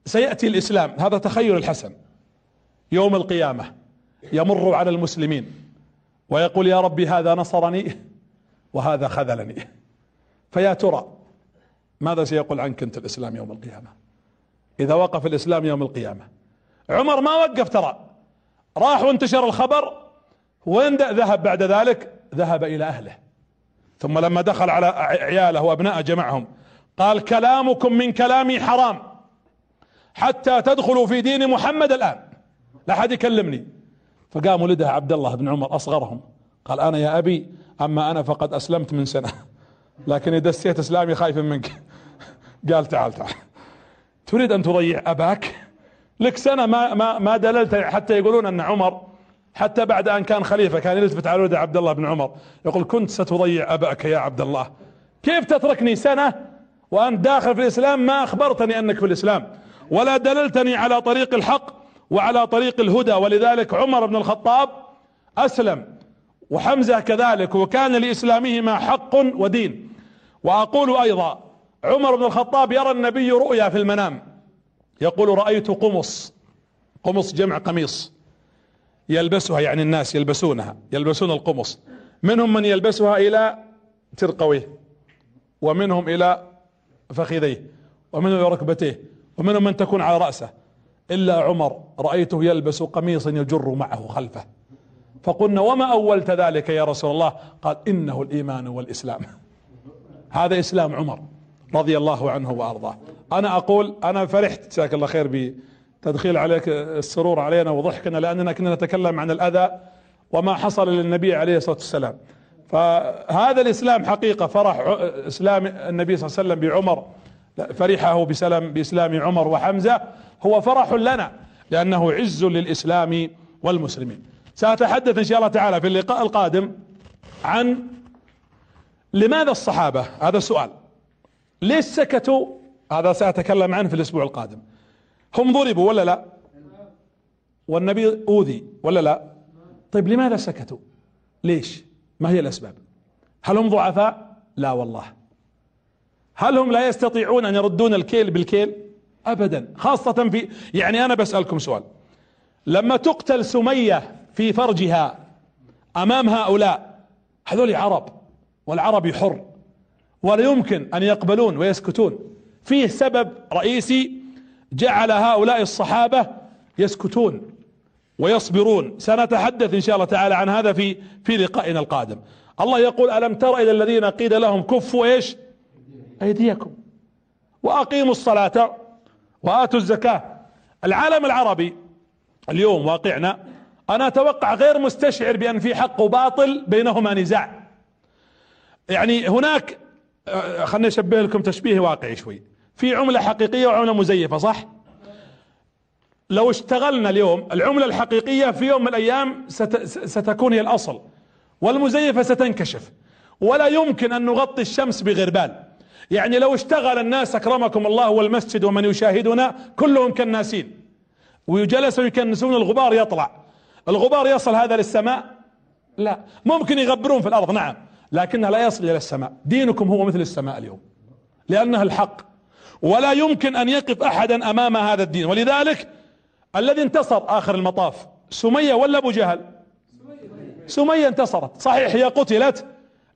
سيأتي الإسلام. هذا تخيل الحسن. يوم القيامة يمر على المسلمين ويقول يا ربي هذا نصرني وهذا خذلني. فيا ترى ماذا سيقول عنك أنت الإسلام يوم القيامة؟ إذا وقف الإسلام يوم القيامة. عمر ما وقف ترى. راح وانتشر الخبر. وين ذهب بعد ذلك؟ ذهب إلى أهله. ثم لما دخل على عياله وابنائه جمعهم قال كلامكم من كلامي حرام. حتى تدخلوا في دين محمد الآن. لا أحد يكلمني. فقام ولدها عبد الله بن عمر أصغرهم. قال أنا يا أبي أما أنا فقد أسلمت من سنة. [laughs] لكن اذا دسيت إسلامي خايف منك. قال تعال تعال. تريد أن تضيع أباك؟ لك سنة ما ما ما دللت حتى يقولون أن عمر حتى بعد أن كان خليفة كان يلتفت على ولده عبد الله بن عمر. يقول كنت ستضيع أباك يا عبد الله. كيف تتركني سنة وانت داخل في الإسلام ما أخبرتني أنك في الإسلام؟ ولا دللتني على طريق الحق وعلى طريق الهدى. ولذلك عمر بن الخطاب أسلم. وحمزة كذلك وكان لإسلامهما حق ودين. وأقول أيضا عمر بن الخطاب يرى النبي رؤيا في المنام. يقول رأيت قمص قمص جمع قميص يلبسها يعني الناس يلبسونها يلبسون القمص. منهم من يلبسها إلى ترقويه ومنهم إلى فخذيه ومنهم إلى ركبتيه ومنهم من تكون على رأسه. إلا عمر رأيته يلبس قميصا يجر معه خلفه. فقلنا وما أولت ذلك يا رسول الله؟ قال إنه الإيمان والإسلام. [laughs] هذا إسلام عمر. رضي الله عنه وأرضاه. أنا أقول أنا فرحت جزاك الله خير بتدخيل عليك السرور علينا وضحكنا لأننا كنا نتكلم عن الأذى وما حصل للنبي عليه الصلاة والسلام. فهذا الإسلام حقيقة فرح إسلام النبي صلى الله عليه وسلم بعمر. فرحه بسلام بإسلام عمر وحمزة هو فرح لنا لأنه عز للإسلام والمسلمين. سأتحدث إن شاء الله تعالى في اللقاء القادم عن لماذا الصحابة؟ هذا السؤال. ليش سكتوا؟ هذا سأتكلم عنه في الأسبوع القادم. هم ضربوا ولا لا؟ والنبي أوذي ولا لا؟ طيب لماذا سكتوا؟ ليش؟ ما هي الأسباب؟ هل هم ضعفاء؟ لا والله. هل هم لا يستطيعون أن يردون الكيل بالكيل؟ أبدا. خاصة في يعني أنا بسألكم سؤال. لما تقتل سمية في فرجها أمام هؤلاء هذول عرب والعربي حر. ولا يمكن أن يقبلون ويسكتون. فيه سبب رئيسي جعل هؤلاء الصحابة يسكتون ويصبرون. سنتحدث إن شاء الله تعالى عن هذا في في لقائنا القادم. الله يقول ألم تر إلى الذين قيل لهم كفوا إيش؟ أيديكم. وأقيموا الصلاة وآتوا الزكاة. العالم العربي اليوم واقعنا أنا أتوقع غير مستشعر بأن في حق وباطل بينهما نزاع. يعني هناك خلني أشبه لكم تشبيه واقعي شوي. في عملة حقيقية وعملة مزيفة صح؟ لو اشتغلنا اليوم العملة الحقيقية في يوم من الأيام ستكون هي الأصل. والمزيفة ستنكشف. ولا يمكن أن نغطي الشمس بغربال. يعني لو اشتغل الناس أكرمكم الله والمسجد ومن يشاهدنا كلهم كالناسين ويجلسوا يكنسون الغبار يطلع. الغبار يصل هذا للسماء؟ لا. ممكن يغبرون في الأرض نعم. لكنها لا يصل إلى السماء. دينكم هو مثل السماء اليوم لانها الحق. ولا يمكن أن يقف أحدا أمام هذا الدين. ولذلك الذي انتصر آخر المطاف سمية ولا أبو جهل؟ سمية انتصرت. صحيح هي قتلت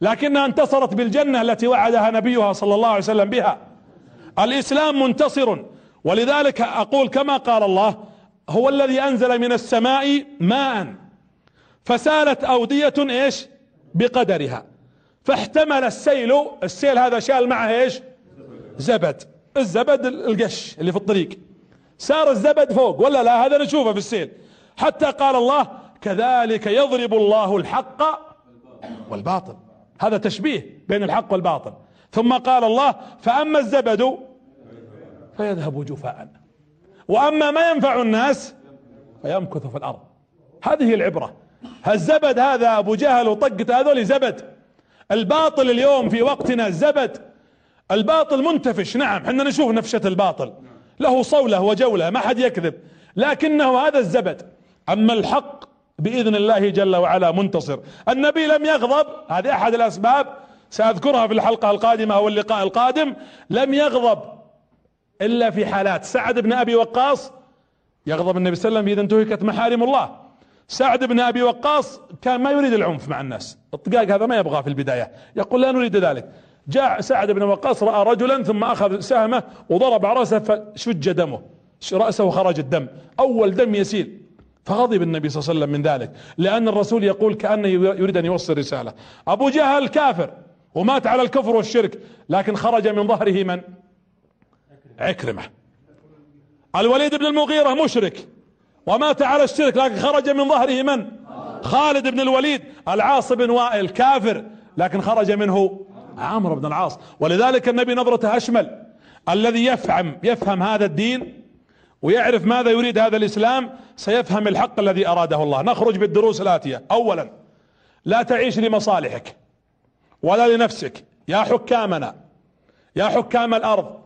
لكنها انتصرت بالجنة التي وعدها نبيها صلى الله عليه وسلم بها. الإسلام منتصر. ولذلك أقول كما قال الله هو الذي أنزل من السماء ماء فسالت أودية إيش؟ بقدرها. فاحتمل السيل السيل هذا شال معه إيش؟ زبد. الزبد القش اللي في الطريق. صار الزبد فوق ولا لا؟ هذا نشوفه في السيل. حتى قال الله كذلك يضرب الله الحق والباطل. هذا تشبيه بين الحق والباطل. ثم قال الله فأما الزبد فيذهب جفاء. وأما ما ينفع الناس فيمكث في الأرض. هذه العبرة. الزبد هذا أبو جهل وطقت هذول زبد. الباطل اليوم في وقتنا زبد الباطل منتفش نعم حنا نشوف نفشة الباطل. له صولة وجولة ما حد يكذب لكنه هذا الزبد. أما الحق بإذن الله جل وعلا منتصر. النبي لم يغضب هذه أحد الأسباب سأذكرها في الحلقة القادمة أو اللقاء القادم لم يغضب إلا في حالات. سعد بن أبي وقاص يغضب النبي صلى الله عليه وسلم إذا انتهكت محارم الله. سعد بن أبي وقاص كان ما يريد العنف مع الناس. الطقاق هذا ما يبغاه في البداية. يقول لا نريد ذلك. جاء سعد بن وقاص رأى رجلا ثم أخذ سهمه وضرب رأسه فشج دمه. رأسه خرج الدم. أول دم يسيل. فغضب النبي صلى الله عليه وسلم من ذلك. لأن الرسول يقول كأنه يريد أن يوصل رسالة. أبو جهل كافر ومات على الكفر والشرك لكن خرج من ظهره من؟ عكرمة. الوليد بن المغيرة مشرك. ومات على الشرك لكن خرج من ظهره من؟ خالد بن الوليد العاص بن وائل كافر لكن خرج منه عمرو بن العاص. ولذلك النبي نظرته اشمل الذي يفهم يفهم هذا الدين ويعرف ماذا يريد هذا الإسلام سيفهم الحق الذي أراده الله. نخرج بالدروس الآتية. اولا لا تعيش لمصالحك ولا لنفسك. يا حكامنا يا حكام الأرض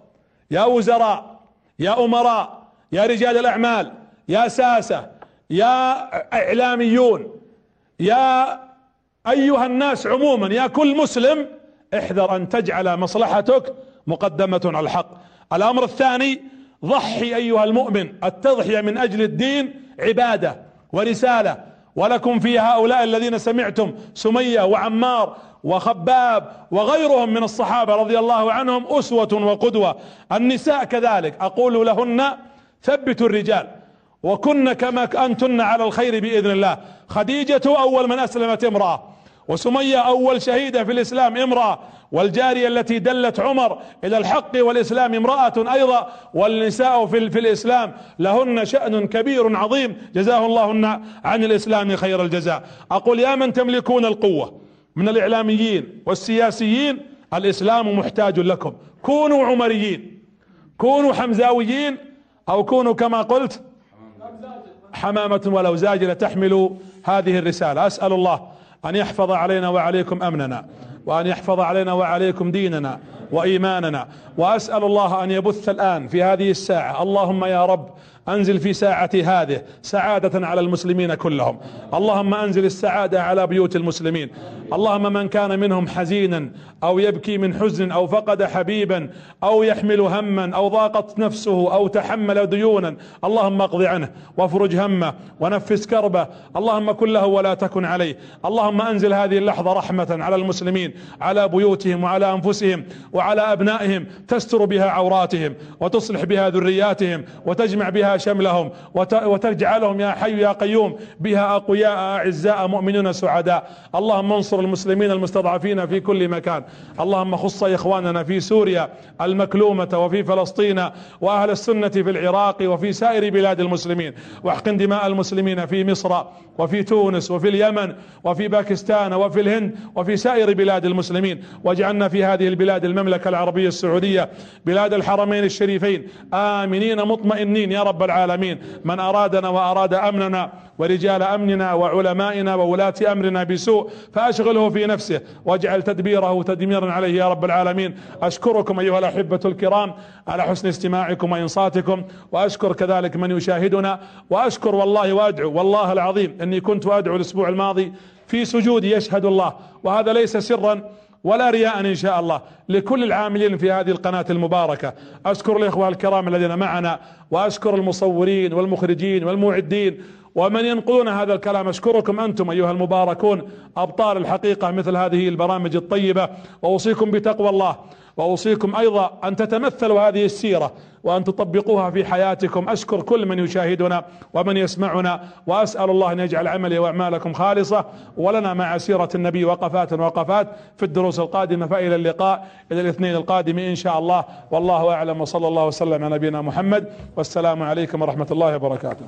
يا وزراء يا أمراء يا رجال الأعمال يا ساسة يا إعلاميون يا أيها الناس عموما يا كل مسلم احذر أن تجعل مصلحتك مقدمة على الحق. الأمر الثاني ضحي أيها المؤمن التضحية من أجل الدين عبادة ورسالة. ولكم في هؤلاء الذين سمعتم سمية وعمار وخباب وغيرهم من الصحابة رضي الله عنهم أسوة وقدوة. النساء كذلك أقول لهن ثبتوا الرجال. وكن كما أنتن على الخير بإذن الله. خديجة أول من أسلمت امرأة وسمية أول شهيدة في الإسلام امرأة والجارية التي دلت عمر إلى الحق والإسلام امرأة أيضا والنساء في, في الإسلام لهن شأن كبير عظيم. جزاه الله عن الإسلام خير الجزاء. أقول يا من تملكون القوة من الإعلاميين والسياسيين الإسلام محتاج لكم. كونوا عمريين كونوا حمزاويين أو كونوا كما قلت حمامة ولو زاجلة تحمل هذه الرسالة. أسأل الله أن يحفظ علينا وعليكم أمننا وأن يحفظ علينا وعليكم ديننا وإيماننا. وأسأل الله أن يبث الآن في هذه الساعة. اللهم يا رب أنزل في ساعة هذه سعادة على المسلمين كلهم. اللهم أنزل السعادة على بيوت المسلمين. اللهم من كان منهم حزينا أو يبكي من حزن أو فقد حبيبا أو يحمل هما أو ضاقت نفسه أو تحمل ديونا اللهم اقض عنه وافرج همه ونفس كربه اللهم كن له ولا تكن عليه اللهم أنزل هذه اللحظة رحمة على المسلمين على بيوتهم وعلى أنفسهم وعلى أبنائهم تستر بها عوراتهم وتصلح بها ذرياتهم وتجمع بها شملهم وتجعلهم يا حي يا قيوم بها أقوياء أعزاء مؤمنون سعداء اللهم انصر المسلمين المستضعفين في كل مكان. اللهم خص إخواننا في سوريا المكلومة وفي فلسطين وأهل السنة في العراق وفي سائر بلاد المسلمين. واحقن دماء المسلمين في مصر وفي تونس وفي اليمن وفي باكستان وفي الهند وفي سائر بلاد المسلمين. واجعلنا في هذه البلاد المملكة العربية السعودية بلاد الحرمين الشريفين آمنين مطمئنين يا رب العالمين. من أرادنا وأراد أمننا ورجال أمننا وعلمائنا وولاة أمرنا بسوء فاشغله في نفسه. واجعل تدبيره تدميرا عليه يا رب العالمين. أشكركم أيها الأحبة الكرام على حسن استماعكم وإنصاتكم. وأشكر كذلك من يشاهدنا. وأشكر والله وأدعو والله العظيم إني كنت أدعو الأسبوع الماضي في سجودي يشهد الله. وهذا ليس سرا ولا رياء إن شاء الله لكل العاملين في هذه القناة المباركة. أشكر الإخوة الكرام الذين معنا. وأشكر المصورين والمخرجين والمعدين ومن ينقلون هذا الكلام أشكركم أنتم أيها المباركون أبطال الحقيقة مثل هذه البرامج الطيبة وأوصيكم بتقوى الله وأوصيكم أيضا أن تتمثلوا هذه السيرة وأن تطبقوها في حياتكم أشكر كل من يشاهدنا ومن يسمعنا وأسأل الله أن يجعل عملي وأعمالكم خالصة ولنا مع سيرة النبي وقفات وقفات في الدروس القادمة فإلى اللقاء إلى الاثنين القادم إن شاء الله والله أعلم وصلى الله وسلم على نبينا محمد والسلام عليكم ورحمة الله وبركاته